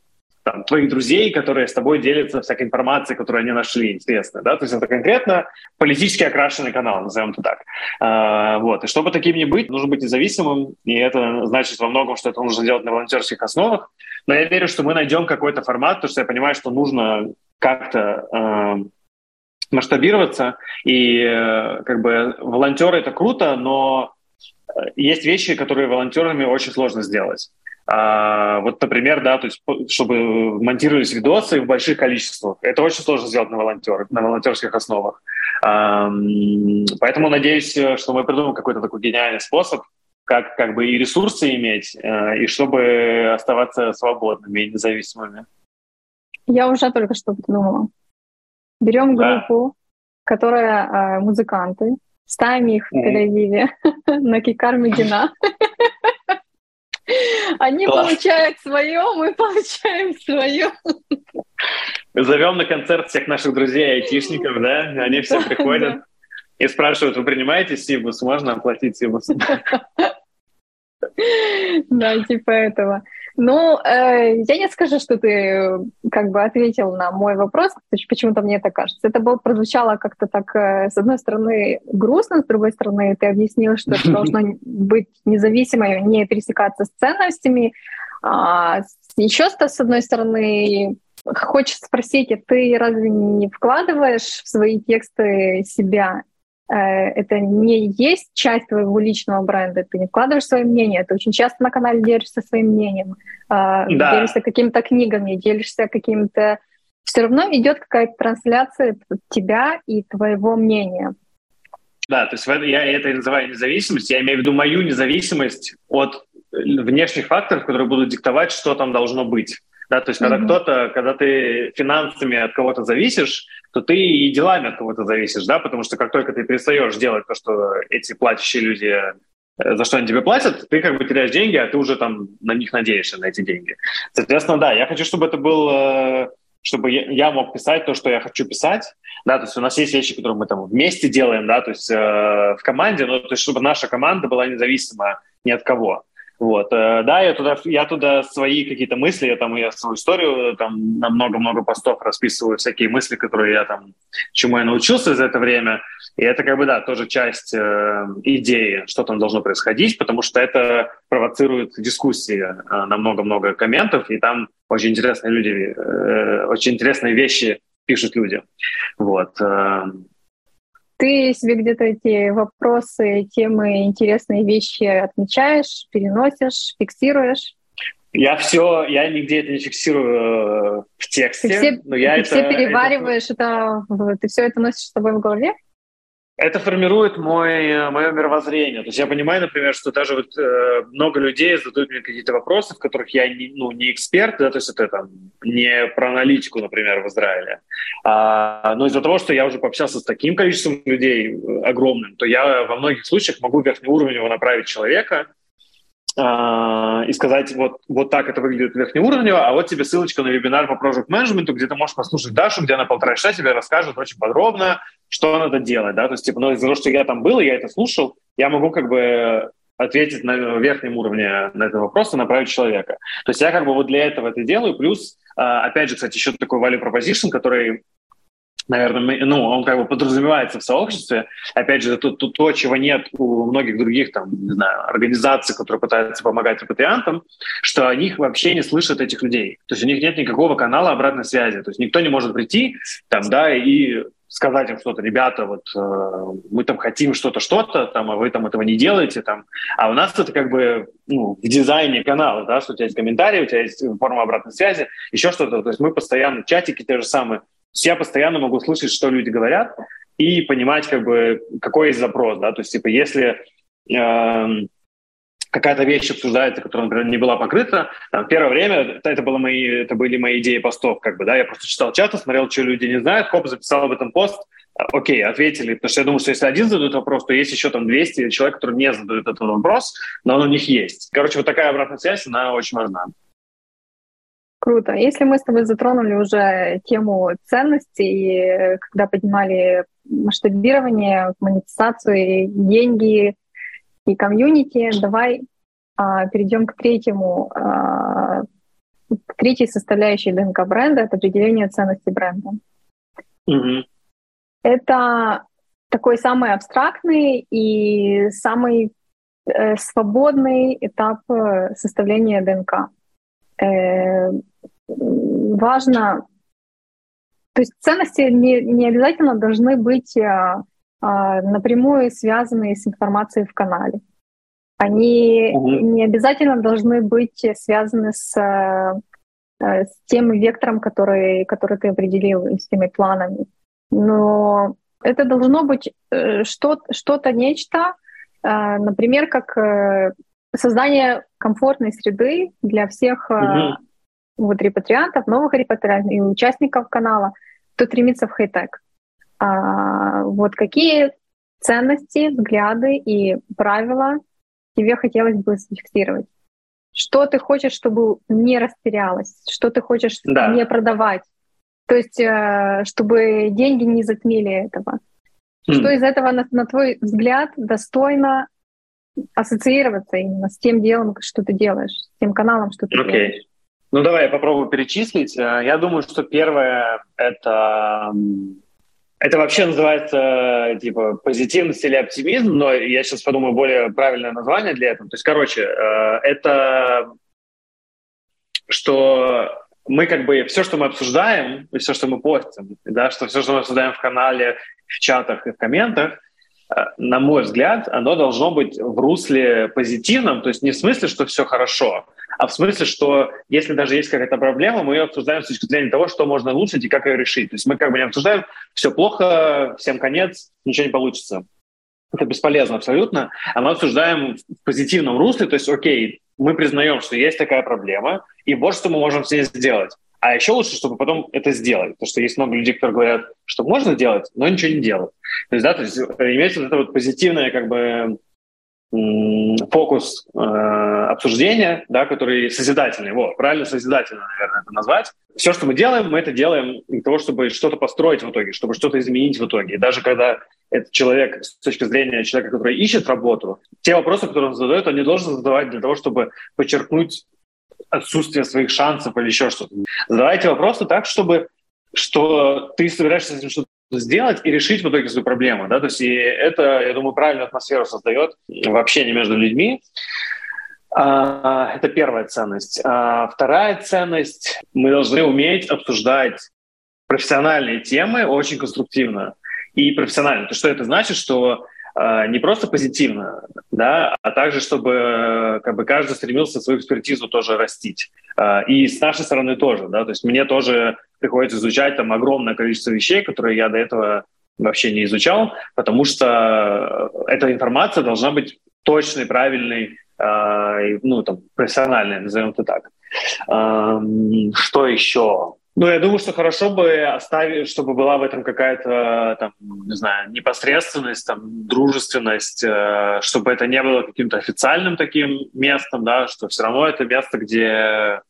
там, твоих друзей, которые с тобой делятся всякой информацией, которую они нашли интересно, да, то есть это конкретно политически окрашенный канал, назовем это так. А, вот, и чтобы таким не быть, нужно быть независимым, и это значит во многом, что это нужно делать на волонтерских основах, но я верю, что мы найдем какой-то формат, потому что я понимаю, что нужно как-то э, масштабироваться. И э, как бы волонтеры это круто, но э, есть вещи, которые волонтерами очень сложно сделать. А, вот, например, да, то есть, чтобы монтировались видосы в больших количествах. Это очень сложно сделать на волонтерах, на волонтерских основах. А, поэтому надеюсь, что мы придумаем какой-то такой гениальный способ, как, как бы и ресурсы иметь, э, и чтобы оставаться свободными и независимыми. Я уже только что придумала. Берем группу, да. которая э, музыканты, ставим их в Тель-Авиве на Кикар Медина. Они получают свое, мы получаем свое. зовем на концерт всех наших друзей айтишников, да, они все приходят и спрашивают, вы принимаете Сибус, можно оплатить Сибус? Да, типа этого. Ну, э, я не скажу, что ты э, как бы ответил на мой вопрос, почему-то мне это кажется. Это было, прозвучало как-то так, э, с одной стороны, грустно, с другой стороны, ты объяснил, что это должно быть независимо, не пересекаться с ценностями. А, еще с одной стороны, хочется спросить, а ты разве не вкладываешь в свои тексты себя это не есть часть твоего личного бренда, ты не вкладываешь свое мнение, ты очень часто на канале делишься своим мнением, э, да. делишься какими-то книгами, делишься каким-то... Все равно идет какая-то трансляция тебя и твоего мнения. Да, то есть я это называю независимость. Я имею в виду мою независимость от внешних факторов, которые будут диктовать, что там должно быть. Да, то есть когда mm-hmm. кто-то, когда ты финансами от кого-то зависишь, то ты и делами от кого-то зависишь, да, потому что как только ты перестаешь делать то, что эти платящие люди э, за что они тебе платят, ты как бы теряешь деньги, а ты уже там на них надеешься, на эти деньги. Соответственно, да, я хочу, чтобы это был, э, чтобы я мог писать то, что я хочу писать, да, то есть у нас есть вещи, которые мы там вместе делаем, да, то есть э, в команде, но то есть чтобы наша команда была независима ни от кого. Вот, э, да, я туда, я туда свои какие-то мысли, я там я свою историю там на много-много постов расписываю всякие мысли, которые я там, чему я научился за это время. И это как бы, да, тоже часть э, идеи, что там должно происходить, потому что это провоцирует дискуссии э, на много-много комментов, и там очень интересные люди, э, очень интересные вещи пишут люди. Вот. Ты себе где-то эти вопросы, темы, интересные вещи отмечаешь, переносишь, фиксируешь? Я все, я нигде это не фиксирую э, в тексте. Ты все, но я ты это, все перевариваешь, это, это, ты все это носишь с собой в голове? Это формирует мой, мое мировоззрение. То есть я понимаю, например, что даже вот, э, много людей задают мне какие-то вопросы, в которых я не, ну, не эксперт, да, то есть это там, не про аналитику, например, в Израиле. А, но из-за того, что я уже пообщался с таким количеством людей э, огромным, то я во многих случаях могу верхнеуровнево направить человека, и сказать, вот, вот так это выглядит верхнеуровнево, а вот тебе ссылочка на вебинар по Project Management, где ты можешь послушать Дашу, где она полтора часа тебе расскажет очень подробно, что надо делать, да, то есть, типа, ну, из-за того, что я там был, и я это слушал, я могу как бы ответить на верхнем уровне на этот вопрос и направить человека. То есть я как бы вот для этого это делаю, плюс, а, опять же, кстати, еще такой value proposition, который наверное, ну, он как бы подразумевается в сообществе. Опять же, это то, то, чего нет у многих других, там, не знаю, организаций, которые пытаются помогать репатриантам, что они вообще не слышат этих людей. То есть у них нет никакого канала обратной связи. То есть никто не может прийти, там, да, и сказать им что-то, ребята, вот э, мы там хотим что-то, что-то, там, а вы там этого не делаете, там. А у нас это как бы ну, в дизайне канала, да, что у тебя есть комментарии, у тебя есть форма обратной связи, еще что-то. То есть мы постоянно, чатики те же самые, есть я постоянно могу слышать, что люди говорят, и понимать, как бы, какой есть запрос, да, то есть, типа, если э, какая-то вещь обсуждается, которая, например, не была покрыта, там, первое время это, было мои, это были мои идеи постов, как бы, да, я просто читал чаты, смотрел, что люди не знают, хоп, записал об этом пост, окей, ответили, потому что я думаю, что если один задает вопрос, то есть еще там 200 человек, которые не задают этот вопрос, но он у них есть. Короче, вот такая обратная связь, она очень важна. Круто. Если мы с тобой затронули уже тему ценностей, когда поднимали масштабирование, монетизацию, деньги и комьюнити, давай а, перейдем к третьему, а, к третьей составляющей ДНК бренда, это определение ценностей бренда. Mm-hmm. Это такой самый абстрактный и самый э, свободный этап э, составления ДНК. Э, важно, то есть ценности не, не обязательно должны быть а, а, напрямую связаны с информацией в канале. Они угу. не обязательно должны быть связаны с, а, с тем вектором, который, который ты определил, и с теми планами. Но это должно быть э, что-то, нечто, например, как э, создание комфортной среды для всех угу вот репатриантов, новых репатриантов и участников канала, кто стремится в хай-тек. А, вот какие ценности, взгляды и правила тебе хотелось бы зафиксировать? Что ты хочешь, чтобы не растерялось? Что ты хочешь да. не продавать? То есть, э, чтобы деньги не затмили этого. Mm. Что из этого, на, на твой взгляд, достойно ассоциироваться именно с тем делом, что ты делаешь, с тем каналом, что ты okay. делаешь? Ну, давай я попробую перечислить. Э, я думаю, что первое — это это вообще называется типа позитивность или оптимизм, но я сейчас подумаю более правильное название для этого. То есть, короче, э, это что мы как бы все, что мы обсуждаем, и все, что мы постим, да, что все, что мы обсуждаем в канале, в чатах и в комментах, э, на мой взгляд, оно должно быть в русле позитивном, то есть не в смысле, что все хорошо, а в смысле, что если даже есть какая-то проблема, мы ее обсуждаем с точки зрения того, что можно улучшить и как ее решить. То есть мы как бы не обсуждаем, все плохо, всем конец, ничего не получится. Это бесполезно абсолютно. А мы обсуждаем в позитивном русле, то есть, окей, мы признаем, что есть такая проблема, и вот что мы можем с ней сделать. А еще лучше, чтобы потом это сделать. Потому что есть много людей, которые говорят, что можно делать, но ничего не делают. То есть, да, то есть э, имеется вот это вот позитивное как бы фокус э, обсуждения, да, который созидательный. Вот, правильно, созидательно, наверное, это назвать. Все, что мы делаем, мы это делаем для того, чтобы что-то построить в итоге, чтобы что-то изменить в итоге. И даже когда этот человек, с точки зрения человека, который ищет работу, те вопросы, которые он задает, он не должен задавать для того, чтобы подчеркнуть отсутствие своих шансов или еще что-то. Задавайте вопросы так, чтобы что ты собираешься с этим что-то сделать и решить в итоге свою проблему. Да? То есть и это, я думаю, правильную атмосферу создает в общении между людьми. А, это первая ценность. А вторая ценность — мы должны уметь обсуждать профессиональные темы очень конструктивно и профессионально. То что это значит, что не просто позитивно, да, а также, чтобы как бы каждый стремился свою экспертизу тоже растить. А, и с нашей стороны тоже, да, то есть мне тоже приходится изучать там огромное количество вещей, которые я до этого вообще не изучал, потому что эта информация должна быть точной, правильной, э, ну, там, профессиональной, назовем это так. Э, что еще? Ну, я думаю, что хорошо бы оставить, чтобы была в этом какая-то, там, не знаю, непосредственность, там, дружественность, э, чтобы это не было каким-то официальным таким местом, да, что все равно это место, где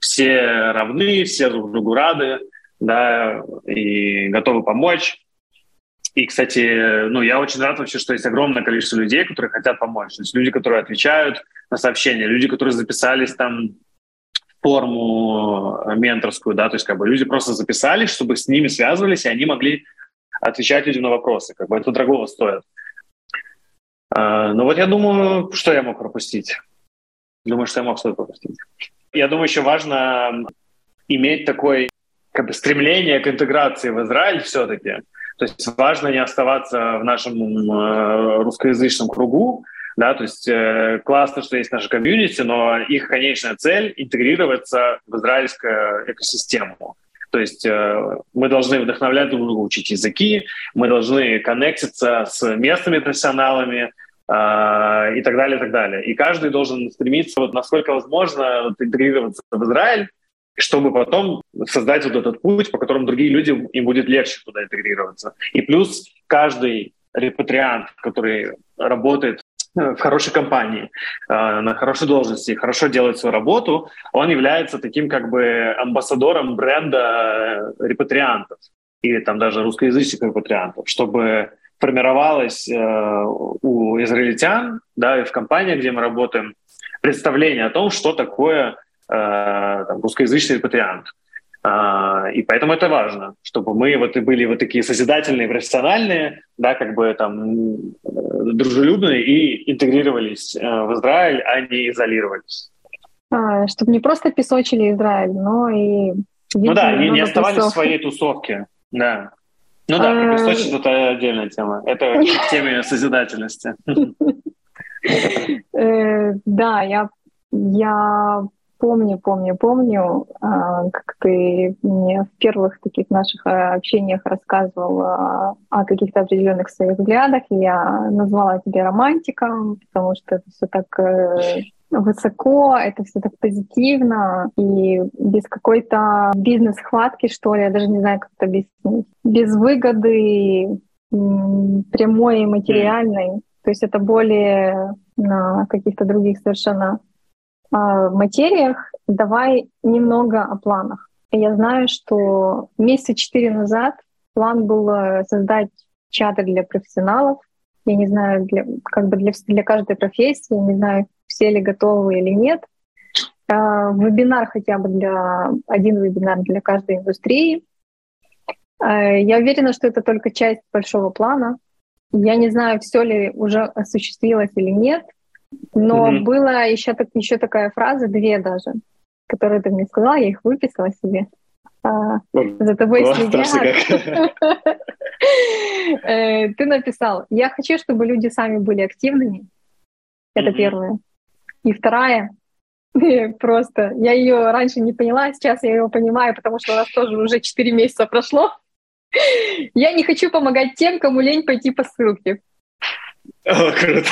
все равны, все друг другу рады, да, и готовы помочь. И, кстати, ну, я очень рад вообще, что есть огромное количество людей, которые хотят помочь. То есть люди, которые отвечают на сообщения, люди, которые записались там форму менторскую, да, то есть как бы люди просто записались, чтобы с ними связывались, и они могли отвечать людям на вопросы. Как бы это дорогого стоит. А, ну вот я думаю, что я мог пропустить. Думаю, что я мог что-то пропустить. Я думаю, еще важно иметь такой как бы стремление к интеграции в Израиль все-таки. То есть важно не оставаться в нашем э, русскоязычном кругу, да, то есть э, классно, что есть наша комьюнити, но их конечная цель — интегрироваться в израильскую экосистему. То есть э, мы должны вдохновлять друг друга учить языки, мы должны коннектиться с местными профессионалами, Uh, и так далее, и так далее. И каждый должен стремиться, вот, насколько возможно, вот, интегрироваться в Израиль, чтобы потом создать вот этот путь, по которому другие люди, им будет легче туда интегрироваться. И плюс каждый репатриант, который работает в хорошей компании, э, на хорошей должности, хорошо делает свою работу, он является таким как бы амбассадором бренда э, репатриантов или там даже русскоязычных репатриантов, чтобы формировалось э, у израильтян, да, и в компании, где мы работаем, представление о том, что такое там, русскоязычный репатриант. А, и поэтому это важно, чтобы мы вот и были вот такие созидательные, профессиональные, да, как бы там дружелюбные и интегрировались э, в Израиль, а не изолировались. А, чтобы не просто песочили Израиль, но и... Ну да, не, не оставались в своей тусовке, да. Ну да, а... песочить — это отдельная тема. Это в теме созидательности. Э, да, я я Помню, помню, помню, а, как ты мне в первых таких наших а, общениях рассказывал о каких-то определенных своих взглядах. Я назвала тебя романтиком, потому что это все так э, высоко, это все так позитивно и без какой-то бизнес-хватки, что ли, я даже не знаю, как это объяснить. Без выгоды прямой и материальной. То есть это более на каких-то других совершенно материях, давай немного о планах. Я знаю, что месяца четыре назад план был э, создать чаты для профессионалов. Я не знаю, для, как бы для, для каждой профессии, не знаю, все ли готовы или нет. А, вебинар хотя бы для один вебинар для каждой индустрии. А, я уверена, что это только часть большого плана. Я не знаю, все ли уже осуществилось или нет, но mm-hmm. была еще, так, еще такая фраза, две даже, которые ты мне сказала, я их выписала себе. А, за тобой следят. Э, ты написал, я хочу, чтобы люди сами были активными. Это первое. И вторая, просто, я ее раньше не поняла, сейчас я ее понимаю, потому что у нас тоже уже 4 месяца прошло. Я не хочу помогать тем, кому лень пойти по ссылке. О, круто.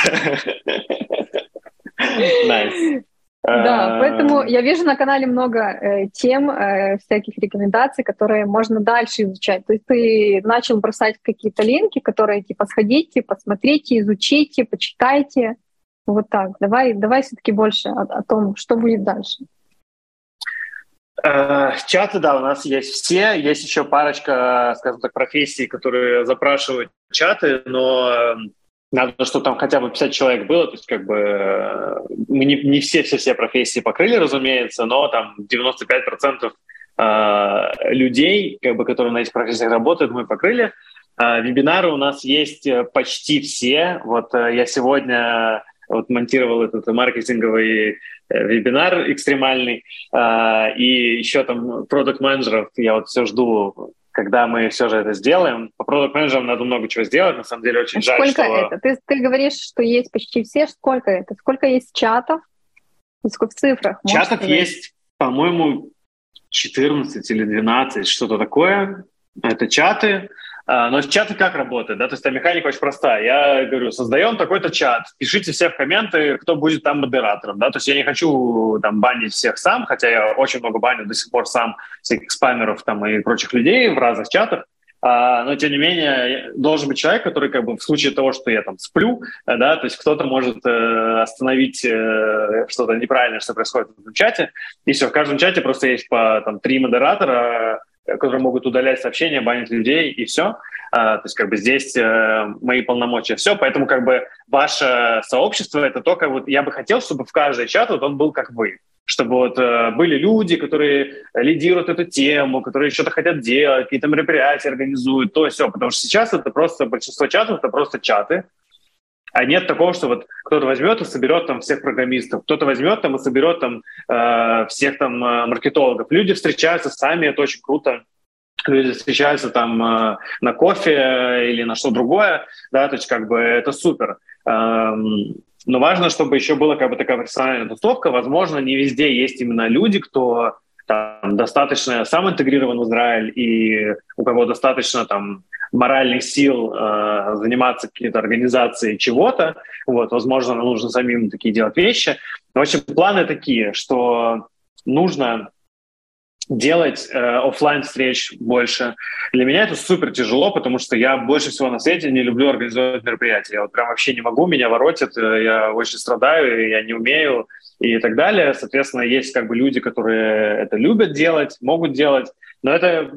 Nice. Да, поэтому я вижу на канале много э, тем, э, всяких рекомендаций, которые можно дальше изучать. То есть ты начал бросать какие-то линки, которые типа сходите, посмотрите, изучите, почитайте. Вот так. Давай, давай все-таки больше о, о том, что будет дальше. Э, чаты, да, у нас есть все. Есть еще парочка, скажем так, профессий, которые запрашивают чаты, но эм, надо, чтобы там хотя бы 50 человек было, то есть как бы э, мы не, не все, все все профессии покрыли, разумеется, но там 95% э, людей, как бы, которые на этих профессиях работают, мы покрыли. Э, вебинары у нас есть почти все. Вот я сегодня вот монтировал этот маркетинговый вебинар экстремальный, и еще там продукт менеджеров я вот все жду когда мы все же это сделаем. По продукт менеджерам надо много чего сделать. На самом деле очень жаль, Сколько что... это? Ты, ты говоришь, что есть почти все. Сколько это? Сколько есть чатов? Сколько в цифрах? Чатов есть, по-моему, 14 или 12, что-то такое. Это чаты. А, но чаты как работают, да, то есть там механика очень простая. Я говорю, создаем такой-то чат, пишите все в комменты, кто будет там модератором, да, то есть я не хочу там банить всех сам, хотя я очень много баню до сих пор сам всяких спамеров там и прочих людей в разных чатах, а, но тем не менее должен быть человек, который как бы в случае того, что я там сплю, да, то есть кто-то может э, остановить э, что-то неправильное, что происходит в чате, и все, в каждом чате просто есть по там три модератора, которые могут удалять сообщения, банить людей и все. А, то есть как бы здесь э, мои полномочия. Все, поэтому как бы ваше сообщество это только вот я бы хотел, чтобы в каждый чат вот он был как вы, чтобы вот э, были люди, которые лидируют эту тему, которые что-то хотят делать, какие-то мероприятия организуют, то все, потому что сейчас это просто большинство чатов это просто чаты, а нет такого, что вот кто-то возьмет и соберет там всех программистов, кто-то возьмет там и соберет там э, всех там э, маркетологов. Люди встречаются сами, это очень круто. Люди встречаются там э, на кофе или на что другое, да, то есть как бы это супер. Эм, но важно, чтобы еще была как бы такая профессиональная тусовка. Возможно, не везде есть именно люди, кто там, достаточно сам интегрирован в Израиль и у кого достаточно там моральных сил э, заниматься какой-то организацией чего-то. Вот, возможно, нам нужно самим такие делать вещи. В общем, планы такие, что нужно делать э, офлайн встреч больше. Для меня это супер тяжело, потому что я больше всего на свете не люблю организовывать мероприятия. Я вот прям вообще не могу, меня воротит, э, я очень страдаю, я не умею и так далее. Соответственно, есть как бы люди, которые это любят делать, могут делать, но это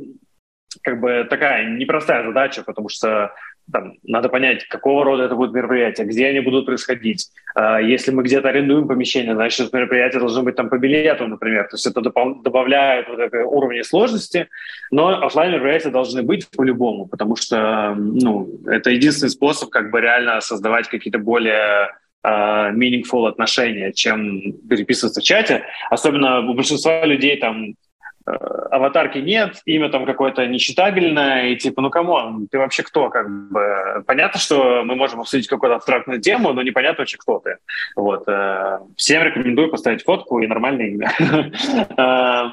как бы такая непростая задача, потому что там, надо понять, какого рода это будет мероприятие, где они будут происходить. А, если мы где-то арендуем помещение, значит, мероприятие должно быть там по билету, например. То есть это добавляет вот это уровня сложности. Но офлайн мероприятия должны быть по-любому, потому что ну, это единственный способ как бы реально создавать какие-то более uh, meaningful отношения, чем переписываться в чате. Особенно у большинства людей там аватарки нет, имя там какое-то нечитабельное, и типа, ну, кому ты вообще кто? Как бы, понятно, что мы можем обсудить какую-то абстрактную тему, но непонятно вообще, кто ты. Вот. Э, всем рекомендую поставить фотку и нормальное имя. Э,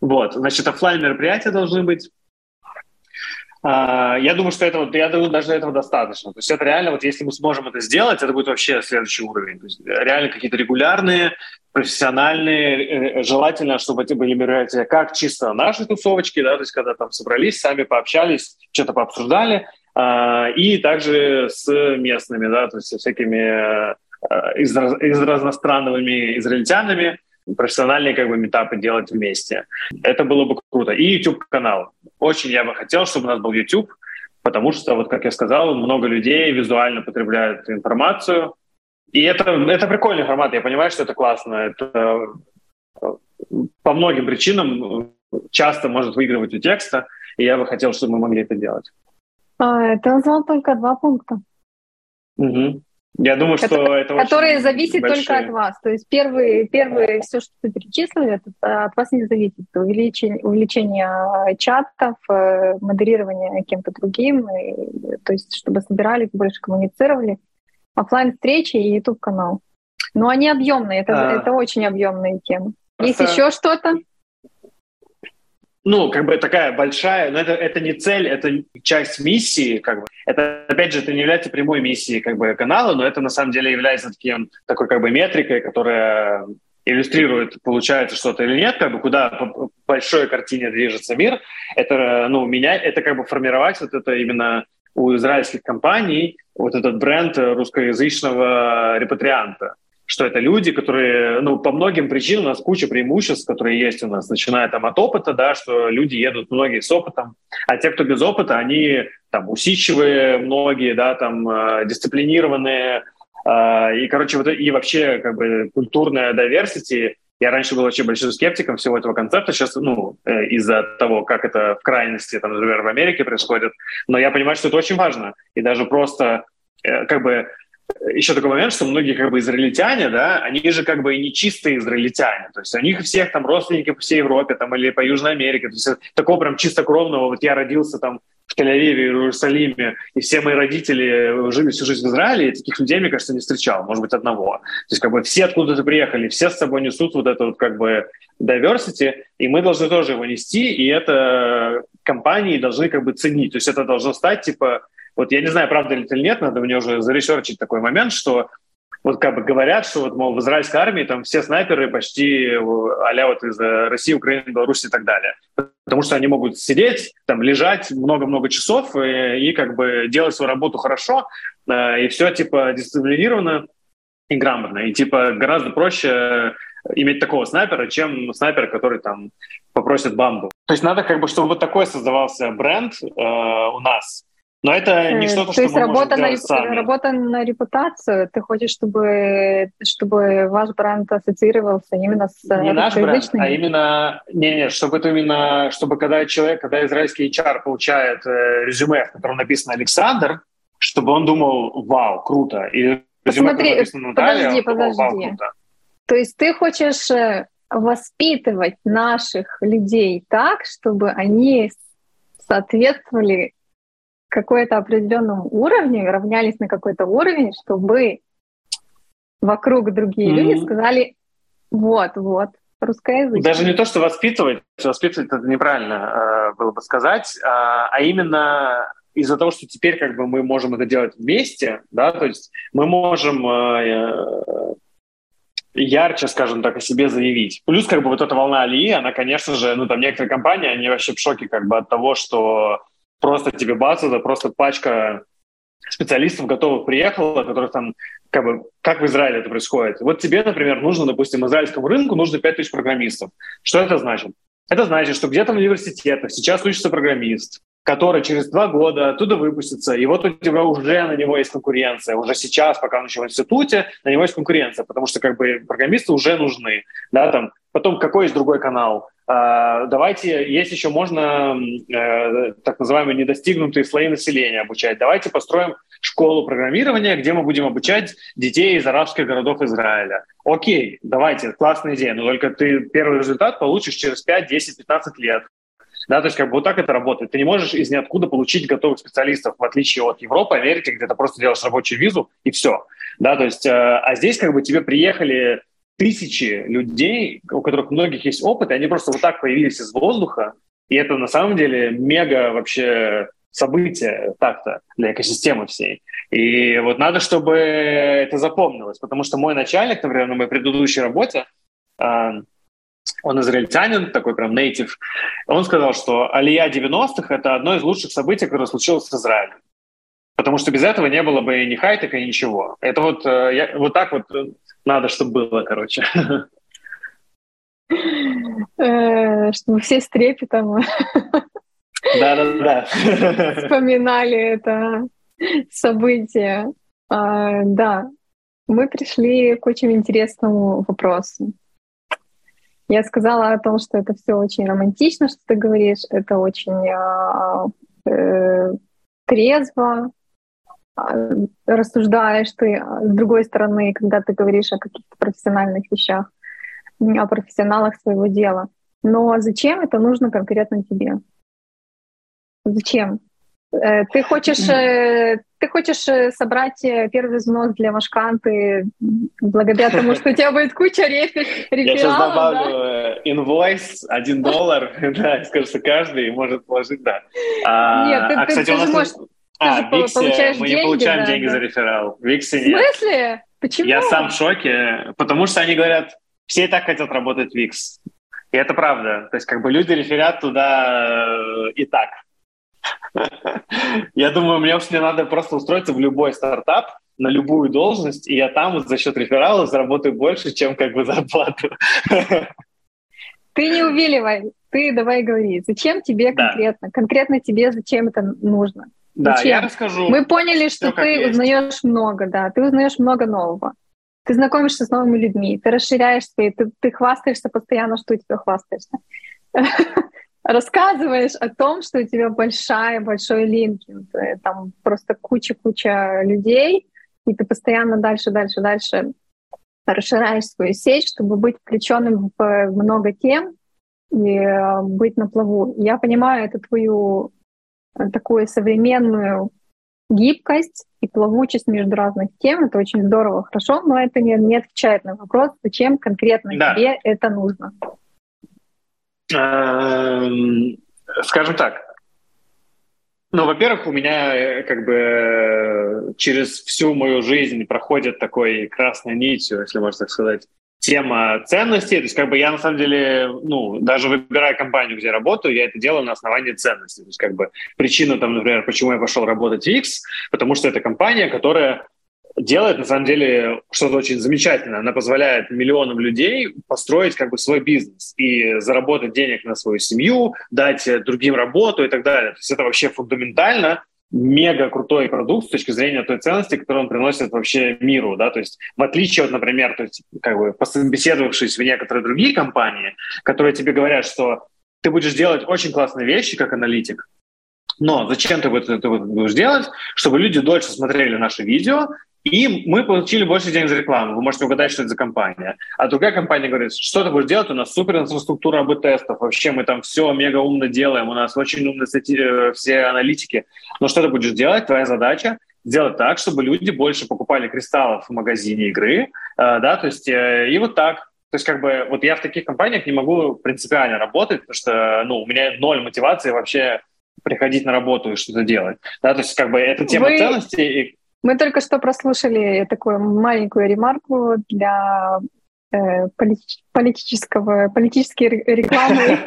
вот, значит, офлайн мероприятия должны быть. Я думаю, что этого, я думаю, даже этого достаточно. То есть это реально, вот если мы сможем это сделать, это будет вообще следующий уровень. То есть реально какие-то регулярные профессиональные, э, желательно, чтобы эти были мероприятия как чисто наши тусовочки, да, то есть когда там собрались, сами пообщались, что-то пообсуждали, э, и также с местными, да, то есть со всякими э, из, из разностранными израильтянами, профессиональные как бы метапы делать вместе. Это было бы круто. И YouTube-канал. Очень я бы хотел, чтобы у нас был YouTube, потому что, вот как я сказал, много людей визуально потребляют информацию. И это, это прикольный формат, я понимаю, что это классно. Это по многим причинам часто может выигрывать у текста, и я бы хотел, чтобы мы могли это делать. А, ты назвал только два пункта. Угу. Я думаю, что которые, это Которые зависят большие. только от вас. То есть первые, первые все, что ты перечислил, это от вас не зависит. Увеличение, увеличение чатов, э, модерирование кем-то другим, и, то есть чтобы собирались, больше коммуницировали. офлайн встречи и YouTube-канал. Но они объемные, это, а... это очень объемные темы. Просто... Есть еще что-то? Ну, как бы такая большая, но это, это не цель, это часть миссии, как бы. Это, опять же, это не является прямой миссией как бы канала, но это на самом деле является таким, такой как бы метрикой, которая иллюстрирует, получается что-то или нет, как бы куда по большой картине движется мир. Это, ну, меня, это как бы формировать вот это именно у израильских компаний, вот этот бренд русскоязычного репатрианта что это люди, которые, ну, по многим причинам у нас куча преимуществ, которые есть у нас, начиная там от опыта, да, что люди едут многие с опытом, а те, кто без опыта, они там усидчивые многие, да, там э, дисциплинированные, э, и, короче, вот и вообще как бы культурная diversity, я раньше был вообще большим скептиком всего этого концепта, сейчас, ну, э, из-за того, как это в крайности, там, например, в Америке происходит, но я понимаю, что это очень важно, и даже просто э, как бы еще такой момент, что многие как бы израильтяне, да, они же как бы и не чистые израильтяне, то есть у них всех там родственники по всей Европе там или по Южной Америке, то есть такого прям чистокровного, вот я родился там в Тель-Авиве, в Иерусалиме, и все мои родители жили всю жизнь в Израиле, и таких людей, мне кажется, не встречал, может быть, одного. То есть как бы все откуда-то приехали, все с собой несут вот это вот как бы diversity, и мы должны тоже его нести, и это компании должны как бы ценить. То есть это должно стать типа вот я не знаю, правда ли это или нет, надо мне уже заресерчить такой момент, что вот как бы говорят, что вот, мол, в израильской армии там все снайперы почти а вот из э, России, Украины, Беларуси и так далее. Потому что они могут сидеть, там, лежать много-много часов и, и как бы делать свою работу хорошо, э, и все типа дисциплинированно и грамотно. И типа гораздо проще иметь такого снайпера, чем снайпер, который там попросит бамбу. То есть надо как бы, чтобы вот такой создавался бренд э, у нас, но это не э, что-то, что есть мы работа на, сами. работа на репутацию. Ты хочешь, чтобы, чтобы ваш бренд ассоциировался именно с Не наш бренд, а именно... Не, не, чтобы это именно... Чтобы когда человек, когда израильский HR получает э, резюме, в котором написано «Александр», чтобы он думал «Вау, круто!» Или резюме, Посмотри, написано «Наталья», подожди, подожди. Думал, «Вау, круто!» То есть ты хочешь э, воспитывать наших людей так, чтобы они соответствовали какой-то определенном уровне, равнялись на какой-то уровень, чтобы вокруг другие mm-hmm. люди сказали, вот, вот, русскоязычный. Даже не то, что воспитывать, воспитывать это неправильно э, было бы сказать, э, а именно из-за того, что теперь как бы мы можем это делать вместе, да, то есть мы можем э, ярче, скажем так, о себе заявить. Плюс как бы вот эта волна Алии, она, конечно же, ну там некоторые компании, они вообще в шоке как бы от того, что просто тебе бац, это просто пачка специалистов готовых приехала, которых там, как бы, как в Израиле это происходит. Вот тебе, например, нужно, допустим, израильскому рынку нужно 5000 программистов. Что это значит? Это значит, что где-то в университетах сейчас учится программист, который через два года оттуда выпустится, и вот у тебя уже на него есть конкуренция. Уже сейчас, пока он еще в институте, на него есть конкуренция, потому что как бы программисты уже нужны. Да, там. Потом какой есть другой канал? А, давайте, есть еще можно э, так называемые недостигнутые слои населения обучать. Давайте построим школу программирования, где мы будем обучать детей из арабских городов Израиля. Окей, давайте, классная идея, но только ты первый результат получишь через 5, 10, 15 лет. Да, то есть как бы вот так это работает. Ты не можешь из ниоткуда получить готовых специалистов, в отличие от Европы, Америки, где ты просто делаешь рабочую визу и все. Да, то есть, э, а здесь как бы тебе приехали тысячи людей, у которых многих есть опыт, и они просто вот так появились из воздуха, и это на самом деле мега вообще событие так-то для экосистемы всей. И вот надо, чтобы это запомнилось, потому что мой начальник, например, на моей предыдущей работе, а, он израильтянин, такой прям native, он сказал, что Алия 90-х — это одно из лучших событий, которое случилось в Израиле. Потому что без этого не было бы ни хайтека, ничего. Это вот, э, я, вот так вот надо, чтобы было, короче. Э, чтобы все с трепетом да-да-да. вспоминали это событие. А, да, мы пришли к очень интересному вопросу. Я сказала о том, что это все очень романтично, что ты говоришь, это очень а, э, трезво, а, рассуждаешь ты. С другой стороны, когда ты говоришь о каких-то профессиональных вещах, о профессионалах своего дела. Но зачем это нужно конкретно тебе? Зачем? Э, ты хочешь, э, ты хочешь э, собрать первый взнос для Машканты благодаря тому, что у тебя будет куча рефералов, Я сейчас добавлю инвойс, один доллар, да, скажу, что каждый может положить, да. А, Нет, ты, а, кстати, у нас... Можешь... А, в Виксе мы не получаем да, деньги да. за реферал. В Виксе нет. В смысле? Почему? Я сам в шоке, потому что они говорят, все и так хотят работать в Викс. И это правда. То есть как бы люди реферят туда и так. Я думаю, мне уж не надо просто устроиться в любой стартап, на любую должность, и я там за счет реферала заработаю больше, чем как бы зарплату. Ты не увиливай, ты давай говори, зачем тебе да. конкретно? Конкретно тебе зачем это нужно? Да, зачем? я расскажу. Мы поняли, что ты узнаешь много, да, ты узнаешь много нового. Ты знакомишься с новыми людьми, ты расширяешь свои, ты, ты хвастаешься постоянно, что у тебя хвастаешься. рассказываешь о том, что у тебя большая, большой линкинг, э, там просто куча-куча людей, и ты постоянно дальше, дальше, дальше расширяешь свою сеть, чтобы быть включенным в много тем и э, быть на плаву. Я понимаю это твою э, такую современную гибкость и плавучесть между разных тем. Это очень здорово, хорошо, но это не, не отвечает на вопрос, зачем конкретно да. тебе это нужно. Эм, скажем так, ну, во-первых, у меня э, как бы через всю мою жизнь проходит такой красной нитью, если можно так сказать, тема ценностей. То есть как бы я на самом деле, ну, даже выбирая компанию, где работаю, я это делаю на основании ценностей. То есть как бы причина там, например, почему я пошел работать в X, потому что это компания, которая делает, на самом деле, что-то очень замечательное. Она позволяет миллионам людей построить как бы свой бизнес и заработать денег на свою семью, дать другим работу и так далее. То есть это вообще фундаментально мега крутой продукт с точки зрения той ценности, которую он приносит вообще миру, да, то есть в отличие от, например, то есть как бы пособеседовавшись в некоторые другие компании, которые тебе говорят, что ты будешь делать очень классные вещи как аналитик, но зачем ты это, это будешь делать? Чтобы люди дольше смотрели наши видео, и мы получили больше денег за рекламу. Вы можете угадать, что это за компания. А другая компания говорит, что ты будешь делать? У нас супер инфраструктура АБ-тестов. Вообще мы там все мега умно делаем. У нас очень умные стати... Э, все аналитики. Но что ты будешь делать? Твоя задача сделать так, чтобы люди больше покупали кристаллов в магазине игры. Э, да, то есть э, и вот так. То есть как бы вот я в таких компаниях не могу принципиально работать, потому что ну, у меня ноль мотивации вообще приходить на работу и что-то делать. Да, то есть как бы это тема Вы... ценностей. Мы только что прослушали такую маленькую ремарку для э, политического, политической рекламы.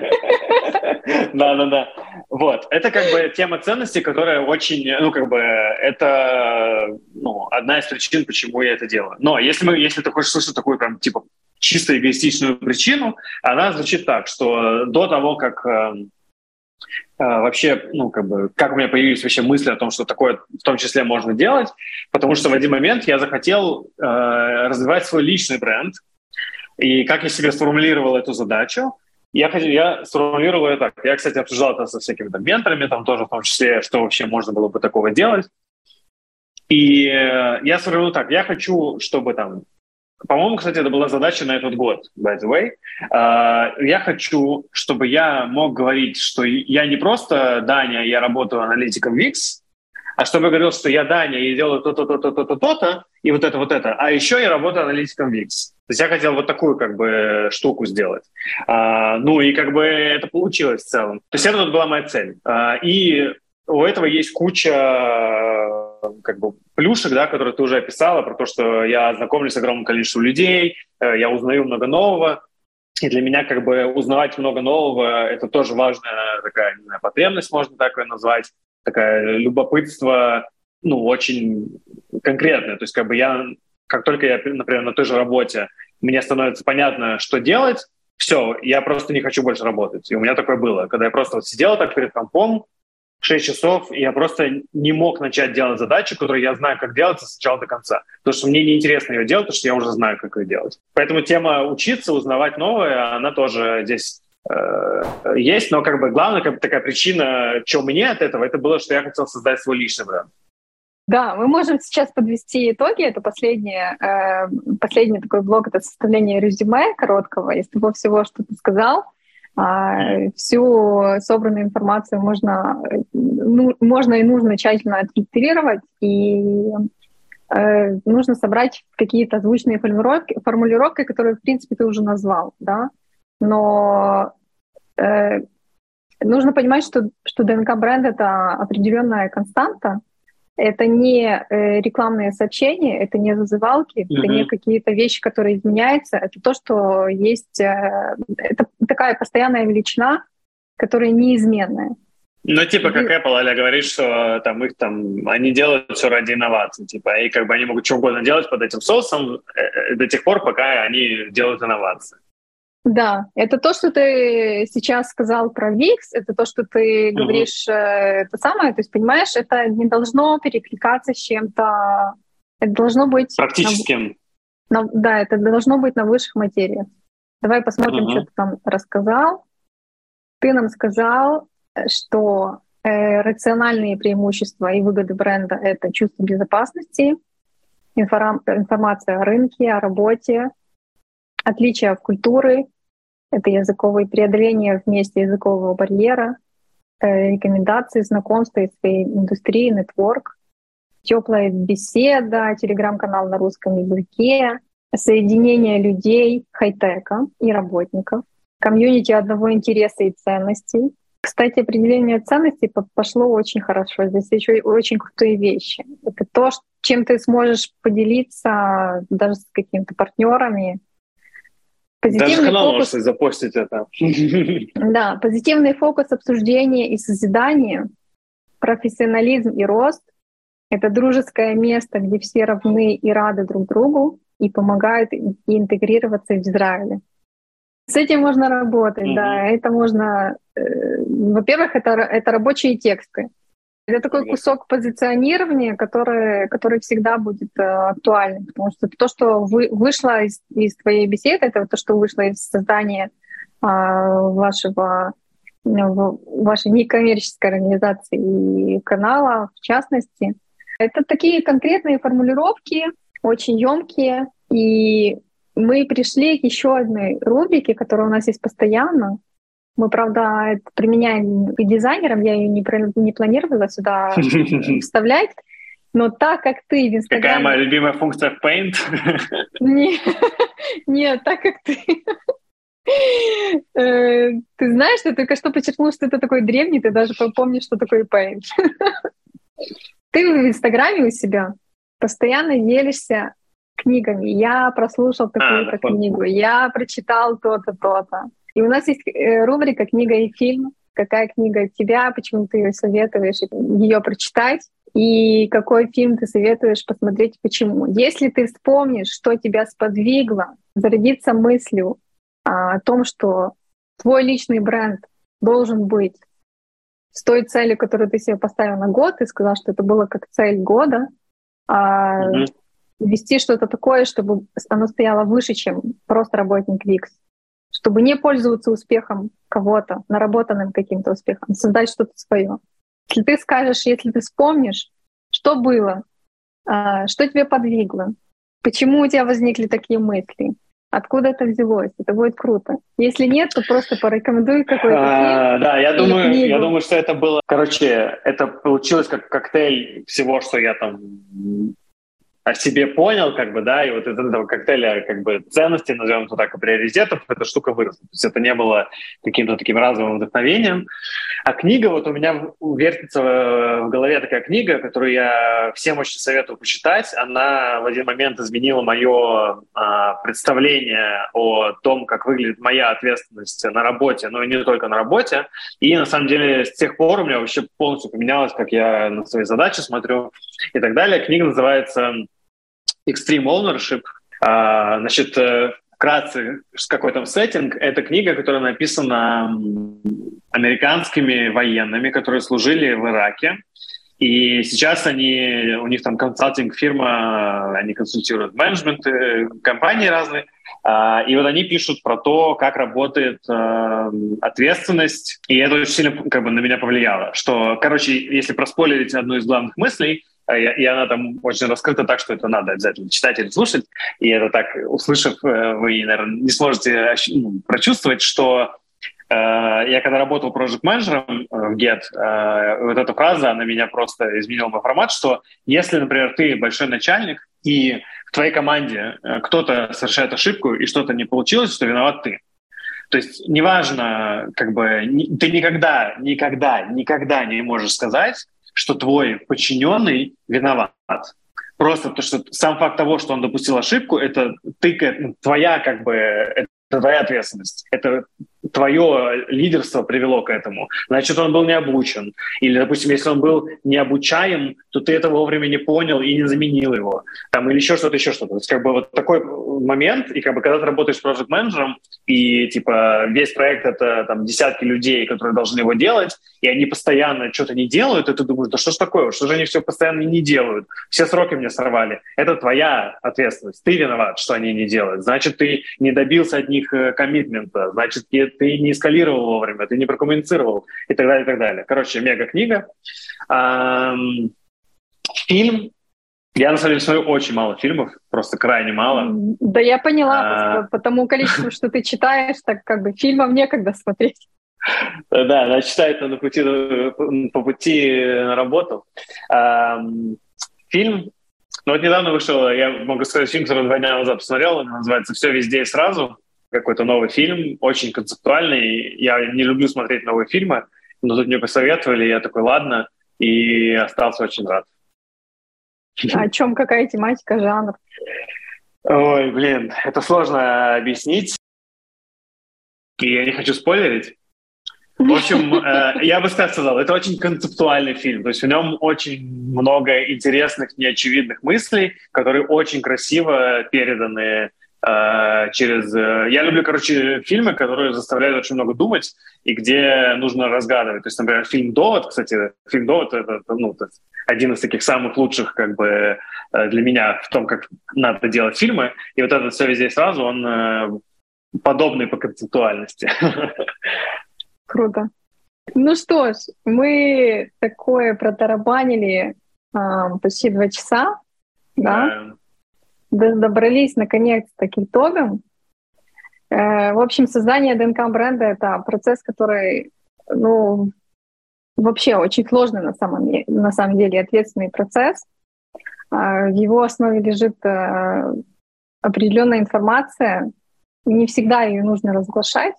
Да, да, да. Вот. Это как бы тема ценностей, которая очень, ну, как бы, это ну, одна из причин, почему я это делаю. Но если, мы, если ты хочешь слышать такую, прям, типа, чисто эгоистичную причину, она звучит так, что до того, как эм, вообще, ну, как бы, как у меня появились вообще мысли о том, что такое в том числе можно делать, потому что в один момент я захотел э, развивать свой личный бренд, и как я себе сформулировал эту задачу, я, хотел, я сформулировал ее так. Я, кстати, обсуждал это со всякими там менторами, там тоже в том числе, что вообще можно было бы такого делать. И э, я сформулировал так. Я хочу, чтобы там по-моему, кстати, это была задача на этот год, by the way. Uh, я хочу, чтобы я мог говорить, что я не просто Даня, я работаю аналитиком VIX, а чтобы я говорил, что я Даня, и делаю то-то, то-то, то-то, то-то, и вот это, вот это. А еще я работаю аналитиком VIX. То есть я хотел вот такую как бы штуку сделать. Uh, ну и как бы это получилось в целом. То есть это вот была моя цель. Uh, и у этого есть куча как бы плюшек, да, которые ты уже описала, про то, что я знакомлюсь с огромным количеством людей, э, я узнаю много нового, и для меня как бы узнавать много нового — это тоже важная такая, не знаю, потребность, можно так ее назвать, такая любопытство, ну, очень конкретное. То есть как бы я, как только я, например, на той же работе, мне становится понятно, что делать, все, я просто не хочу больше работать. И у меня такое было, когда я просто вот сидел так перед компом, 6 часов, и я просто не мог начать делать задачу, которую я знаю, как делать с начала до конца. Потому что мне неинтересно ее делать, потому что я уже знаю, как ее делать. Поэтому тема учиться, узнавать новое, она тоже здесь э, есть, но как бы главная как бы, такая причина, что мне от этого, это было, что я хотел создать свой личный бренд. Да, мы можем сейчас подвести итоги. Это последнее, э, последний такой блок, это составление резюме короткого из того всего, что ты сказал. А, всю собранную информацию можно, ну, можно и нужно тщательно отфильтрировать, и э, нужно собрать какие-то озвученные формулировки, формулировки, которые, в принципе, ты уже назвал, да, но э, нужно понимать, что, что ДНК-бренд — это определенная константа, это не э, рекламные сообщения, это не зазывалки, mm-hmm. это не какие-то вещи, которые изменяются. Это то, что есть... Э, это такая постоянная величина, которая неизменная. Ну, типа, как Apple, Аля говорит, что там их там, они делают все ради инноваций, типа, и как бы они могут что угодно делать под этим соусом э, до тех пор, пока они делают инновации. Да, это то, что ты сейчас сказал про VIX, это то, что ты угу. говоришь, э, это самое, то есть, понимаешь, это не должно перекликаться с чем-то, это должно быть... Практическим. На, на, да, это должно быть на высших материях. Давай посмотрим, угу. что ты там рассказал. Ты нам сказал, что э, рациональные преимущества и выгоды бренда — это чувство безопасности, информ, информация о рынке, о работе, отличия в культуры, это языковые преодоления вместе языкового барьера, э, рекомендации, знакомства из своей индустрии, нетворк, теплая беседа, телеграм-канал на русском языке, соединение людей, хай-тека и работников, комьюнити одного интереса и ценностей. Кстати, определение ценностей пошло очень хорошо. Здесь еще очень крутые вещи. Это то, чем ты сможешь поделиться даже с какими-то партнерами, Позитивный Даже канал фокус... можете запостить это. Да, позитивный фокус обсуждения и созидания, профессионализм и рост — это дружеское место, где все равны и рады друг другу и помогают интегрироваться в Израиле. С этим можно работать, mm-hmm. да, это можно... Э, во-первых, это, это рабочие тексты. Это такой кусок позиционирования, который, который всегда будет э, актуальным, потому что то, что вы, вышло из, из твоей беседы, это то, что вышло из создания э, вашего вашей некоммерческой организации и канала, в частности. Это такие конкретные формулировки, очень емкие, и мы пришли к еще одной рубрике, которая у нас есть постоянно, мы, правда, это применяем и дизайнерам, я ее не, не планировала сюда вставлять, но так как ты в Инстаграме... Какая моя любимая функция в Paint? Нет, нет, так как ты... Э, ты знаешь, ты только что подчеркнул, что это такой древний, ты даже помнишь, что такое Paint. Ты в Инстаграме у себя постоянно делишься книгами. Я прослушал такую-то а, книгу, я прочитал то-то, то-то. И у нас есть э, рубрика «Книга и фильм». Какая книга тебя, почему ты ее советуешь ее прочитать, и какой фильм ты советуешь посмотреть, почему. Если ты вспомнишь, что тебя сподвигло зарядиться мыслью а, о том, что твой личный бренд должен быть с той целью, которую ты себе поставил на год, ты сказал, что это было как цель года, а, mm-hmm. вести что-то такое, чтобы оно стояло выше, чем просто работник Викс чтобы не пользоваться успехом кого-то, наработанным каким-то успехом, создать что-то свое. Если ты скажешь, если ты вспомнишь, что было, а, что тебя подвигло, почему у тебя возникли такие мысли, откуда это взялось, это будет круто. Если нет, то просто порекомендуй какой-то а, фильм. Да, я думаю, книгу. я думаю, что это было, короче, это получилось как коктейль всего, что я там о себе понял, как бы, да, и вот из этого коктейля, как бы, ценностей, назовем это так, и приоритетов, эта штука выросла. То есть это не было каким-то таким разовым вдохновением. А книга, вот у меня вертится в голове такая книга, которую я всем очень советую почитать. Она в один момент изменила мое а, представление о том, как выглядит моя ответственность на работе, но и не только на работе. И на самом деле с тех пор у меня вообще полностью поменялось, как я на свои задачи смотрю и так далее. Книга называется Extreme Ownership. А, значит, э, вкратце, какой там сеттинг, это книга, которая написана американскими военными, которые служили в Ираке. И сейчас они, у них там консалтинг-фирма, они консультируют менеджмент, компании разные. А, и вот они пишут про то, как работает э, ответственность, и это очень сильно как бы, на меня повлияло. Что, короче, если проспойлерить одну из главных мыслей, э, и она там очень раскрыта так, что это надо обязательно читать или слушать. И это так, услышав, э, вы, наверное, не сможете ну, прочувствовать, что я когда работал проект-менеджером в Get, вот эта фраза, она меня просто изменила мой формат, что если, например, ты большой начальник, и в твоей команде э, кто-то совершает ошибку и что-то не получилось, то виноват ты. То есть неважно, как бы ты никогда, никогда, никогда не можешь сказать, что твой подчиненный виноват. Просто то, что сам факт того, что он допустил ошибку, это ты, ну, твоя как бы это твоя ответственность. Это твое лидерство привело к этому. Значит, он был не обучен. Или, допустим, если он был не обучаем, то ты этого вовремя не понял и не заменил его. Там, или еще что-то, еще что-то. То есть, как бы вот такой момент, и как бы когда ты работаешь с проект менеджером и типа весь проект — это там десятки людей, которые должны его делать, и они постоянно что-то не делают, и ты думаешь, да что ж такое, что же они все постоянно не делают? Все сроки мне сорвали. Это твоя ответственность. Ты виноват, что они не делают. Значит, ты не добился от них э, коммитмента. Значит, ты не эскалировал вовремя, ты не прокоммуницировал и так далее, и так далее. Короче, мега-книга. Фильм я, на самом деле, смотрю очень мало фильмов, просто крайне мало. Да, я поняла, а... по тому количеству, что ты читаешь, так как бы фильмов некогда смотреть. Да, она читает на пути, по пути на работу. Фильм, ну вот недавно вышел, я могу сказать, фильм, который два дня назад посмотрел, он называется «Все везде и сразу» какой-то новый фильм, очень концептуальный. Я не люблю смотреть новые фильмы, но тут мне посоветовали, я такой, ладно, и остался очень рад. О чем, какая тематика, жанр? Ой, блин, это сложно объяснить. И я не хочу спойлерить. В общем, э, я бы сказал, это очень концептуальный фильм. То есть в нем очень много интересных, неочевидных мыслей, которые очень красиво переданы Э, через... Э, я люблю, короче, фильмы, которые заставляют очень много думать и где нужно разгадывать. То есть, например, фильм «Довод», кстати, фильм «Довод» — это ну, один из таких самых лучших как бы э, для меня в том, как надо делать фильмы. И вот это все везде сразу, он подобный по концептуальности. Круто. Ну что ж, мы такое протарабанили а, почти два часа, да? добрались наконец-то к итогам. Э, в общем, создание ДНК бренда — это процесс, который, ну, вообще очень сложный на самом, на самом деле, ответственный процесс. А, в его основе лежит э, определенная информация. Не всегда ее нужно разглашать,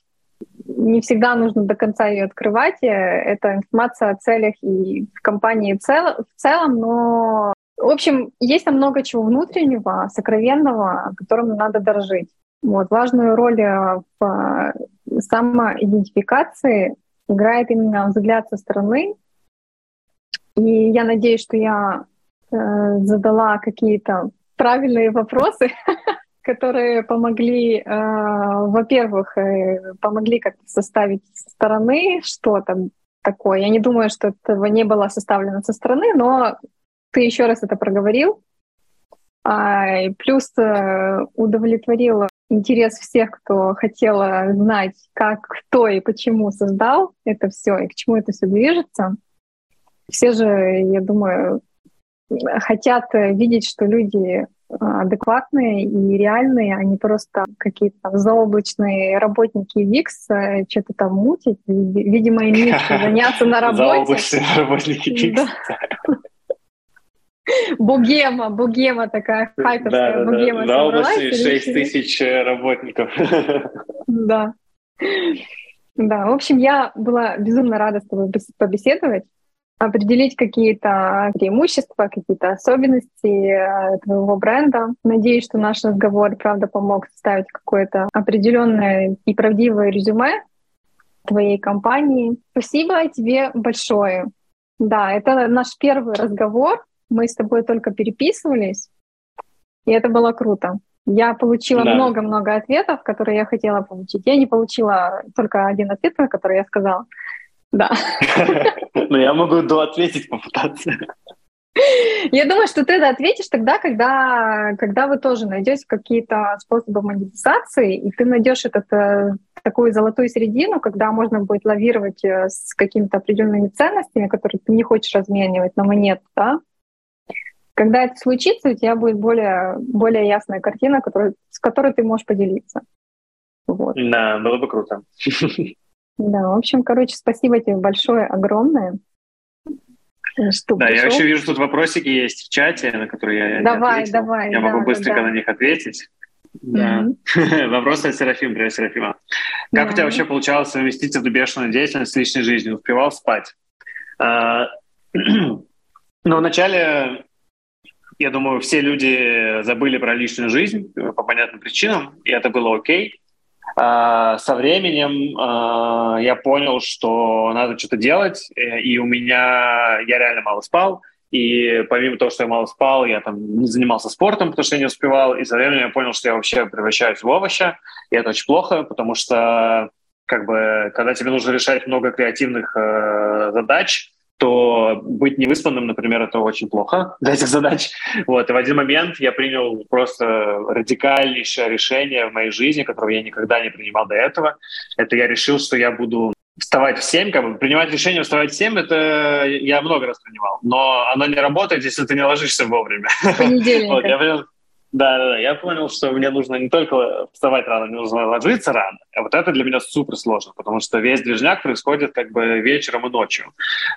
не всегда нужно до конца ее открывать. Э, это информация о целях и в компании в целом, но в общем, есть там много чего внутреннего, сокровенного, которым надо дорожить. Вот. Важную роль э, в самоидентификации играет именно взгляд со стороны. И я надеюсь, что я э, задала какие-то правильные вопросы, которые помогли, э, во-первых, э, помогли как-то составить со стороны что-то такое. Я не думаю, что этого не было составлено со стороны, но ты еще раз это проговорил, а, и плюс э, удовлетворил интерес всех, кто хотел знать, как, кто и почему создал это все и к чему это все движется. Все же, я думаю, хотят видеть, что люди адекватные и реальные, а не просто какие-то заоблачные работники Викс э, что-то там мутить, видимо, им заняться на работе. Заоблачные работники Викс. Бугема, бугема такая, хайперская да, бугема. Да, да. области 6 тысяч э, работников. Да. Да, в общем, я была безумно рада с тобой побеседовать, определить какие-то преимущества, какие-то особенности э, твоего бренда. Надеюсь, что наш разговор, правда, помог составить какое-то определенное и правдивое резюме твоей компании. Спасибо тебе большое. Да, это наш первый разговор мы с тобой только переписывались, и это было круто. Я получила много-много ответов, которые я хотела получить. Я не получила только один ответ, который я сказала. Да. Но я могу до ответить попытаться. Я думаю, что ты это ответишь тогда, когда, когда вы тоже найдете какие-то способы монетизации, и ты найдешь этот, э, такую золотую середину, когда можно будет лавировать э, с какими-то определенными ценностями, которые ты не хочешь разменивать на монету, да? Когда это случится, у тебя будет более, более ясная картина, который, с которой ты можешь поделиться. Вот. Да, было бы круто. Да, в общем, короче, спасибо тебе большое, огромное. Что да, пришел. я еще вижу, тут вопросики есть в чате, на которые я давай, не Давай, Я да, могу быстренько да. на них ответить. Да. Mm-hmm. Вопрос от Серафима. Привет, Серафима. Как yeah. у тебя вообще получалось совместить эту бешеную деятельность с личной жизнью? Успевал спать? А, ну, вначале, я думаю, все люди забыли про личную жизнь по понятным причинам, и это было окей. А, со временем а, я понял, что надо что-то делать, э, и у меня я реально мало спал. И помимо того, что я мало спал, я там не занимался спортом, потому что я не успевал. И со временем я понял, что я вообще превращаюсь в овоща. И это очень плохо, потому что как бы, когда тебе нужно решать много креативных э, задач, то быть невыспанным, например, это очень плохо для этих задач. Вот. И в один момент я принял просто радикальнейшее решение в моей жизни, которого я никогда не принимал до этого. Это я решил, что я буду вставать в 7, как бы принимать решение вставать в 7, это я много раз принимал. Но оно не работает, если ты не ложишься вовремя. вот, я понял, да, да, да. Я понял, что мне нужно не только вставать рано, мне нужно ложиться рано. А вот это для меня супер сложно, потому что весь движняк происходит как бы вечером и ночью.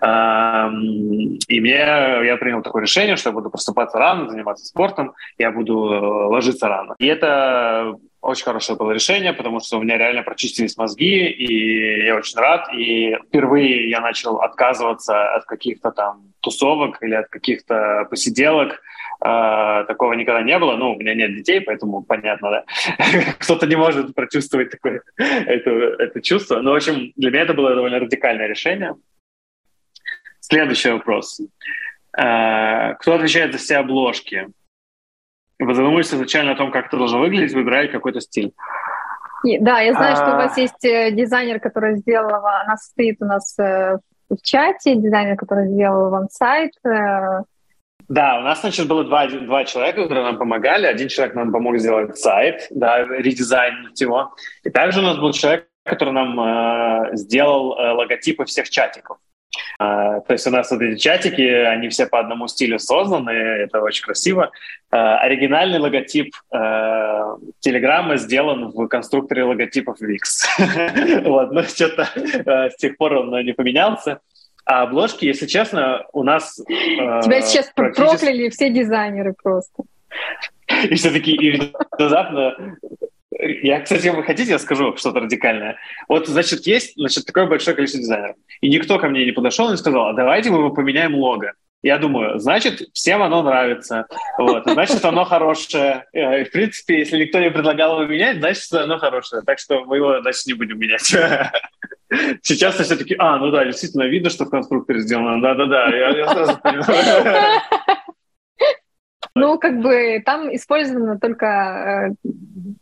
И мне я принял такое решение, что я буду просыпаться рано, заниматься спортом, я буду э, ложиться рано. И это очень хорошее было решение, потому что у меня реально прочистились мозги, и я очень рад. И впервые я начал отказываться от каких-то там тусовок или от каких-то посиделок, Uh, такого никогда не было. Ну, у меня нет детей, поэтому понятно, да. Кто-то не может прочувствовать такое это, это чувство. Но, в общем, для меня это было довольно радикальное решение. Следующий вопрос. Uh, кто отвечает за все обложки? Вы задумывались изначально о том, как это должно выглядеть, выбирали какой-то стиль. Да, я знаю, что у вас а. есть э, дизайнер, который сделал, она стоит у нас э, в чате, дизайнер, который сделал вам сайт. Э. Да, у нас, значит, было два, два человека, которые нам помогали. Один человек нам помог сделать сайт, да, редизайн его. И также у нас был человек, который нам э, сделал э, логотипы всех чатиков. А, то есть у нас вот эти чатики, они все по одному стилю созданы, это очень красиво. А, оригинальный логотип а, Телеграма сделан в конструкторе логотипов Wix. вот, но что-то с тех пор он не поменялся. А обложки, если честно, у нас... Тебя сейчас практически... прокляли все дизайнеры просто. И все-таки и внезапно я, кстати, вы хотите, я скажу что-то радикальное. Вот, значит, есть значит, такое большое количество дизайнеров. И никто ко мне не подошел и не сказал, а давайте мы поменяем лого. Я думаю, значит, всем оно нравится. Вот, значит, оно хорошее. И, в принципе, если никто не предлагал его менять, значит, оно хорошее. Так что мы его, значит, не будем менять. Сейчас все таки а, ну да, действительно, видно, что в конструкторе сделано. Да-да-да, я, я сразу понимаю. Ну, как бы там использована только э,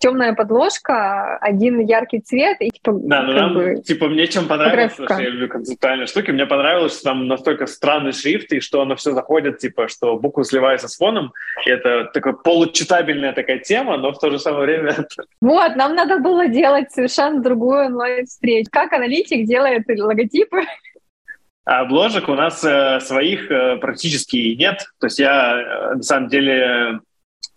темная подложка, один яркий цвет и типа. Да, ну нам, бы, типа мне чем понравилось, что я люблю концептуальные штуки, мне понравилось, что там настолько странный шрифт и что оно все заходит, типа, что буквы сливаются с фоном. И это такая получитабельная такая тема, но в то же самое время. Вот, нам надо было делать совершенно другую онлайн-встречу. Как аналитик делает логотипы а обложек у нас э, своих э, практически нет. То есть я, э, на самом деле,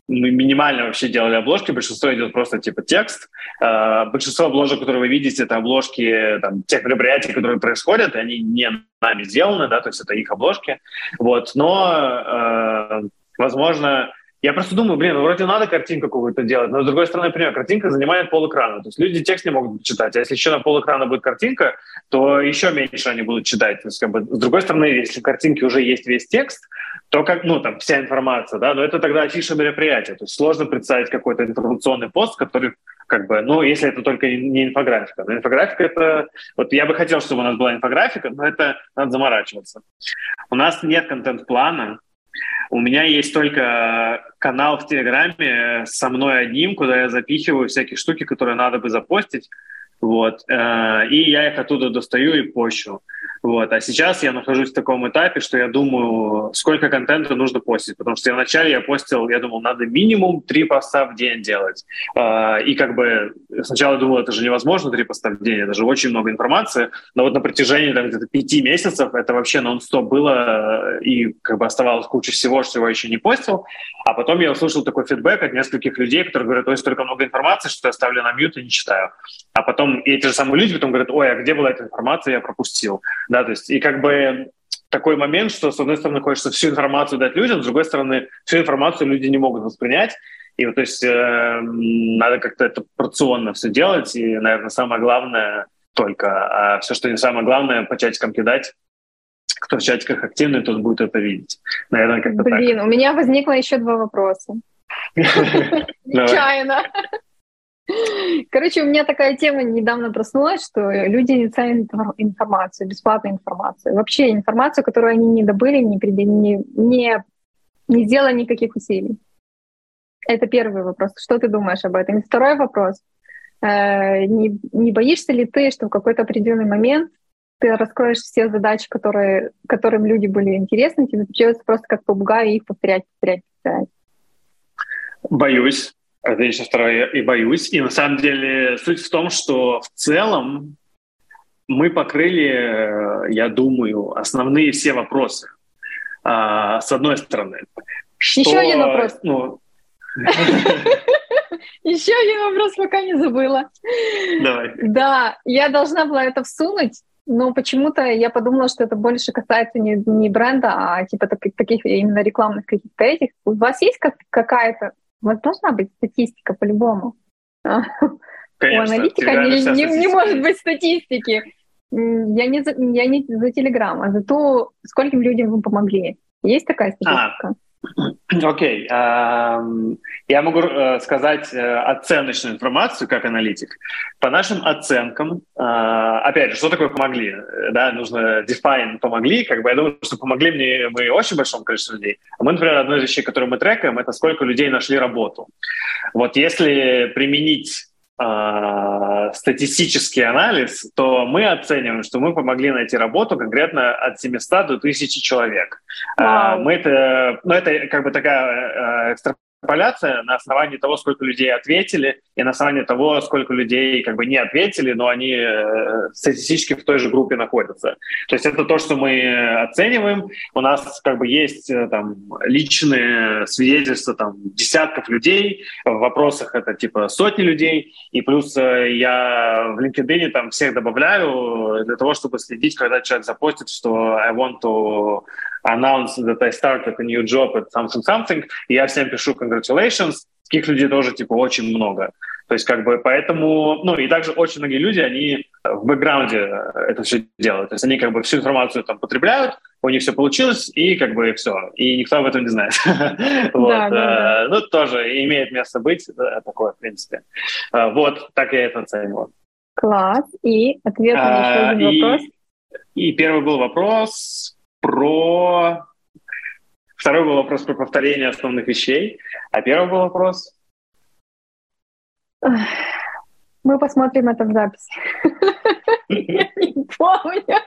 мы минимально вообще делали обложки, большинство идет просто типа текст. Э, большинство обложек, которые вы видите, это обложки там, тех мероприятий, которые происходят, и они не нами сделаны, да, то есть это их обложки. Вот. Но, э, возможно, я просто думаю, блин, ну вроде надо картинку какую-то делать, но с другой стороны, например, картинка занимает полэкрана. То есть люди текст не могут читать, а если еще на полэкрана будет картинка, то еще меньше они будут читать. То есть, как бы, с другой стороны, если в картинке уже есть весь текст, то как, ну, там, вся информация, да, но это тогда афиша мероприятия. То есть сложно представить какой-то информационный пост, который как бы, ну, если это только не инфографика. Но инфографика это... Вот я бы хотел, чтобы у нас была инфографика, но это надо заморачиваться. У нас нет контент-плана, У меня есть только канал в Телеграме со мной одним, куда я запихиваю всякие штуки, которые надо бы запостить. Вот. Э, и я их оттуда достаю и пощу. Вот. А сейчас я нахожусь в таком этапе, что я думаю, сколько контента нужно постить. Потому что вначале я постил, я думал, надо минимум три поста в день делать. А, и как бы сначала думал, это же невозможно, три поста в день, это же очень много информации. Но вот на протяжении там, где-то пяти месяцев это вообще нон-стоп было, и как бы оставалось куча всего, что я еще не постил. А потом я услышал такой фидбэк от нескольких людей, которые говорят, ой, столько много информации, что я ставлю на мьют и не читаю. А потом и эти же самые люди потом говорят, ой, а где была эта информация, я пропустил. Да, то есть и как бы такой момент, что с одной стороны хочется всю информацию дать людям, с другой стороны всю информацию люди не могут воспринять. И вот, то есть э, надо как-то это порционно все делать. И, наверное, самое главное только, а все, что не самое главное, по чатикам кидать. Кто в чатиках активный, тот будет это видеть. Наверное, как-то Блин, так. у меня возникло еще два вопроса. Нечаянно. Короче, у меня такая тема недавно проснулась, что люди не ценят информацию, бесплатную информацию. Вообще информацию, которую они не добыли, не, не, не, не сделали никаких усилий. Это первый вопрос. Что ты думаешь об этом? И второй вопрос. Э, не, не боишься ли ты, что в какой-то определенный момент ты раскроешь все задачи, которые, которым люди были интересны, тебе придется просто как попугай их повторять, повторять, повторять? Боюсь. Отлично, второе, и боюсь. И на самом деле суть в том, что в целом мы покрыли, я думаю, основные все вопросы. А, с одной стороны. Что, Еще один вопрос. Ну, Еще один вопрос, пока не забыла. Давай. Да, я должна была это всунуть, но почему-то я подумала, что это больше касается не, не бренда, а типа так, таких именно рекламных каких-то этих. У вас есть как, какая-то вас должна быть статистика по-любому. Конечно, У аналитика не, не, не может быть статистики. Я не, за, я не за Телеграм, а за то, скольким людям вы помогли. Есть такая а, статистика? А, Окей. Okay. Я могу э, сказать э, оценочную информацию как аналитик. По нашим оценкам, э, опять же, что такое помогли? Да, нужно define помогли. Как бы я думаю, что помогли мне мы очень большому количеству людей. Мы, например, одно из вещей, которые мы трекаем, это сколько людей нашли работу. Вот если применить э, статистический анализ, то мы оцениваем, что мы помогли найти работу конкретно от 700 до 1000 человек. Wow. Э, мы это, ну, это как бы такая э, экстраполяция на основании того, сколько людей ответили, и на основании того, сколько людей как бы не ответили, но они э, статистически в той же группе находятся. То есть это то, что мы оцениваем. У нас как бы есть э, там личные свидетельства там десятков людей, в вопросах это типа сотни людей, и плюс э, я в LinkedIn там всех добавляю для того, чтобы следить, когда человек запостит, что I want to announce that I started a new job at something-something, и я всем пишу congratulations, таких людей тоже, типа, очень много. То есть, как бы, поэтому, ну, и также очень многие люди, они в бэкграунде это все делают. То есть они, как бы, всю информацию там потребляют, у них все получилось, и, как бы, все. И никто об этом не знает. вот. Э, ну, тоже имеет место быть такое, в принципе. Э, вот, так я это оценивал. Класс. И ответ на еще а, один вопрос. И первый был вопрос про... Второй был вопрос про повторение основных вещей, а первый был вопрос... Мы посмотрим это в записи. Я не помню.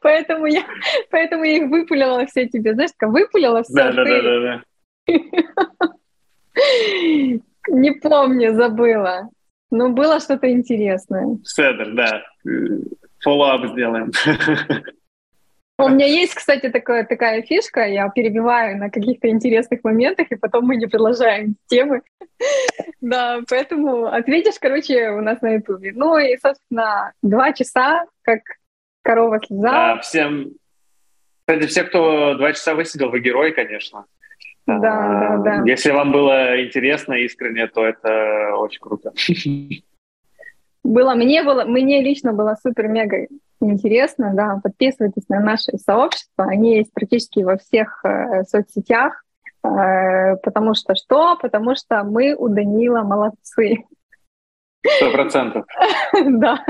Поэтому я, поэтому я их выпулила все тебе. Знаешь, как выпулила все. Да, да, да, да, Не помню, забыла. Но было что-то интересное. Седер, да. Фоллоуап сделаем. У меня есть, кстати, такая, такая фишка, я перебиваю на каких-то интересных моментах, и потом мы не продолжаем темы. Да, поэтому ответишь, короче, у нас на Ютубе. Ну и, собственно, два часа, как корова слезала. Да, всем... Кстати, все, кто два часа высидел, вы герой, конечно. Да, да, да. Если вам было интересно, искренне, то это очень круто. Было, мне было, мне лично было супер-мега интересно, да, подписывайтесь на наши сообщества, они есть практически во всех э, соцсетях, э, потому что что? Потому что мы у Данила молодцы. Сто процентов. Да.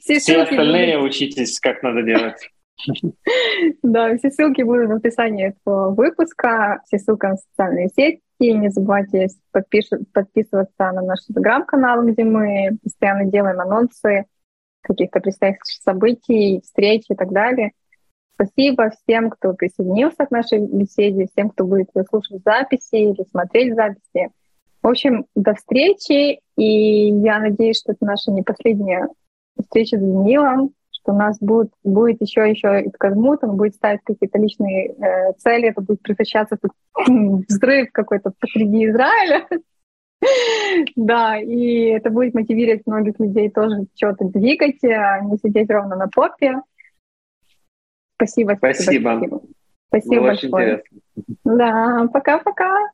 Все остальные учитесь, как надо делать. Да, все ссылки будут в описании этого выпуска, все ссылки на социальные сети. Не забывайте подписываться на наш инстаграм-канал, где мы постоянно делаем анонсы каких-то предстоящих событий, встреч и так далее. Спасибо всем, кто присоединился к нашей беседе, всем, кто будет слушать записи или смотреть записи. В общем, до встречи, и я надеюсь, что это наша не последняя встреча с Данилом, что у нас будет, будет еще еще и Казмут, он будет ставить какие-то личные э, цели, это будет превращаться в взрыв какой-то посреди Израиля. Да, и это будет мотивировать многих людей тоже что-то двигать, а не сидеть ровно на попе. Спасибо. Спасибо. Спасибо, спасибо большое. Да, пока-пока.